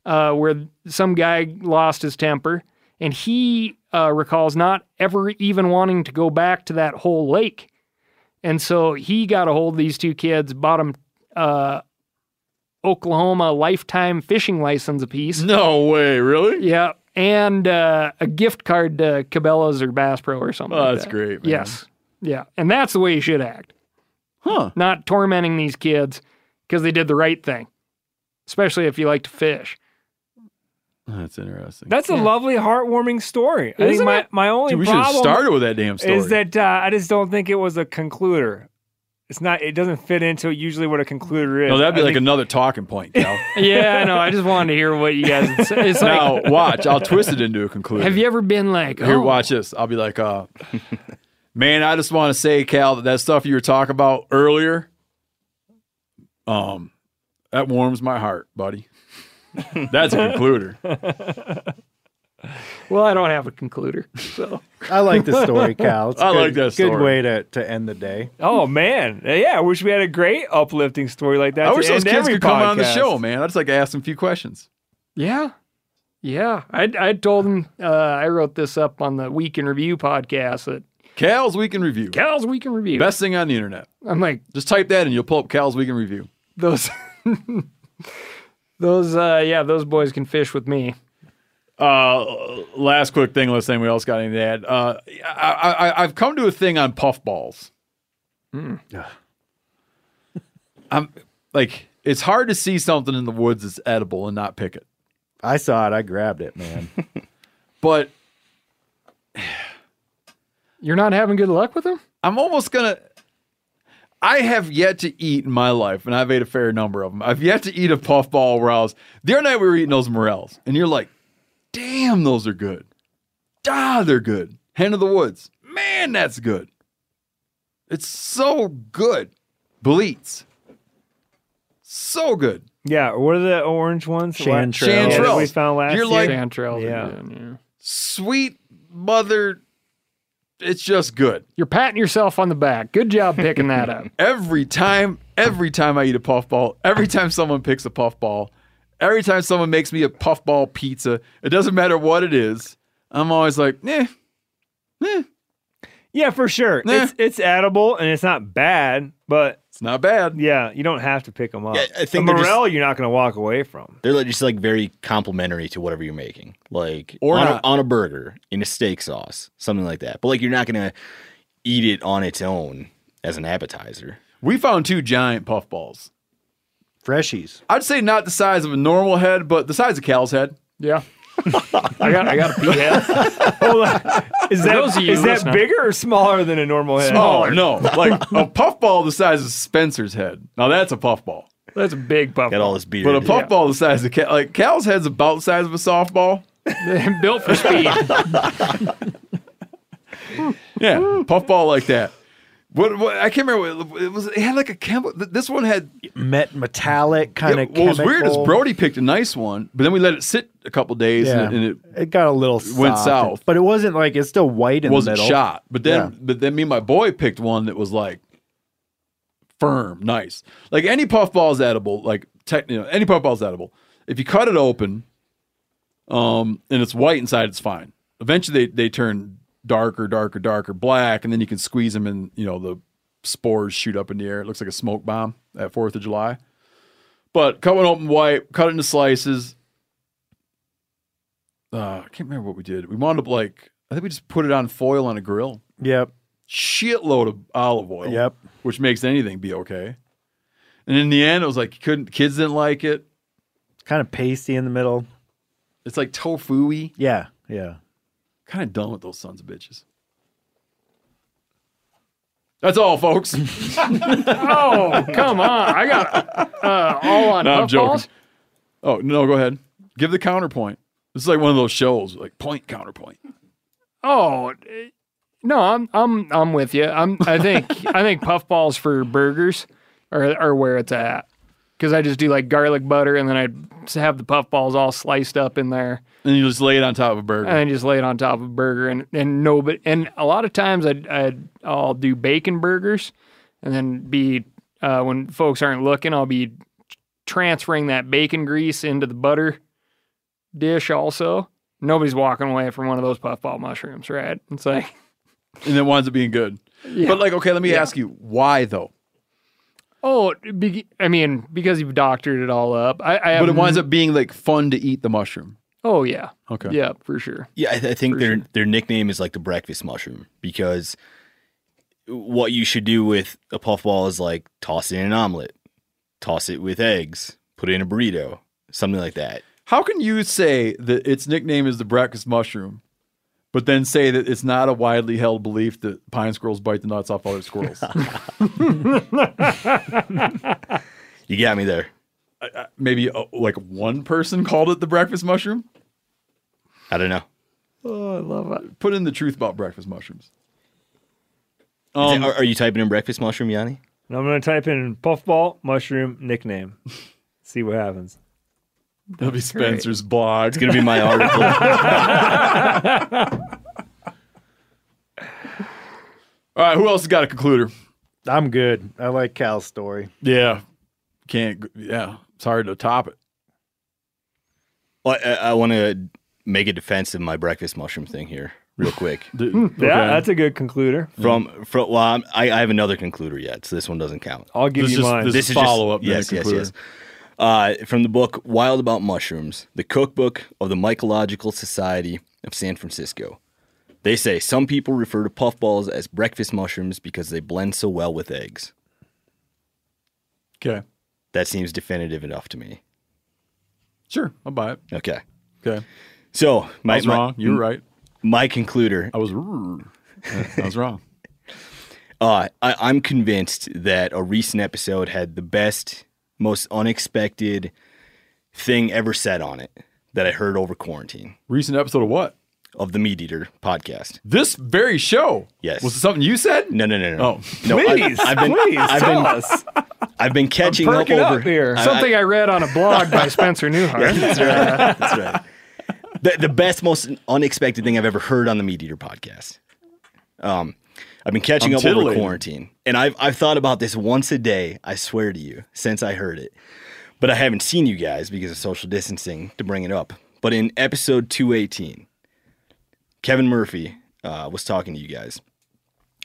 uh, where some guy lost his temper, and he uh, recalls not ever even wanting to go back to that whole lake. And so he got a hold of these two kids, bought them uh, Oklahoma lifetime fishing license apiece. No way, really? Yeah, and uh, a gift card to Cabela's or Bass Pro or something. Oh, like that's that. great, man. Yes, yeah, and that's the way you should act. Huh. Not tormenting these kids because they did the right thing, especially if you like to fish. That's interesting. That's a lovely, heartwarming story. I Isn't my, it? my only Dude, we should have problem started with that damn story. is that uh, I just don't think it was a concluder. It's not. It doesn't fit into usually what a concluder is. no, that'd be I like think- another talking point, Cal. Yeah, I know. I just wanted to hear what you guys would say. It's like, now watch, I'll twist it into a conclusion. have you ever been like, Here, oh, watch this. I'll be like, uh, man, I just want to say, Cal, that that stuff you were talking about earlier, um, that warms my heart, buddy. That's a concluder. Well, I don't have a concluder, so I like the story, Cal. It's a I good, like that Good way to, to end the day. Oh man, yeah. I wish we had a great uplifting story like that. I to wish those kids every could come on the show, man. I just like to ask them a few questions. yeah, yeah. I I told them uh, I wrote this up on the Week in Review podcast that Cal's Week in Review. Cal's Week in Review. Best thing on the internet. I'm like Just type that and you'll pull up Cal's Week in Review. those. Those, uh, yeah, those boys can fish with me. Uh, last quick thing, unless anyone else got anything to add. Uh, I, I, I've come to a thing on puff balls. Yeah, I'm like, it's hard to see something in the woods that's edible and not pick it. I saw it. I grabbed it, man. But You're not having good luck with them? I'm almost gonna. I have yet to eat in my life, and I've ate a fair number of them. I've yet to eat a puffball where I was the other night we were eating those morels, and you're like, "Damn, those are good." Ah, they're good. Hen of the woods, man, that's good. It's so good. Boletes, so good. Yeah, what are the orange ones? The la- Chanterelles. Yeah, we found last You're year. like- Chanterelles Yeah. are yeah. Sweet mother, it's just good. You're patting yourself on the back. Good job picking that up. every time, every time I eat a puffball, every time someone picks a puffball, every time someone makes me a puffball pizza, it doesn't matter what it is. I'm always like, eh, eh, yeah, for sure. Nah. It's it's edible and it's not bad, but it's not bad. yeah, you don't have to pick them up. Yeah, I think a they're just- morel, you're not going to walk away from. They're just like very complimentary to whatever you're making, like Or on, not. A, on a burger in a steak sauce, something like that. But like you're not gonna eat it on its own as an appetizer. We found two giant puffballs. Freshies. I'd say not the size of a normal head, but the size of Cal's head. Yeah. I got I got a pea head. Hold on. Is that, those of you is that listening. bigger or smaller than a normal head? Oh no, like a puffball the size of Spencer's head. Now that's a puffball. That's a big puff. Got all this beard. But a puffball the size of Cal, like Cal's head's about the size of a softball. built for speed. Yeah, puffball like that. What, what I can't remember. What, it was it had like a chemical. This one had Met metallic kind Yeah, of. what was weird is Brody picked a nice one, but then we let it sit a couple days Yeah. and, it, and It got a little went soft, south. but it wasn't like it's still white it in wasn't the middle. shot. But then, Yeah. but then me and my boy picked one that was like firm, nice. Like any puffball is edible. Like tech, you know, any puffball is edible. If you cut it open, um, and it's white inside, it's fine. Eventually, they they turn darker, darker, darker black, and then you can squeeze them, and you know the spores shoot up in the air. It looks like a smoke bomb at Fourth of July. But cut one open white, cut it into slices. Uh, I can't remember what we did. We wound up like I think we just put it on foil on a grill. Yep. Shitload of olive oil. Yep. Which makes anything be okay. And in the end, it was like couldn't kids didn't like it. It's kind of pasty in the middle. It's like tofu-y. Yeah. Yeah. Kind of done with those sons of bitches. That's all, folks. Oh, come on. I got uh, all on No, I'm puffballs. joking. oh no, go ahead. Give the counterpoint. This is like one of those shows, like point counterpoint. Oh, no, I'm I'm I'm with you. I'm I think I think puffballs for burgers are are where it's at. Because I just do like garlic butter and then I'd have the puffballs all sliced up in there And you just lay it on top of a burger. and then just lay it on top of a burger and and no but and a lot of times I'd, I'd I'll do bacon burgers and then be uh, when folks aren't looking I'll be transferring that bacon grease into the butter dish also. Nobody's walking away from one of those puffball mushrooms, right? It's like and it winds up being good. Yeah. But like, okay, let me ask you, why though? Oh, be, I mean, because you've doctored it all up. I, I But it winds up being like fun to eat the mushroom. Oh yeah, Okay. yeah, for sure. Yeah, I, I think For their sure. their nickname is like the breakfast mushroom because what you should do with a puffball is like toss it in an omelet, toss it with eggs, put it in a burrito, something like that. How can you say that its nickname is the breakfast mushroom, but then say that it's not a widely held belief that pine squirrels bite the nuts off other squirrels? You got me there. Maybe uh, like one person called it the breakfast mushroom. I don't know. Oh, I love it. Put in the truth about breakfast mushrooms. Um, it- are, are you typing in breakfast mushroom, Jani? And I'm going to type in puffball mushroom nickname. See what happens. That'll be Spencer's blog. It's gonna be my article. All right, who else has got a concluder? I'm good. I like Cal's story. Yeah, can't. Yeah, it's hard to top it. well, I, I want to make a defense of my breakfast mushroom thing here, real quick. D- Yeah, that's a good concluder. From from well, I'm, I, I have another concluder yet, so this one doesn't count. I'll give This you is- mine. this- This is follow-up Just, then, yes, yes, yes. Uh, from the book Wild About Mushrooms, the cookbook of the Mycological Society of San Francisco. They say some people refer to puffballs as breakfast mushrooms because they blend so well with eggs. Okay. That seems definitive enough to me. Sure, I'll buy it. Okay. Okay. So my I was my- wrong. You were right. My concluder I was. I was wrong. Uh, I, I'm convinced that a recent episode had the best, most unexpected thing ever said on it that I heard over quarantine Recent episode of what? Of the MeatEater podcast. This very show. Yes. Was it something you said? No, no, no, no. Oh. no, I- Please, I've been, please I've tell been, us. I've been catching up over up here. I- Something I, read on a blog by Spencer Neuharth. That's right. That's right. The, the best, most unexpected thing I've ever heard on the MeatEater podcast. Um, I've been catching I'm up over quarantine, and I've I've thought about this once a day. I swear to you, since I heard it, but I haven't seen you guys because of social distancing to bring it up. But in episode two eighteen, Kevin Murphy uh, was talking to you guys,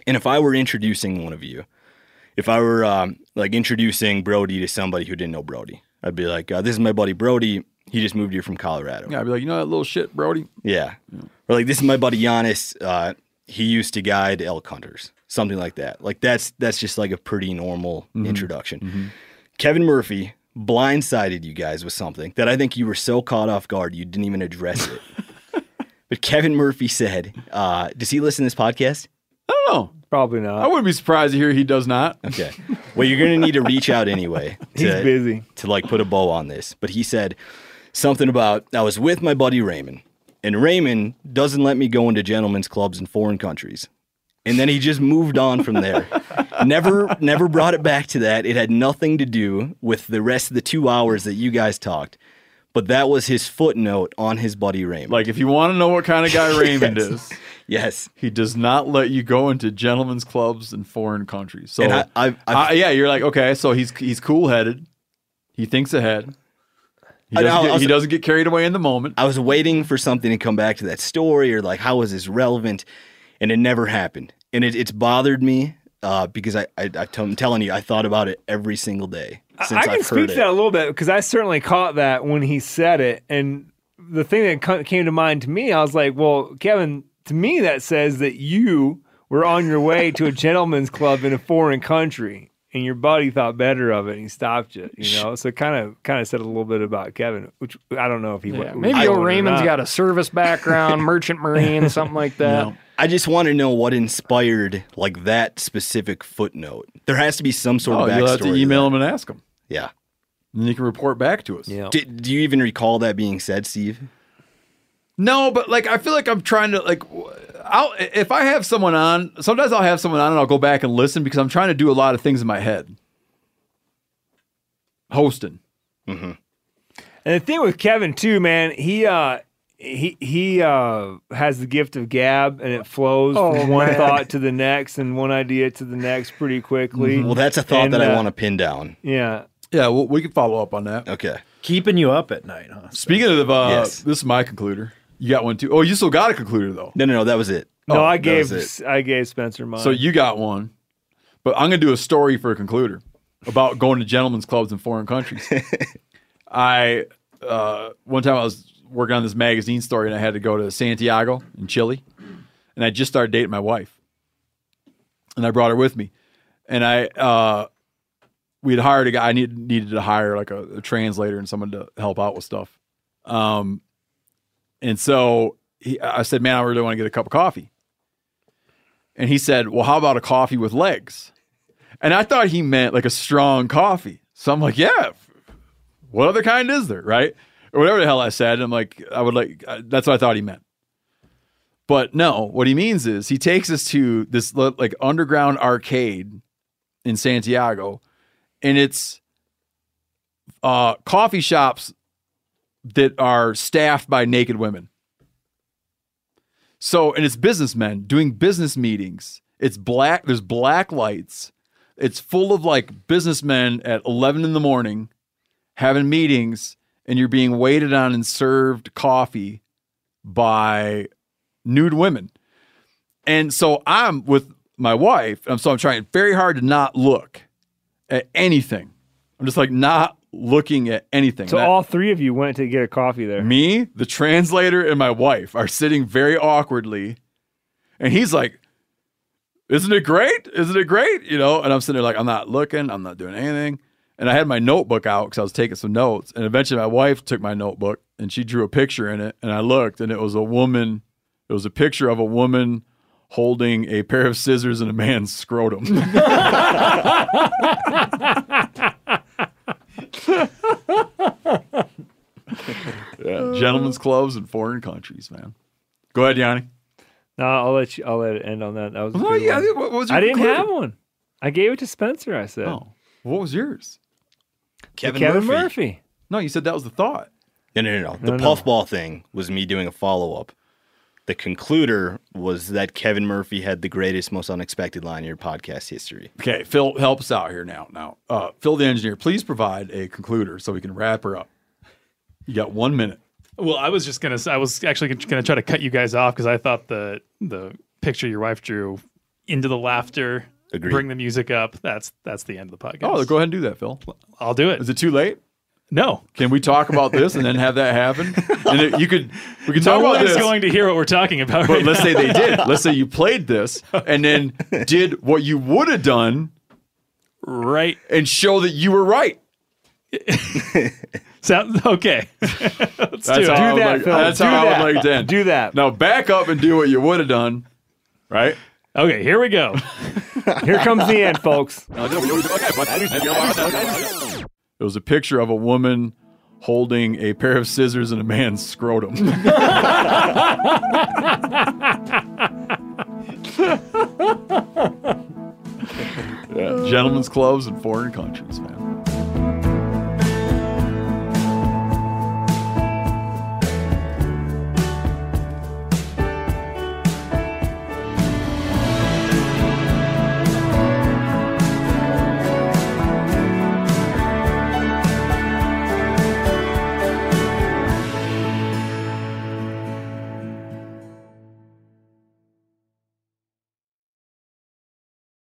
and if I were introducing one of you, if I were um, like introducing Brody to somebody who didn't know Brody, I'd be like, uh, "This is my buddy Brody. He just moved here from Colorado." Yeah, I'd be like, you know that little shit, Brody. Yeah. Or like this is my buddy Janis. Uh, he used to guide elk hunters, something like that. Like that's that's just like a pretty normal introduction. Kevin Murphy blindsided you guys with something that I think you were so caught off guard you didn't even address it. but Kevin Murphy said, uh, "Does he listen to this podcast?" I don't know. Probably not. I wouldn't be surprised to hear he does not. Okay. Well, you're gonna need to reach out anyway. He's busy. to like put a bow on this. But he said something about I was with my buddy Raymond, and Raymond doesn't let me go into gentlemen's clubs in foreign countries. And then he just moved on from there. never never brought it back to that. It had nothing to do with the rest of the two hours that you guys talked. But that was his footnote on his buddy Raymond. Like, if you want to know what kind of guy Raymond is, yes. he does not let you go into gentlemen's clubs in foreign countries. So, I- I've- I've- uh, yeah, you're like, okay, so he's he's cool headed. He thinks ahead. He doesn't, I get, was- he doesn't get carried away in the moment. I was waiting for something to come back to that story or like how is this relevant, and it never happened. And it, it's bothered me uh, because I, I I'm telling you I thought about it every single day since I can have speak heard to it. that a little bit because I certainly caught that when he said it. And the thing that co- came to mind to me, I was like, well, Kevin, to me, that says that you were on your way to a gentleman's club in a foreign country. And your buddy thought better of it, and he stopped you. You know, so kind of, kind of said a little bit about Kevin, which I don't know if he. Yeah, wa- maybe was old doing or Raymond's not. got a service background, merchant marine, something like that. I just want to know what inspired like that specific footnote. There has to be some sort Oh, of backstory. you'll have to to email that. him and ask him. Yeah. And you can report back to us. Yeah. Do, do you even recall that being said, Steve? No, but like I feel like I'm trying to like w- I'll if I have someone on, sometimes I'll have someone on and I'll go back and listen because I'm trying to do a lot of things in my head. Hosting. Mm-hmm. And the thing with Kevin too, man, he uh he he uh has the gift of gab and it flows Oh, from one man. thought to the next and one idea to the next pretty quickly. Well, that's a thought And, that I uh, want to pin down. Yeah. Yeah, well, we can follow up on that. Okay. Keeping you up at night, huh? Speaking of uh Yes. this is my concluder. You got one too. Oh, you still got a concluder though. No, no, no. That was it. No, Oh, I gave I gave Spencer mine. So you got one. But I'm gonna do a story for a concluder about going to gentlemen's clubs in foreign countries. I uh, one time I was working on this magazine story and I had to go to Santiago in Chile, and I just started dating my wife, and I brought her with me, and I uh, we had hired a guy. I needed needed to hire like a, a translator and someone to help out with stuff, um, and so he, I said, "Man, I really want to get a cup of coffee," and he said, "Well, how about a coffee with legs?" And I thought he meant like a strong coffee. So I'm like, yeah, what other kind is there, right? Or whatever the hell I said. I'm like, I would like, uh, that's what I thought he meant. But no, what he means is he takes us to this like underground arcade in Santiago, and it's uh, coffee shops that are staffed by naked women. So, and it's businessmen doing business meetings. It's black, there's black lights. It's full of like businessmen at 11 in the morning having meetings, and you're being waited on and served coffee by nude women. And so I'm with my wife, and so I'm trying very hard to not look at anything. I'm just like not looking at anything. So That- all three of you went to get a coffee there. me, the translator, and my wife are sitting very awkwardly. And he's like, Isn't it great? Isn't it great? You know, and I'm sitting there like, I'm not looking, I'm not doing anything. And I had my notebook out because I was taking some notes. And eventually, my wife took my notebook and she drew a picture in it. And I looked, and it was a woman. It was a picture of a woman holding a pair of scissors and a man's scrotum. yeah, gentlemen's clubs in foreign countries, man. Go ahead, Jani. No, I'll let you. I'll let it end on that. That was. Oh yeah, one. what was your I didn't conclusion? have one. I gave it to Spencer. I said Oh, what was yours? Kevin, Kevin Murphy. Murphy. No, you said that was the thought. No, no, no, no. The No, no. puffball thing was me doing a follow up. The concluder was that Kevin Murphy had the greatest, most unexpected line in your podcast history. Okay, Phil, help us out here now. Now, uh, Phil, the engineer, please provide a concluder so we can wrap her up. You got one minute. Well, I was just gonna. I was actually gonna try to cut you guys off because I thought the the picture your wife drew into the laughter, Agreed. bring the music up. That's that's the end of the podcast. Oh, go ahead and do that, Phil. I'll do it. Is it too late? No, Can we talk about this and then have that happen? And it, you could, we could talk no about one is this. going to hear what we're talking about. but right let's now. say they did. Let's say you played this and then did what you would have done right. and show that you were right. Sound okay. let's That's do it. how, I that, like, Phil. that's Do how I that. would like to end. Do that. Now back up and do what you would have done. Right? Okay, here we go. Here comes the end, folks. It was a picture of a woman holding a pair of scissors and a man's scrotum. yeah, gentlemen's clubs in foreign countries, man.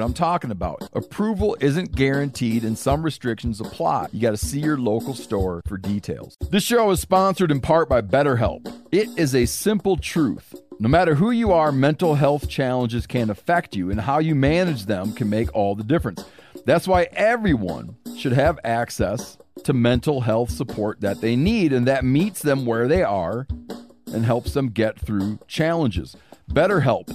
what I'm talking about. Approval isn't guaranteed and some restrictions apply. You got to see your local store for details. This show is sponsored in part by BetterHelp. It is a simple truth. No matter who you are, mental health challenges can affect you, and how you manage them can make all the difference. That's why everyone should have access to mental health support that they need and that meets them where they are and helps them get through challenges. BetterHelp